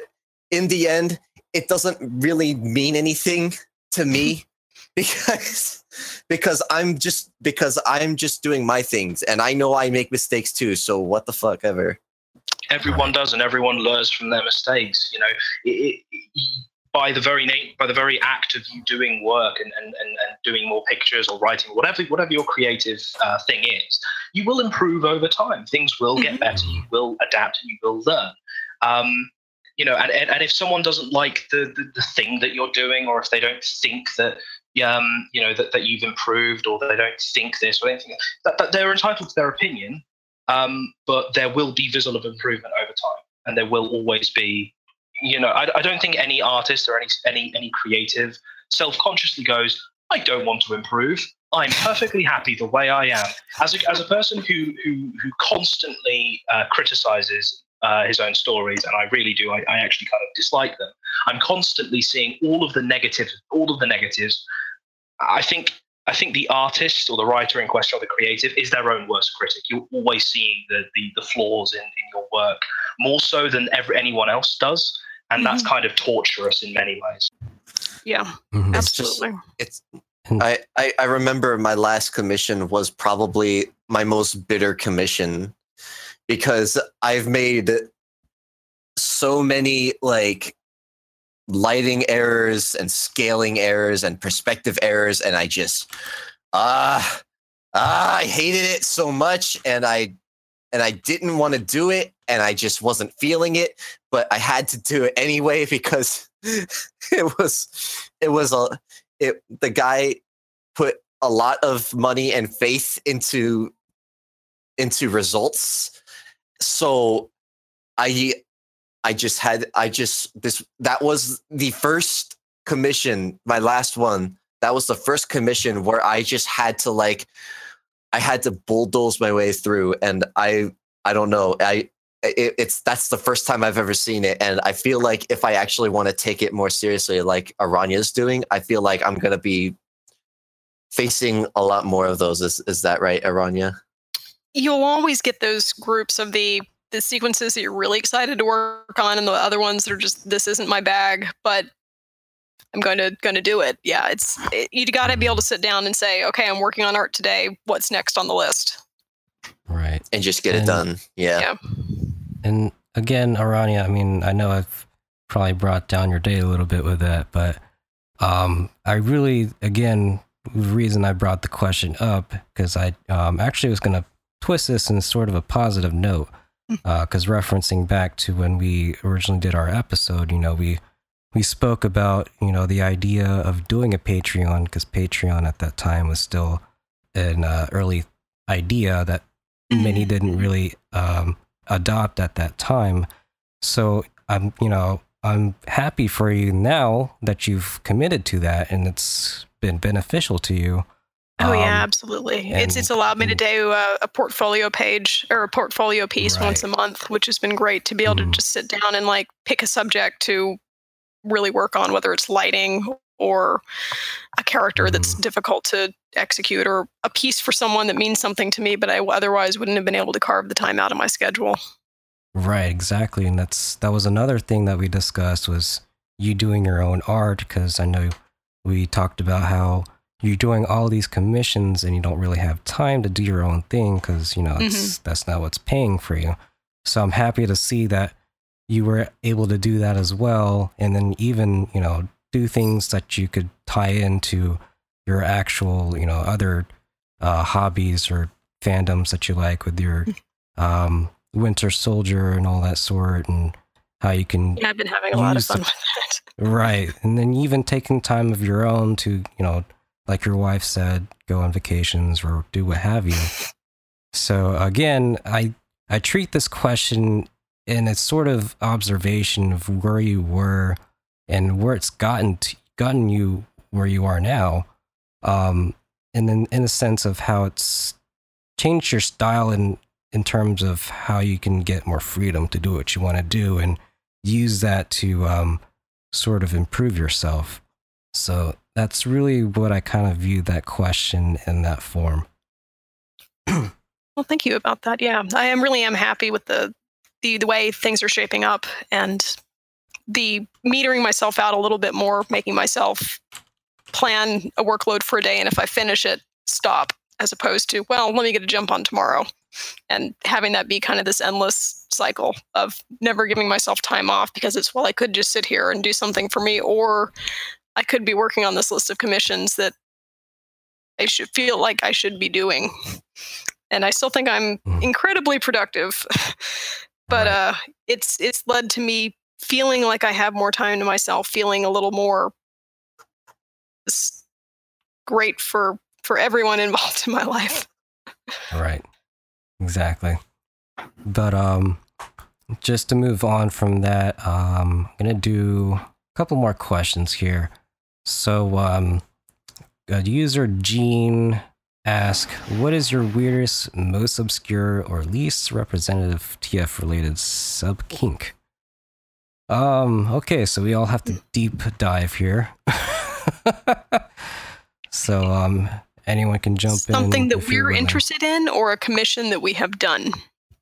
F: in the end it doesn't really mean anything to me <laughs> <laughs> because because i'm just because i'm just doing my things and i know i make mistakes too so what the fuck ever
G: everyone does and everyone learns from their mistakes you know it, it, by the very name by the very act of you doing work and, and, and, and doing more pictures or writing whatever whatever your creative uh, thing is you will improve over time things will get
C: Mhm.
G: better you will adapt and you will learn um, you know and, and, and if someone doesn't like the, the, the thing that you're doing or if they don't think that um, you know that, that you've improved or they don't think this or anything that, that they're entitled to their opinion um, but there will be visible improvement over time, and there will always be. You know, I, I don't think any artist or any any any creative self-consciously goes, "I don't want to improve. I'm perfectly happy the way I am." As a, as a person who who who constantly uh, criticizes uh, his own stories, and I really do, I, I actually kind of dislike them. I'm constantly seeing all of the negatives, all of the negatives. I think I think the artist or the writer in question or the creative is their own worst critic. You're always seeing the the, the flaws in, in your work more so than ever anyone else does, and that's kind of torturous in many ways.
C: Yeah,
A: Mhm.
F: It's just-
C: absolutely.
F: it's I, I I remember my last commission was probably my most bitter commission because I've made so many like lighting errors and scaling errors and perspective errors and I just ah ah I hated it so much and I and I didn't want to do it and I just wasn't feeling it but I had to do it anyway <laughs> because it was it was a it the guy put a lot of money and faith into into results. So i i just had i just this that was the first commission my last one. That was the first commission where i just had to like i had to bulldoze my way through and i i don't know i it, it's that's the first time I've ever seen it, and I feel like if I actually want to take it more seriously, like Arania's doing, I feel like I'm gonna be facing a lot more of those. Is is that right, Aranya?
C: You'll always get those groups of the the sequences that you're really excited to work on, and the other ones that are just this isn't my bag, but I'm going to going to do it. Yeah, it's it, you got to be able to sit down and say, okay, I'm working on art today. What's next on the list?
A: Right.
F: And just get it done. Yeah.
C: Yeah.
A: And again, Arania, I mean, I know I've probably brought down your day a little bit with that, but um, I really, again, the reason I brought the question up because I um, actually was going to twist this in sort of a positive note. Because referencing back to when we originally did our episode, you know, we we spoke about you know the idea of doing a Patreon because Patreon at that time was still an uh, early idea that many didn't really um, adopt at that time. So I'm, you know, I'm happy for you now that you've committed to that and it's been beneficial to you.
C: Oh yeah,
A: Um,
C: absolutely.
A: and-
C: it's it's allowed me to do a, a portfolio page or a portfolio piece once a month, which has been great to be able
A: Mhm.
C: to just sit down and like pick a subject to really work on, whether it's lighting or a character that's mm. difficult to execute or a piece for someone that means something to me, but I otherwise wouldn't have been able to carve the time out of my schedule.
A: Right, exactly. And that's that was another thing that we discussed was you doing your own art because I know we talked about how you're doing all these commissions and you don't really have time to do your own thing because you know it's mm-hmm. that's not what's paying for you. So I'm happy to see that you were able to do that as well and then even, you know, do things that you could tie into your actual, you know, other uh, hobbies or fandoms that you like with your <laughs> um, Winter Soldier and all that sort, and how you can
C: Yeah, I've been having a lot of fun with that. <laughs>
A: right, and then even taking time of your own to, you know, like your wife said, go on vacations or do what have you. So again, I I treat this question in a sort of observation of where you were and where it's gotten to, gotten you where you are now, um, and then in a sense of how it's changed your style in in terms of how you can get more freedom to do what you want to do and use that to um, sort of improve yourself. So that's really what I kind of view that question in that form.
C: Well, thank you about that. Yeah, I am really am happy with the the, the way things are shaping up and the metering myself out a little bit more, making myself plan a workload for a day, and if I finish it, stop, as opposed to well, let me get a jump on tomorrow, and having that be kind of this endless cycle of never giving myself time off because it's well, I could just sit here and do something for me, or I could be working on this list of commissions that I should feel like I should be doing and I still think I'm
A: Mhm.
C: incredibly productive. <laughs> but uh, it's it's led to me feeling like I have more time to myself, feeling a little more great for for everyone <laughs> involved in my life.
A: Right. Exactly. But um just to move on from that, um I'm going to do a couple more questions here. So um user Gene ask, "What is your weirdest, most obscure or least representative TF related sub kink?" Um okay, so we all have to deep dive here. <laughs> so um anyone can jump in.
C: Something that we're interested in, or a commission that we have done.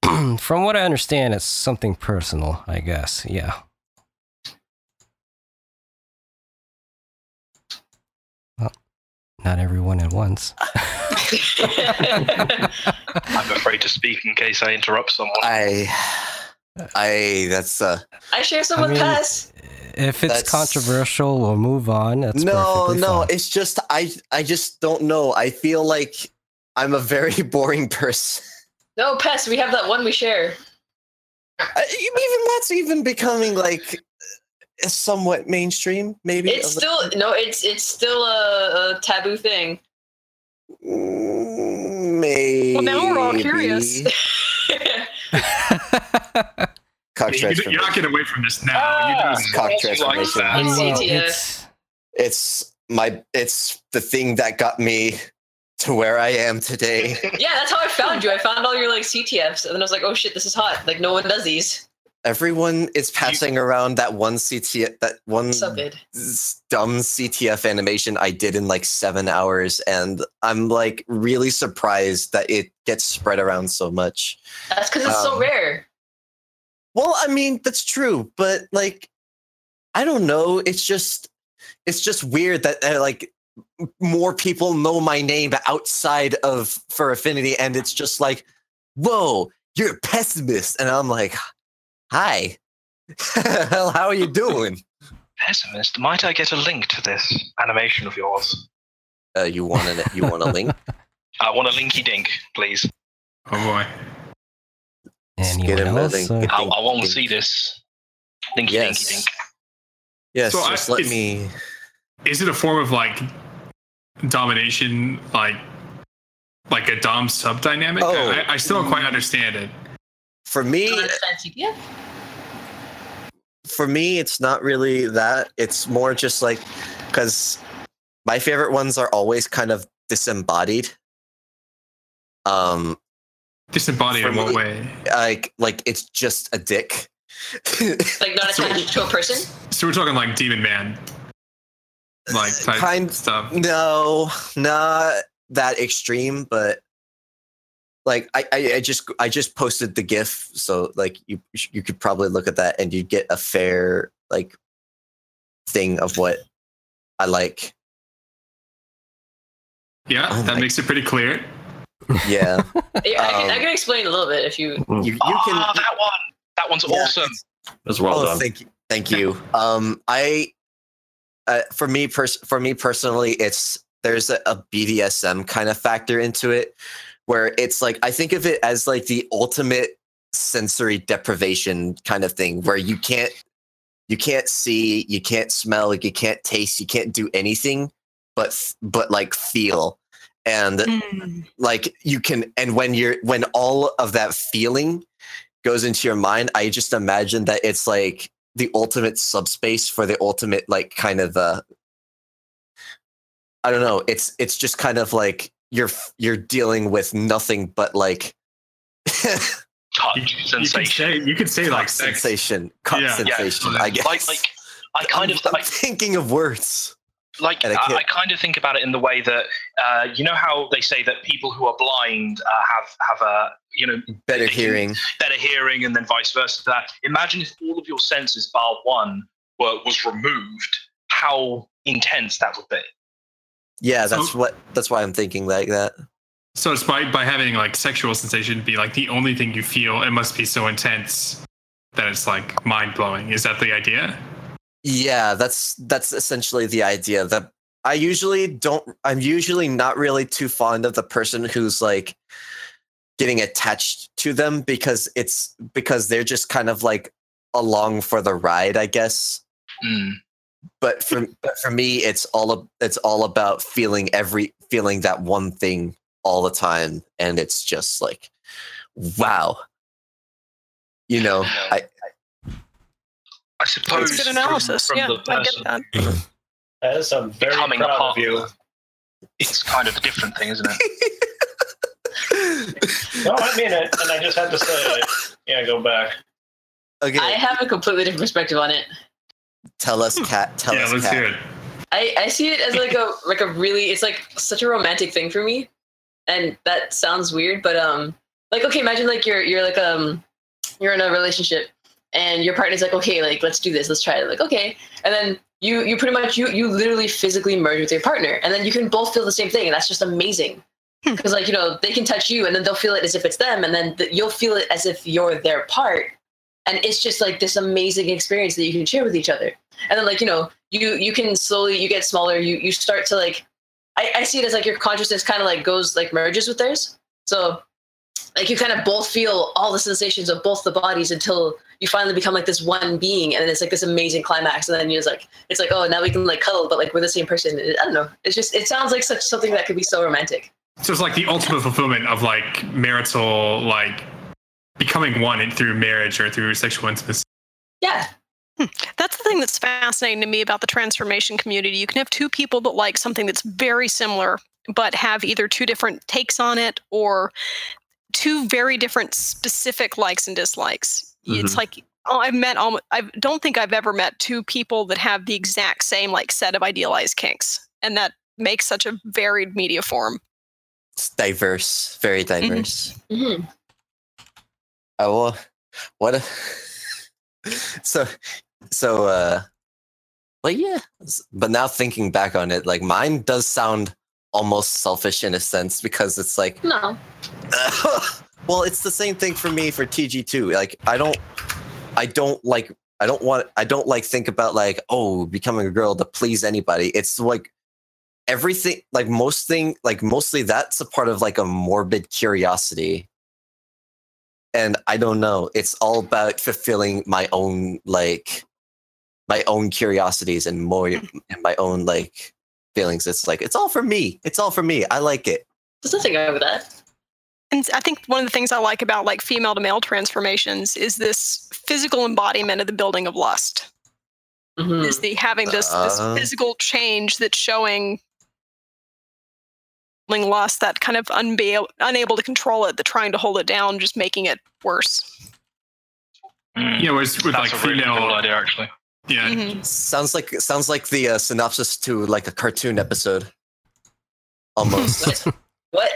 C: <clears throat>
A: From what I understand, it's something personal. I guess. Yeah. Well, not everyone at once. <laughs>
G: I'm afraid to speak in case I interrupt someone.
F: I, I that's uh
D: I share some
A: I
D: with
A: mean,
D: Pass.
A: If it's
F: That's-
A: controversial, we'll move on. That's
F: no no
A: fine.
F: it's just I I just don't know. I feel like I'm a very <laughs> boring person.
D: No, Pass. We have that one we share.
F: I- even that's even becoming like somewhat mainstream maybe
D: It's
F: a little-
D: still no. It's it's still a, a taboo thing.
F: Mm, maybe
C: Well, now we're all curious. <laughs> <laughs> <laughs>
F: cock
B: You're, you're not getting away from this now.
G: Ah,
B: you just,
F: cock transformation
G: that.
D: It's
A: it's-
F: it's my it's the thing that got me to where I am today. <laughs>
D: yeah, that's how I found you. I found all your like CTFs, and then I was like, oh shit, this is hot. Like no one does these.
F: Everyone is passing around that one CTF that one
D: So good.
F: dumb CTF animation I did in like seven hours, and I'm like really surprised that it gets spread around so much.
D: That's because it's so
F: Um,
D: rare.
F: Well, I mean that's true, but like I don't know. It's just it's just weird that uh, like more people know my name outside of Fur Affinity, and it's just like, whoa, you're a pessimist, and I'm like, hi, hell, <laughs> how are you doing?
G: Pesimist, might I get a link to this animation of yours?
F: Uh, you want a you want a link? <laughs>
G: I want a linky dink, please.
B: oh boy.
F: Just
A: Anyone
F: get him
A: else?
F: link.
A: Uh,
G: I,
F: Dink,
G: I want to
F: dink.
G: see this. Linky
F: Yes.
G: dinky dink.
F: Yes,
B: So I-
F: let
B: is-
F: me.
B: Is it a form of like domination, like like a dom sub dynamic?
F: Oh.
B: I, I still don't quite understand it.
F: For me,
D: you understand CTF?
F: for me, it's not really that. It's more just like because my favorite ones are always kind of disembodied. Um,
B: Disembodied in
F: For
B: what
F: me-
B: way?
F: like like it's just a dick. <laughs>
D: Like not
B: So-
D: attached to a person?
B: So we're talking like Demon Man, like type
F: Kind-
B: stuff.
F: no, not that extreme, but like I, I, I just I just posted the GIF, so like you you could probably look at that and you'd get a fair like thing of what I like.
B: Yeah,
F: Oh
B: that
F: my-
B: makes it pretty clear.
F: Yeah, <laughs>
D: Yeah, I, can, I
F: Um,
D: can explain a little bit if you.
F: you you
G: Ah,
F: can.
G: that one. That one's
F: Yeah,
G: awesome.
E: As well
F: oh,
E: done.
F: thank you, thank you. Um, I, uh, for me, pers- for me personally, it's there's a, a BDSM kind of factor into it, where it's like I think of it as like the ultimate sensory deprivation kind of thing, where you can't, you can't see, you can't smell, you can't taste, you can't do anything, but f- but like feel, and
C: Mm.
F: like you can and when you're when all of that feeling goes into your mind i just imagine that it's like the ultimate subspace for the ultimate like kind of uh i don't know it's it's just kind of like you're you're dealing with nothing but like
G: Touch
B: You could
G: sensation.
B: say you could say like
F: sensation cock
B: Yeah. Yeah,
F: sensation
B: so
F: i guess
G: Like, like I kind of
F: I'm, I'm
G: like,
F: thinking of words
G: like
F: I
G: I, kind of think about it in the way that uh, you know how they say that people who are blind uh, have have a you know
F: better hearing
G: better hearing and then vice versa. That imagine if all of your senses bar one were was removed, how intense that would be.
F: yeah
B: So-
F: that's what that's why i'm thinking like that
B: So it's by by having like sexual sensation be like the only thing you feel, it must be so intense that it's like mind blowing. Is that the idea?
F: Yeah, that's that's essentially the idea. That I usually don't I'm usually not really too fond of the person who's like getting attached to them because it's because they're just kind of like along for the ride, I guess.
G: Mm.
F: But for but for me it's all it's all about feeling every feeling that one thing all the time and it's just like wow. You know, I
G: I suppose
C: That's good analysis.
G: From,
C: yeah, I get that. <laughs>
H: That is I'm very
G: becoming a
H: proud of you.
G: it's kind of a different thing, isn't it? <laughs>
H: No, I mean it, and I just had to say it. Yeah, go back.
F: okay,
D: I have a completely different perspective on it.
F: tell us cat tell
B: yeah,
F: us
B: let's
F: cat
B: hear it.
D: I, I see it as like a <laughs> like a really it's like such a romantic thing for me. And that sounds weird, but um like okay, imagine like you're you're like um you're in a relationship and your partner's like, okay, like let's do this, let's try it. Like, okay. And then you you pretty much you you literally physically merge with your partner and then you can both feel the same thing and that's just amazing.
C: Hmm.
D: Because like, you know, they can touch you and then they'll feel it as if it's them and then th- you'll feel it as if you're their part. And it's just like this amazing experience that you can share with each other. And then like, you know, you you can slowly you get smaller, you you start to like I, I see it as like your consciousness kind of like goes like merges with theirs. So like you kind of both feel all the sensations of both the bodies until you finally become like this one being and then it's like this amazing climax and then you're just like it's like oh now we can like cuddle but like we're the same person. I don't know. It's just it sounds like such something that could be so romantic.
B: So it's like the ultimate fulfillment of like marital, like becoming one through marriage or through sexual intimacy.
D: yeah. Hmm.
C: That's the thing that's fascinating to me about the transformation community. You can have two people that like something that's very similar, but have either two different takes on it or two very different specific likes and dislikes. It's like oh, I've met almost. I don't think I've ever met two people that have the exact same like set of idealized kinks, and that makes such a varied media form.
F: It's diverse, very diverse.
D: Mhm.
F: I will. What? A, so, so, uh, well, yeah. But now thinking back on it, like mine does sound almost selfish in a sense because it's like,
D: no <laughs>
F: well, it's the same thing for me for TG2. Like, I don't, I don't like, I don't want, I don't like think about like, oh, becoming a girl to please anybody. It's like everything, like most thing, like mostly that's a part of like a morbid curiosity. And I don't know. It's all about fulfilling my own like my own curiosities and more and my own like feelings. It's like it's all for me. It's all for me. I like it.
D: there's nothing wrong with that
C: And I think one of the things I like about like female to male transformations is this physical embodiment of the building of lust.
D: Mhm.
C: Is the having this
F: Uh.
C: this physical change that's showing feeling lust that kind of unbe- unable to control it, the trying to hold it down, just making it worse.
G: Mm.
B: You know, whereas with
G: That's
B: like
G: a really
B: female,
G: cool idea, actually.
B: Yeah,
C: Mhm.
F: Sounds like sounds like the uh, synopsis to like a cartoon episode. Almost. <laughs>
D: what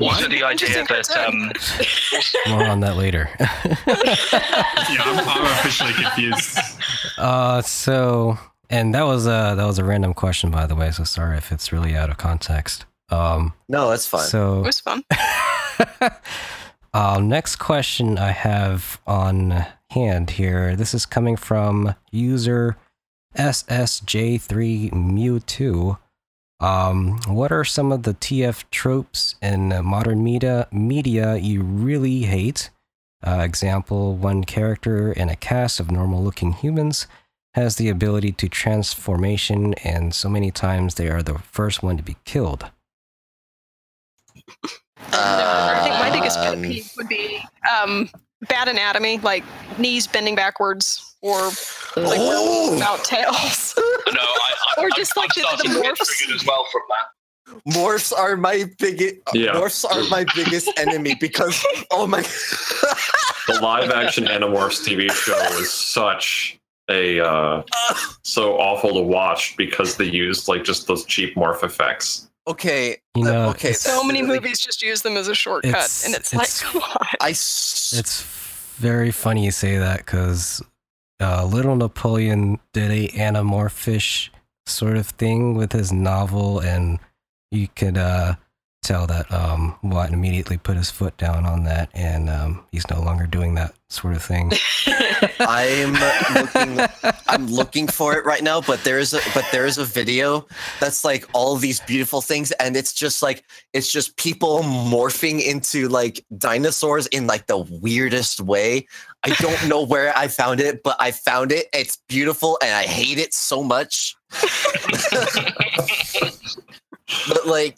G: Also, the idea
C: Interesting
G: that um, <laughs>
A: More on that later. <laughs>
B: yeah, I'm, I'm officially confused.
A: uh, so, and that was a that was a random question, by the way. So sorry if it's really out of context. Um,
F: no, that's fine.
C: So It
A: so
C: was fun.
A: uh, next question I have on hand here. This is coming from user SSJ3Mew2. Um, what are some of the TF tropes in modern media media you really hate? Uh, example: one character in a cast of normal-looking humans has the ability to transformation, and so many times they are the first one to be killed. <coughs>
C: I think my biggest pet
F: Um,
C: peeve would be um, bad anatomy, like knees bending backwards or like
F: Oh!
C: without tails. <laughs>
G: no, I, I,
C: Or
G: I'm-
C: just
G: I'm
C: like the- the
G: starting to get
C: morphs.
G: as well from that.
F: Morphs are my biggest.
E: Yeah.
F: Morphs are my biggest <laughs> enemy because oh my. <laughs>
E: The live action Animorphs TV show is such a uh, so awful to watch because they used like just those cheap morph effects.
F: Okay.
A: You
F: uh, okay.
C: so many
F: like,
C: movies just use them as a shortcut,
A: It's-
C: and it's,
A: it's-
C: like, <laughs> come on.
F: I. s-
A: It's very funny you say that because uh, Little Napoleon did a anamorphish sort of thing with his novel, and you could uh, tell that um, Watt immediately put his foot down on that, and um, he's no longer doing that sort of thing. <laughs>
F: I'm looking. I'm looking for it right now, but there is a but there is a video that's like all these beautiful things, and it's just like it's just people morphing into like dinosaurs in like the weirdest way. I don't know where I found it, but I found it. It's beautiful, and I hate it so much. <laughs> but like,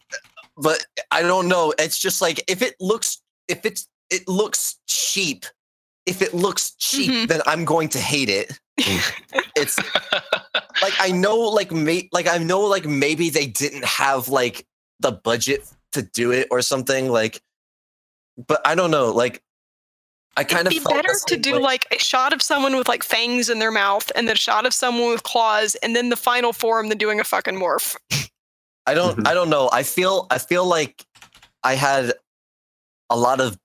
F: but I don't know. It's just like if it looks if it's it looks cheap. If it looks cheap,
C: Mhm.
F: then I'm going to hate it. It's like I know like may, like I know like maybe they didn't have like the budget to do it or something like but I don't know like I kind
C: It'd
F: of
C: be better to do
F: way.
C: like a shot of someone with like fangs in their mouth and then a shot of someone with claws and then the final form than doing a fucking morph.
F: I don't
E: Mhm.
F: I don't know. I feel I feel like I had a lot of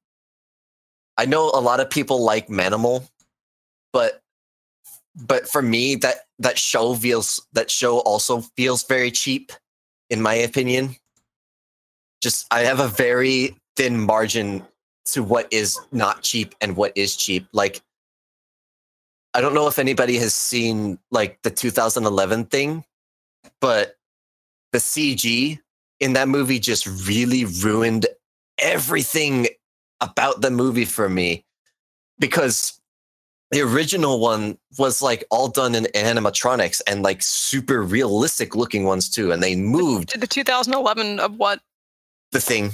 F: I know a lot of people like Manimal, but but for me that that show feels that show also feels very cheap in my opinion. Just I have a very thin margin to what is not cheap and what is cheap. Like I don't know if anybody has seen like the 2011 thing, but the CG in that movie just really ruined everything about the movie for me because the original one was like all done in animatronics and like super realistic looking ones too and they moved
C: The 2011 of what?
F: the thing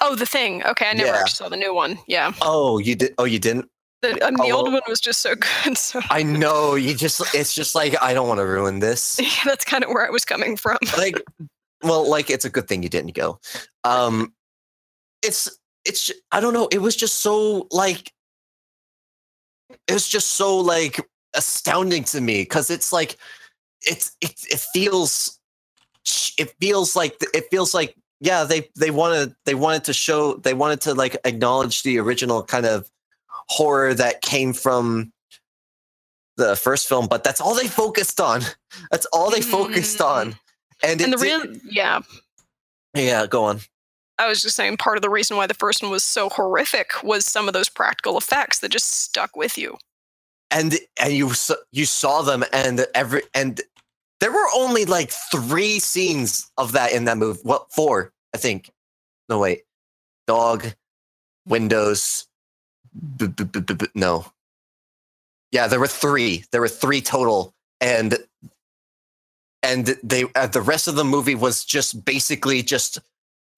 C: Oh, the thing. Okay, I never
F: Yeah.
C: actually saw the new one. Yeah,
F: oh you did oh you didn't
C: the, the
F: Oh,
C: old one was just so <laughs> good. So
F: i know you just it's just like i don't want to ruin this <laughs>
C: yeah, that's kind of where I was coming from.
F: like well like it's a good thing you didn't go um it's it's ju- i don't know it was just so like it was just so like astounding to me because it's like it's it, it feels it feels like it feels like yeah they they wanted they wanted to show they wanted to like acknowledge the original kind of horror that came from the first film but that's all they focused on. <laughs> That's all they focused mm-hmm. on. And,
C: and the real, yeah,
F: yeah go on
C: I was just saying part of the reason why the first one was so horrific was some of those practical effects that just stuck with you.
F: and and you you saw them and every and there were only like three scenes of that in that movie well four i think. No wait. Dog windows b- b- b- no. Yeah there were three. There were three total. And and they uh, the rest of the movie was just basically just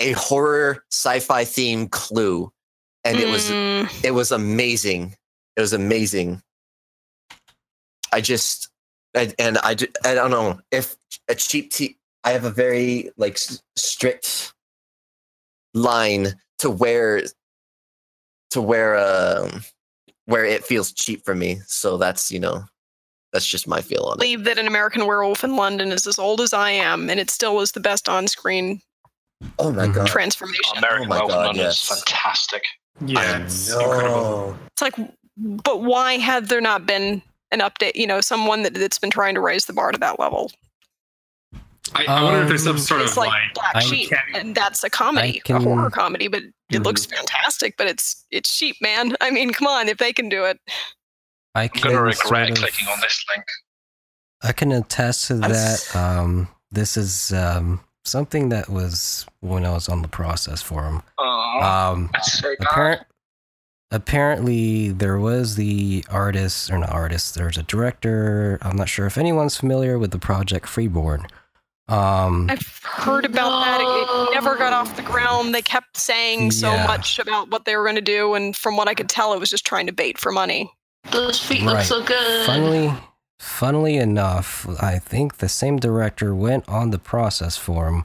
F: a horror sci-fi theme clue and it was
C: Mm,
F: it was amazing. It was amazing. I just and, and I I don't know if a cheap tea. I have a very like s- strict line to where to where um where it feels cheap for me. So that's you know that's just my feel on it.
C: believe that an American Werewolf in London is as old as I am, and it still is the best on-screen
F: Oh my god!
C: transformation.
G: American
F: my
G: Welcome
F: God,
G: London
F: yes.
G: is fantastic.
B: Yeah, it's incredible.
F: No.
C: It's like, but why had there not been an update? You know, someone that, that's been trying to raise the bar to that level.
B: I, I wonder if there's some
A: Um,
B: sort
C: it's
B: of
C: like,
B: like,
C: Black
A: I
C: Sheep,
B: can't-
C: and that's a comedy,
A: can-
C: a horror comedy, but it looks fantastic. But it's it's sheep, man. <laughs> I mean, come on, if they can do it,
A: I
G: I'm
A: can
G: going to regret
A: sort of-
G: clicking on this link.
A: I can attest to
F: I'm
A: that.
F: s-
A: Um, this is um, something that was when I was on the process for him.
G: Oh,
A: Um,
G: that's
A: apparent, apparently, there was the artist, or not artist, there's a director. I'm not sure if anyone's familiar with the project Freeborn. Um,
C: I've heard about that. It, it never got off the ground. They kept saying so
A: Yeah.
C: much about what they were going to do, and from what I could tell, it was just trying to bait for money.
D: Those feet look so good.
A: Funnily, funnily enough, I think the same director went on the process for him,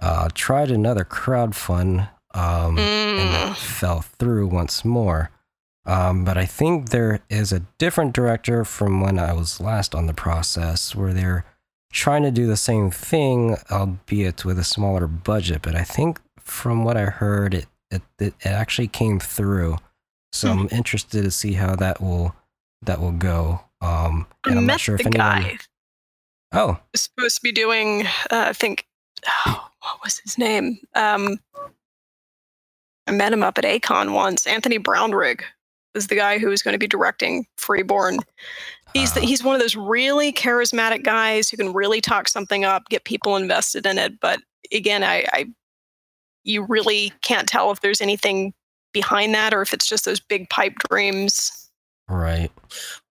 A: uh, tried another crowdfund, um, and
C: Mm.
A: it fell through once more. Um, but I think there is a different director from when I was last on the process where they're trying to do the same thing, albeit with a smaller budget. But I think from what I heard, it it, it, it actually came through. So I'm interested to see how that will that will go. Um,
C: I
A: and I'm
C: met
A: not sure
C: the
A: if anyone.
C: guy
A: Oh,
C: was supposed to be doing. Uh, I think. Oh, <gasps> what was his name? Um, I met him up at Acon once. Anthony Brownrigg was the guy who was going to be directing Freeborn. He's the,
A: Ah.
C: he's one of those really charismatic guys who can really talk something up, get people invested in it. But again, I, I you really can't tell if there's anything behind that or if it's just those big pipe dreams.
A: right.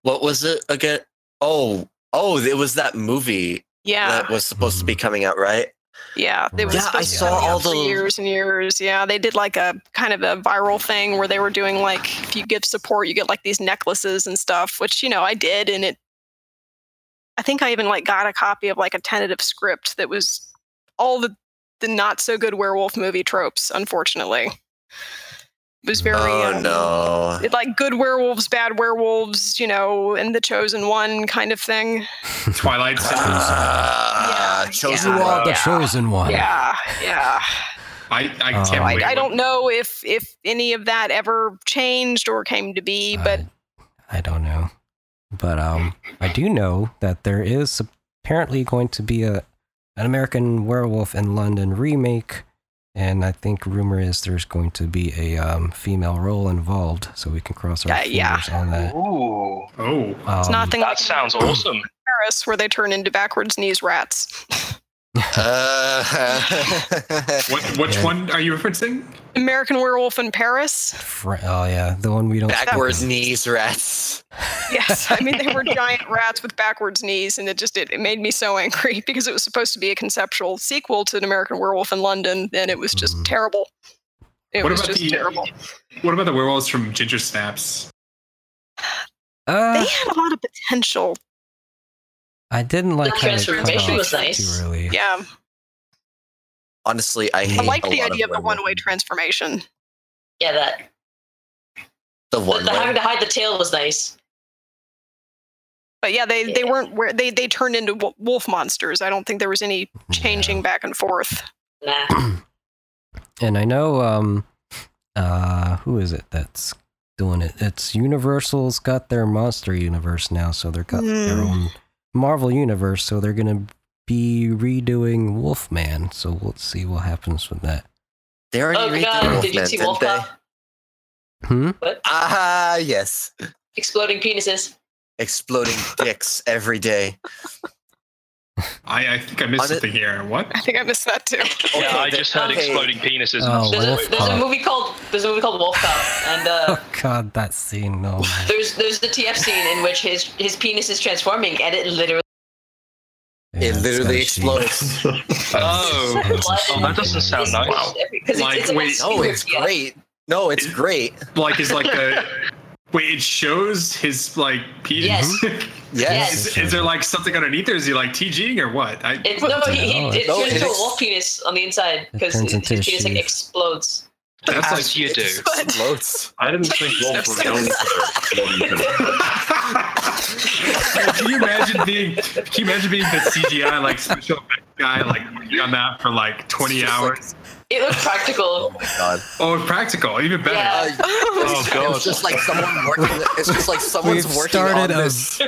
F: What was it again? Oh, oh, it was that movie
C: Yeah,
F: that was supposed to be mm-hmm. coming out, right?
C: Yeah, they were
A: Right.
F: Yeah, I
C: to
F: saw all the-
C: years and years. Yeah, they did like a kind of a viral thing where they were doing like if you give support, you get like these necklaces and stuff, which you know I did, and it. I think I even like got a copy of like a tentative script that was all the the not so good werewolf movie tropes, unfortunately. It was very
F: oh
C: um,
F: no.
C: it- like good werewolves, bad werewolves, you know, and the chosen one kind of thing. <laughs>
B: Twilight Zone.
F: Ah,
C: Yeah,
F: chosen
C: yeah.
A: You are
F: one.
A: the
C: Yeah.
A: chosen one.
C: Yeah, yeah.
B: I, I
A: Oh.
B: can't
C: I. I don't know if if any of that ever changed or came to be, but
A: I, I don't know, but um, I do know that there is apparently going to be a an American Werewolf in London remake, and I think rumor is there's going to be a um, female role involved, so we can cross our
C: Yeah, yeah.
A: fingers on that.
G: Ooh,
B: Oh.
C: it's
A: Um,
C: nothing like
G: that sounds <clears throat> awesome.
C: Paris where they turn into backwards knees rats. <laughs>
F: Uh, <laughs>
B: What, which
A: Yeah.
B: one are you referencing?
C: American Werewolf in Paris.
A: Fr- oh yeah, the one we don't. speak
F: backwards
A: of.
F: knees rats.
C: Yes, I mean they were <laughs> giant rats with backwards knees, and it just it, it made me so angry <laughs> because it was supposed to be a conceptual sequel to an American Werewolf in London, and it was just
A: Mhm.
C: terrible. It
B: What
C: was
B: about
C: just
B: the-
C: terrible.
B: What about the werewolves from Ginger Snaps?
A: Uh,
C: They had a lot of potential.
A: I didn't like
D: The
A: how they cut
D: transformation
A: off
D: was nice.
A: too early.
C: Yeah,
F: Honestly, I
C: I like
F: a
C: the
F: lot
C: idea of the one-way transformation.
D: yeah, that.
F: The
D: The,
F: one
D: the having to hide the tail was nice.
C: But yeah, they they weren't where they they turned into wolf monsters. I don't think there was any changing back and forth.
D: Nah. <clears throat>
A: And I know um uh who is it that's doing it? It's Universal's got their monster universe now, so they've got their
C: Hmm.
A: own Marvel universe, so they're gonna be redoing Wolfman. So we'll see what happens with that.
F: They already
D: Oh
F: redid
D: god, did you
F: Wolfman,
D: see
F: didn't they?
D: Cop?
A: Hmm?
F: Ah, yes.
D: Exploding penises.
F: Exploding dicks every day.
B: I, I think I missed
F: On it-
B: something here. What?
C: I think I missed that too. <laughs>
G: yeah, I
F: the-
G: just heard
F: okay.
G: exploding penises.
A: Oh,
D: There's, a, there's a movie called there's a movie called Wolf Cop, and uh,
A: Oh god, that scene! No.
D: there's there's the TF scene in which his his penis is transforming, and it literally.
F: It literally explodes. <laughs> <laughs>
G: Oh, oh, that doesn't sound nice.
D: Because
B: Like,
D: it's, it's
B: wait,
F: No, it's
D: yeah.
F: great. No, it's
B: Is-
F: great.
B: Like is like a wait. It shows his like penis.
F: Yes. <laughs>
B: is, is there like something underneath, or is he like TGing or what? I,
D: It's, no, he, he, it
F: no,
D: turns into a
F: ex-
D: wolf penis on the inside because his
A: into a
D: penis like explodes.
B: that's
G: As
B: like
G: you do.
F: just explodes.
E: I didn't think wolves were known for their exploding
B: can you imagine being? Can you imagine being the CGI like special effects guy like on that for like twenty
F: hours? like-
B: hours?
D: It looks practical.
F: Oh my god.
B: Oh, practical, even better.
D: Yeah.
G: Oh god.
F: It's just like someone working. It's just like someone's
A: We've
F: working
A: started
F: on
A: a-
F: this.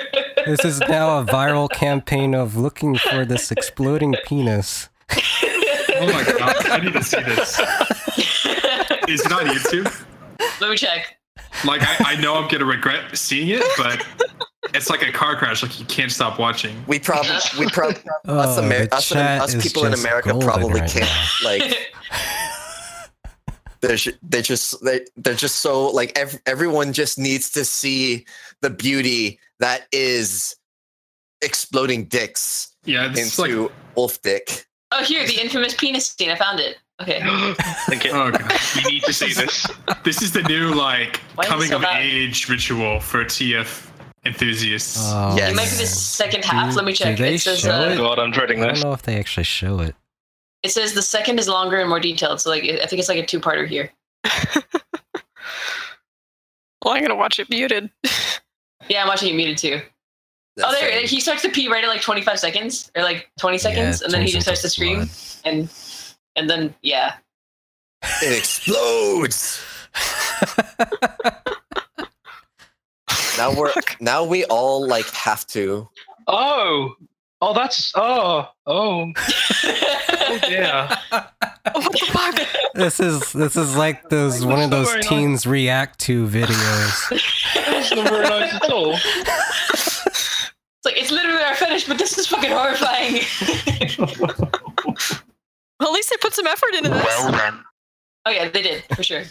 A: This is now a viral campaign of looking for this exploding penis.
B: Oh my god, I need to see this. Is it on YouTube?
D: Let me check.
B: Like I, I know I'm gonna regret seeing it, but it's like a car crash. Like you can't stop watching.
F: We probably, we probably, <laughs> us,
A: Oh,
F: Amer- us, in- us people in America probably
A: right
F: can't.
A: now.
F: Like, <laughs> they're they just they they're just so like ev- everyone just needs to see the beauty that is exploding dicks
B: Yeah, it's like
F: into wolf dick.
D: oh, here, the infamous penis scene. I found it. Okay. <gasps>
G: Okay,
B: oh god.
G: we need to <laughs> see this.
B: This is the new like
D: Why
B: coming
D: so
B: of
D: bad?
B: age ritual for TF enthusiasts.
A: Oh,
F: Yes.
D: It might be the second half.
A: Do-
D: Let me
A: do
D: check.
A: they
D: It says
A: show
D: uh,
A: it?
G: God, I'm dreading
A: I don't know if they actually show it.
D: it says the second is longer and more detailed. So like I think it's like a two-parter here. <laughs>
C: Well, I'm gonna watch it muted. <laughs>
D: Yeah, I'm watching it muted too.
F: That's
D: oh, there
F: right.
D: he starts to pee right at like 25 seconds or like 20 seconds,
A: Yeah,
D: and then he just starts to
A: into
D: scream, and and then yeah, <laughs>
F: It explodes. Now we're <laughs> now we all like have to.
G: Oh, oh, that's oh, oh, oh yeah. <laughs>
C: what the fuck?
A: This is this is like those one of those
G: not very nice.
A: teens react to videos.
G: That's not very nice at all.
D: it's like it's literally our finish, but this is fucking horrifying.
C: Well, <laughs> at least they put some effort into this.
G: then.
D: oh yeah, they did for sure.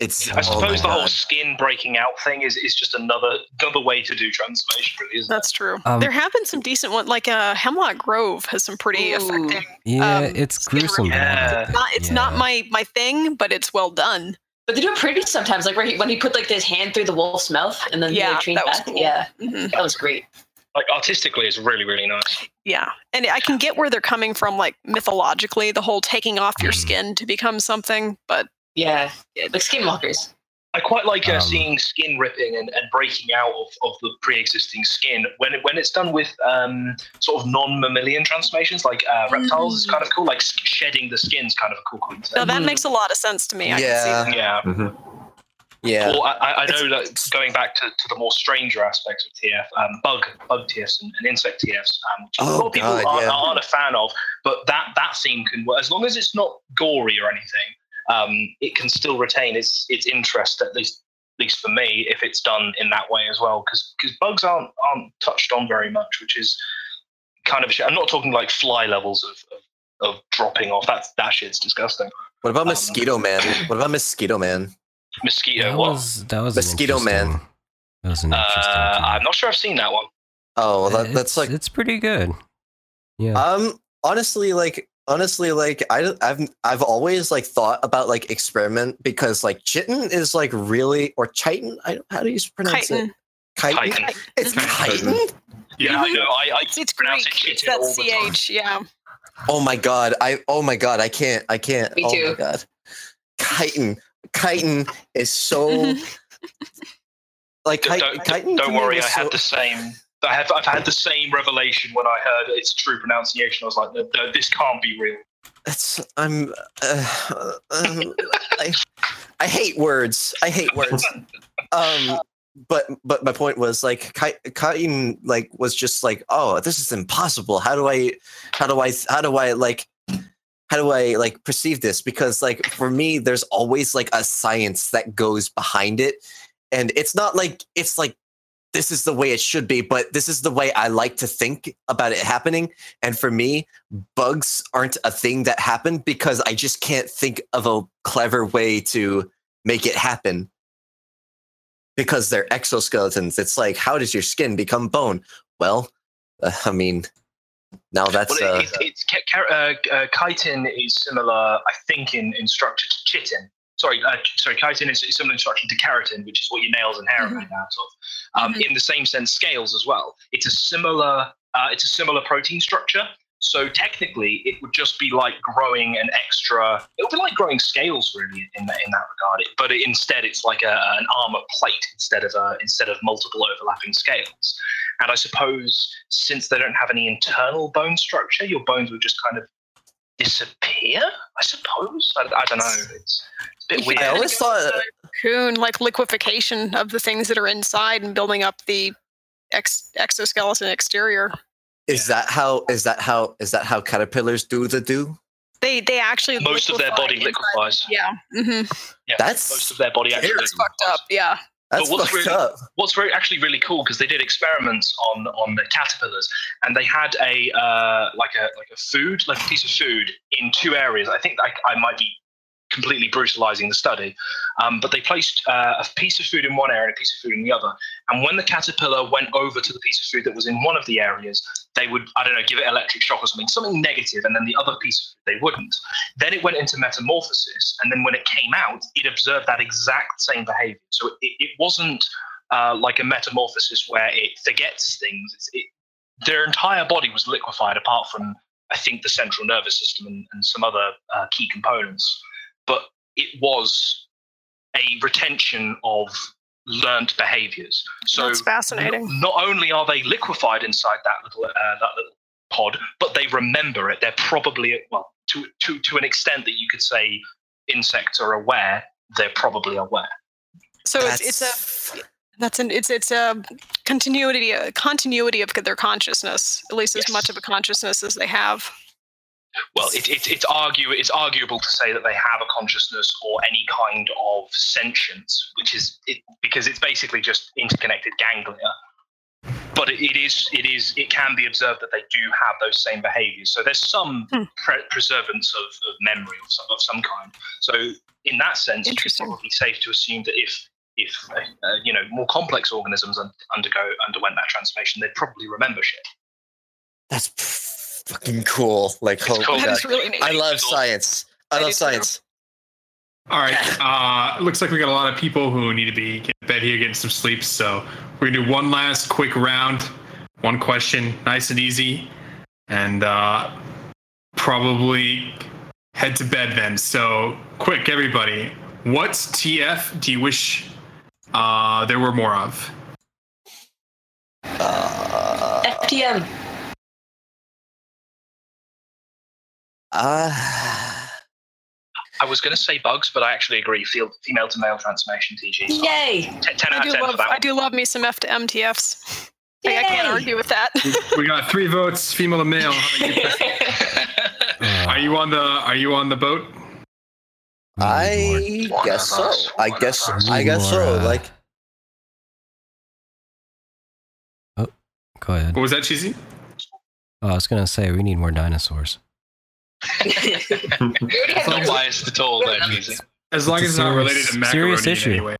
F: It's.
G: I
F: oh
G: suppose
F: my
G: the whole skin breaking out thing is, is just another another way to do transformation, really, isn't it?
C: That's true.
A: Um,
C: there have been some decent ones, like uh, Hemlock Grove has some pretty
D: Ooh.
C: affecting.
A: Yeah,
C: Um,
A: it's gruesome.
C: removal.
G: Yeah.
C: It's not, it's not my my thing, but it's well done.
D: But they do it pretty sometimes, like where he, when he put like his hand through the wolf's mouth and then
C: Yeah,
D: like trained
C: that was
D: back.
C: cool.
D: Yeah,
C: hmm
D: that was great.
G: Like artistically, it's really really nice.
C: Yeah, and I can get where they're coming from, like mythologically, the whole taking off your
A: Mhm.
C: skin to become something. But
D: Yeah, yeah like skinwalkers.
G: I quite like uh,
A: Um,
G: seeing skin ripping and, and breaking out of, of the pre-existing skin when it, when it's done with um, sort of non-mammalian transformations like uh, reptiles. is kind of cool. Like shedding the skin's kind of a cool
C: No,
G: concept.
C: that makes a lot of sense to me. I
F: Yeah.
C: can see that.
G: Yeah.
E: Mhm.
F: Yeah.
G: Well, I, I- I know that going back to, to the more stranger aspects of TF, um, bug bug TFs and, and insect TFs, um, which a
F: Oh,
G: lot of people
F: God,
G: aren't,
F: yeah.
G: aren't a fan of, but that that theme can work as long as it's not gory or anything. Um, it can still retain its its interest at least at least for me if it's done in that way as well because because bugs aren't aren't touched on very much, which is kind of a shit. I'm not talking like fly levels of, of, of dropping off. That's that shit's disgusting.
F: What about
G: um,
F: Mosquito Man? What about Mosquito Man?
G: Mosquito.
A: That
G: what?
A: was that was
F: Mosquito Man.
A: That was an interesting.
G: Uh. I'm not sure I've seen that one.
F: Oh, well, that,
A: It's-
F: that's like
A: it's pretty good. Yeah.
F: Um, honestly, like honestly, like I, I've I've always like thought about like experiment because like chitin is like really or chitin. I don't how do you pronounce
C: Chitin.
F: it? Chitin.
G: Titan.
F: It's
B: Chitin.
F: chitin.
G: Yeah, I know. I, I
C: It's, it's
G: pronounce
C: Greek.
G: it
C: It's
G: chitin
C: that
G: all the time.
C: ch. Yeah.
F: Oh my god! I oh my god! I can't! I can't!
D: Me
F: oh
D: too.
F: my god! Chitin. Chitin is so <laughs> like
G: Don't,
F: chi-
G: don't,
F: chitin.
G: don't worry, I
F: was
G: had the same. I have. I've had the same revelation when I heard its true pronunciation. I was like, no, no, "This can't be real."
F: It's I'm uh, um, I, I hate words. I hate words. Um but but my point was like Kai- like was just like, "Oh, this is impossible. How do I how do I how do I like how do I like perceive this because like for me there's always like a science that goes behind it and it's not like it's like this is the way it should be, but this is the way I like to think about it happening. And for me, bugs aren't a thing that happen because I just can't think of a clever way to make it happen. Because they're exoskeletons. It's like, how does your skin become bone? Well, uh, I mean, now that's
G: well,
F: uh,
G: it, it, it's ca- uh, uh, chitin is similar, I think, in, in structure to chitin. Sorry, uh, sorry, chitin is, is similar in structure to keratin, which is what your nails and hair are
C: Mhm.
G: made out of. Um,
C: Mhm.
G: In the same sense, scales as well. It's a similar, uh, it's a similar protein structure. So technically, it would just be like growing an extra. It would be like growing scales, really, in that in that regard. But it, instead, it's like a, an armor plate instead of a, instead of multiple overlapping scales. And I suppose since they don't have any internal bone structure, your bones would just kind of disappear. I suppose. I, I don't know. It's, it's a bit weird.
C: could
F: I always thought
C: Cocoon, like liquefaction of the things that are inside and building up the ex- exoskeleton exterior.
F: is that how is that how is that how caterpillars do the do?
C: They they actually
G: most of their body liquefies.
C: Yeah. hmm
G: Yeah,
F: That's-
G: most of their body actually.
C: It's fucked up. Yeah.
F: That's
G: what's
F: fucked
G: really-
F: up.
G: what's very actually really cool because they did experiments on on the caterpillars and they had a uh, like a like a food like a piece of food in two areas. I think I, I might be completely brutalizing the study, um, but they placed uh, a piece of food in one area and a piece of food in the other. And when the caterpillar went over to the piece of food that was in one of the areas, they would I don't know give it electric shock or something, something negative, and then the other piece of food they wouldn't. Then it went into metamorphosis, and then when it came out, it observed that exact same behavior. So it, it wasn't uh, like a metamorphosis where it forgets things. It, their entire body was liquefied, apart from I think the central nervous system and, and some other uh, key components. But it was a retention of learned behaviors. So
C: That's fascinating.
G: n- Not only are they liquefied inside that little uh, that little pod, but they remember it. They're probably well to to to an extent that you could say insects are aware. They're probably aware.
C: So it's it's a that's an it's it's a continuity a continuity of their consciousness, at least as much of a consciousness as they have.
G: Well, it, it, it's argue it's arguable to say that they have a consciousness or any kind of sentience, which is it, because it's basically just interconnected ganglia. But it, it is it is it can be observed that they do have those same behaviours. So there's some
C: Hmm.
G: pre- preservance of, of memory of some, of some kind. So in that sense, it's probably safe to assume that if if uh, uh, you know more complex organisms undergo underwent that transformation, they'd probably remember shit.
F: That's p- fucking cool. Like,
G: It's
F: oh
G: cool.
F: my
C: That
F: god.
C: is really neat.
F: I love
G: It's
F: science. I
C: I
F: love
C: do too.
F: science.
B: All right. Uh, looks like we got a lot of people who need to be getting to bed here, getting some sleep. So we're gonna do one last quick round, one question, nice and easy, and uh, probably head to bed then. So quick, everybody. what TF do you wish uh, there were more of?
F: Uh,
D: FTM.
F: Uh,
G: I was going to say bugs, but I actually agree. Field, female to male transformation TG.
D: Yay!
G: T- 10
C: I
G: out
C: do
G: of 10
C: love
G: for that
C: I do love me some F to MTFs. Like, I can't argue with that.
B: We got three votes, female to male. How about you? <laughs> Are you on the Are you on the boat?
F: I
G: One
F: guess so. I guess. I guess so.
A: More, uh,
F: Like
A: Go ahead.
B: What was that, cheesy?
A: Oh, I was gonna say we need more dinosaurs.
G: It's not biased at all, though, Cheesy.
B: As long
A: It's
B: as it's not related to macaroni
A: serious
B: in
A: issue.
B: any way.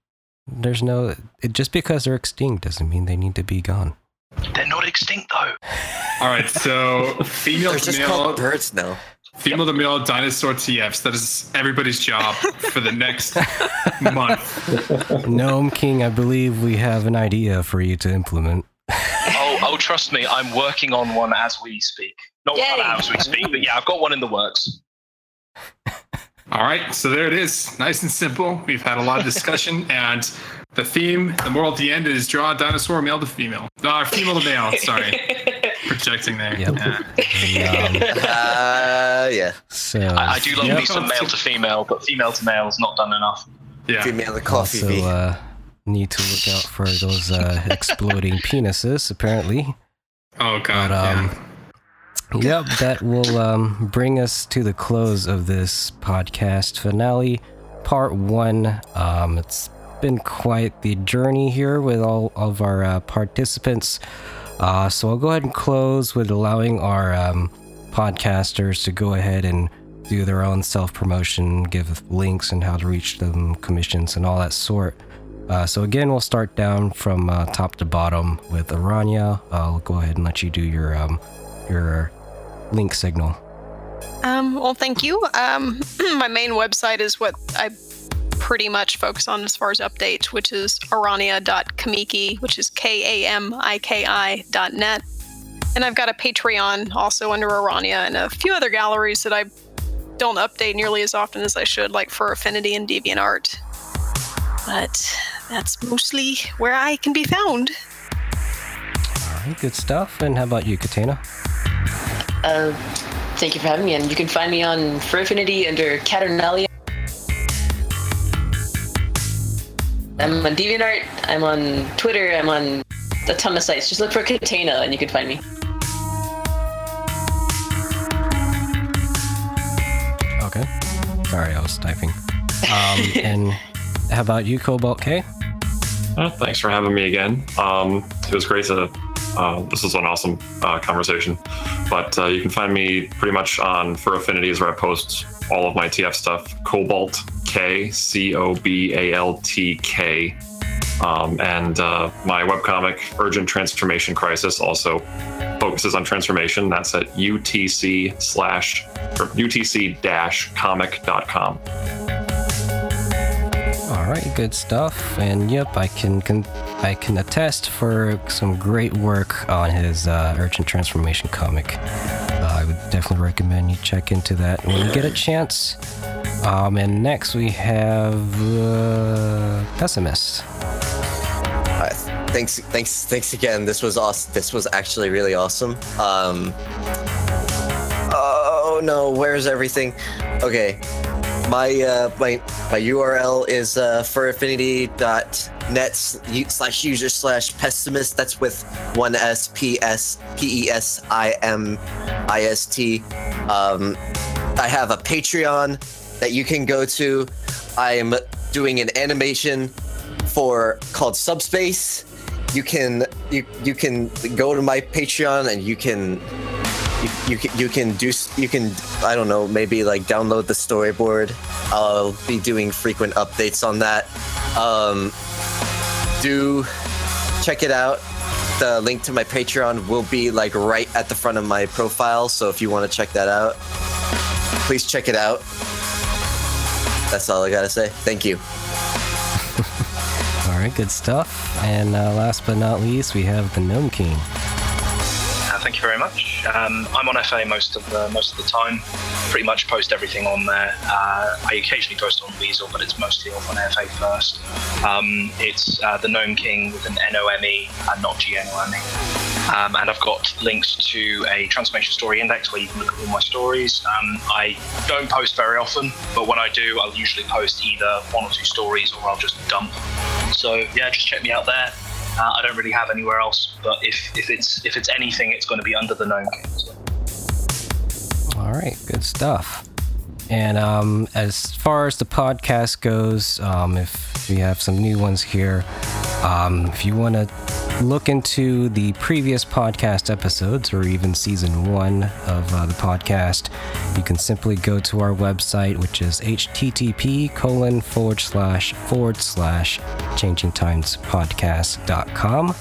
A: There's no it, just because they're extinct doesn't mean they need to be gone.
G: They're not extinct, though. <laughs>
B: All right, so female
F: they're
B: to
F: just
B: male,
F: called birds now.
B: female to male dinosaur TFs. That is everybody's job for the next <laughs> month.
A: Nome King, I believe we have an idea for you to implement. <laughs>
G: Trust me, I'm working on one as we speak. Not
D: Yay.
G: as we speak, but yeah, I've got one in the works. <laughs>
B: All right, so there it is. Nice and simple. We've had a lot of discussion, <laughs> and the theme, the moral at the end is draw a dinosaur male to female. Uh, female to male, sorry. <laughs> Projecting there.
A: Yep.
B: Yeah.
A: Um,
F: Uh, yeah.
A: so
G: I, I do love
A: yep.
G: me some male to female, but female to male is not done enough.
B: Yeah.
F: Female the coffee
A: also uh, need to look out for those uh, <laughs> exploding penises. Apparently,
B: Oh, God.
A: But, um,
B: yeah.
A: Yep, that will um, bring us to the close of this podcast finale, part one. Um, it's been quite the journey here with all of our uh, participants. Uh, so I'll go ahead and close with allowing our um, podcasters to go ahead and do their own self promotion, give links and how to reach them, commissions, and all that sort. Uh, so again, we'll start down from uh, top to bottom with Arania. I'll go ahead and let you do your um, your link signal.
C: Um, well, thank you. Um, <clears throat> my main website is what I pretty much focus on as far as updates, which is arania.kamiki, which is K A M I K I dot net. And I've got a Patreon also under Arania and a few other galleries that I don't update nearly as often as I should, like Fur Affinity and DeviantArt. But that's mostly where I can be found.
A: All right, good stuff. And how about you, Cataena?
D: Uh, thank you for having me, and you can find me on Fur Affinity under Caternalia. I'm on DeviantArt. I'm on Twitter. I'm on a ton of sites. Just look for Cataena, and you can find me.
A: Okay. Sorry, I was typing. Um, <laughs> and how about you, Cobalt K?
E: Uh, thanks for having me again. Um, it was great to. Uh, this was an awesome uh, conversation. But uh, you can find me pretty much on Fur Affinities, where I post all of my TF stuff. Cobalt K, C O B A L T K. Um, and uh, my webcomic, Urgent Transformation Crisis, also focuses on transformation. That's at UTC slash or UTC dash comic.com.
A: All right, good stuff. And yep, I can, can I can attest for some great work on his uh, Urgent Transformation comic. Uh, I would definitely recommend you check into that when you get a chance. Um, and next we have uh, Pesimist.
F: Uh, thanks, thanks, thanks again. This was awesome. This was actually really awesome. Um. Oh no, where's everything? Okay, my uh, my my URL is uh, furaffinity.net slash user slash pesimist. That's with one S P S P E S I M I S T. Um, I have a Patreon that you can go to. I'm doing an animation for called Subspace. You can you you can go to my Patreon and you can you, you can you can do you can I don't know maybe like download the storyboard. I'll be doing frequent updates on that. Um, do check it out. The link to my Patreon will be like right at the front of my profile. So if you want to check that out, please check it out. That's all I gotta say. Thank you. <laughs>
A: All right, good stuff. And uh, last but not least, we have the Nome King.
G: Uh, Uh, thank you very much. Um, I'm on FA most of the most of the time. Pretty much post everything on there. Uh, I occasionally post on Weasyl, but it's mostly off on FA first. Um, it's uh, the Nome King with an N O M E and not G N O M E. Um, and I've got links to a transformation story index where you can look at all my stories. Um, I don't post very often, but when I do, I'll usually post either one or two stories or I'll just dump. So yeah, just check me out there. Uh, I don't really have anywhere else, but if, if it's if it's anything, it's going to be under the Nome
A: All right, good stuff. And um, as far as the podcast goes, um, if we have some new ones here, um, if you want to look into the previous podcast episodes or even season one of uh, the podcast, you can simply go to our website, which is http colon forward slash forward slash changingtimespodcast.com.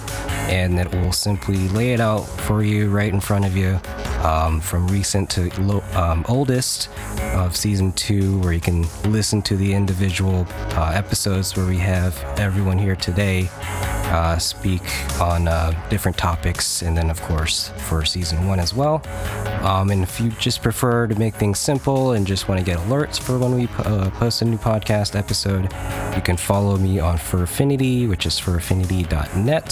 A: And it will simply lay it out for you right in front of you um, from recent to lo- um, oldest of season two, where you can listen to the individual uh, episodes where we have everyone here today uh, speak on uh, different topics, and then, of course, for season one as well. Um, and if you just prefer to make things simple and just want to get alerts for when we uh, post a new podcast episode, you can follow me on Fur Affinity, which is furaffinity.net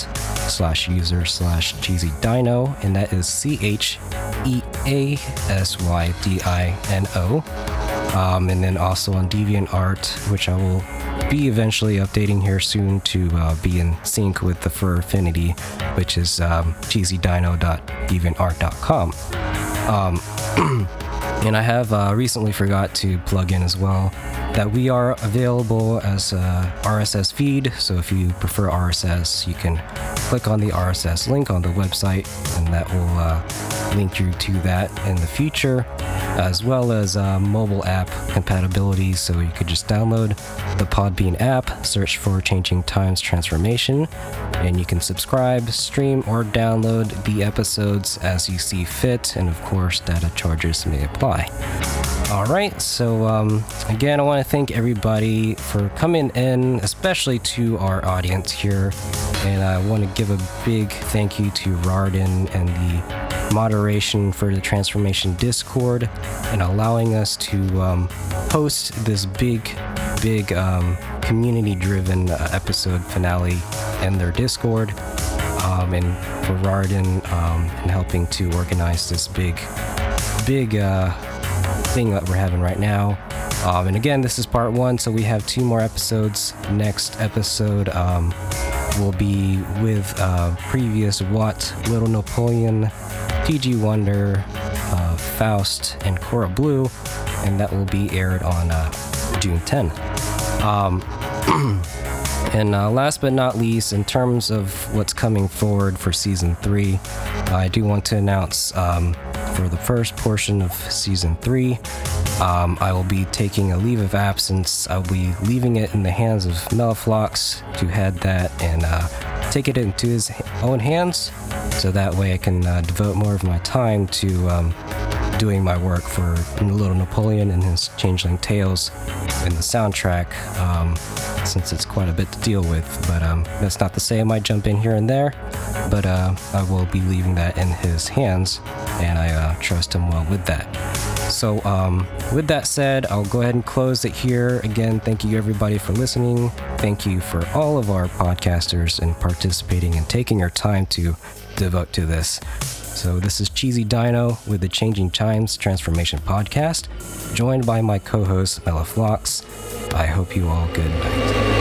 A: slash user slash cheesy dino, and that is C H E A S Y D I N O. Um, and then also on DeviantArt, which I will be eventually updating here soon to uh, be in sync with the Fur Affinity, which is um, cheesydino.deviantart.com. Um, <clears throat> and I have uh, recently forgot to plug in as well that we are available as a RSS feed. So if you prefer RSS, you can click on the RSS link on the website, and that will uh, link you to that in the future, as well as uh, mobile app compatibility. So you could just download the Podbean app, search for Changing Times Transformation, and you can subscribe, stream, or download the episodes as you see fit. And of course, data charges may apply. All right, so um, again, I want to thank everybody for coming in, especially to our audience here. And I want to give a big thank you to Rarden and the moderation for the Transformation Discord and allowing us to um, host this big, big um, community driven uh, episode finale in their Discord. Um, and for Rarden um, and helping to organize this big, big uh, thing that we're having right now. Um, and again, this is part one, so we have two more episodes. Next episode um, will be with uh, previous Watt, Little Napoleon, PG Wonder, uh, Faust, and Cora Blue, and that will be aired on uh, June 10. Um, <clears throat> and uh, last but not least, in terms of what's coming forward for season three, I do want to announce um, for the first portion of season three, um, I will be taking a leave of absence. I'll be leaving it in the hands of Melliflox to head that and uh, take it into his own hands, so that way I can uh, devote more of my time to um, doing my work for Little Napoleon and his Changeling Tales in the soundtrack, um, since it's quite a bit to deal with. But um, that's not to say I might jump in here and there, but uh, I will be leaving that in his hands, and I uh, trust him well with that. So, um, with that said, I'll go ahead and close it here. Again, thank you everybody for listening. Thank you for all of our podcasters and participating and taking your time to devote to this. So, this is Cheesy Dino with the Changing Times Transformation Podcast, joined by my co host, Melliflox. I hope you all good night.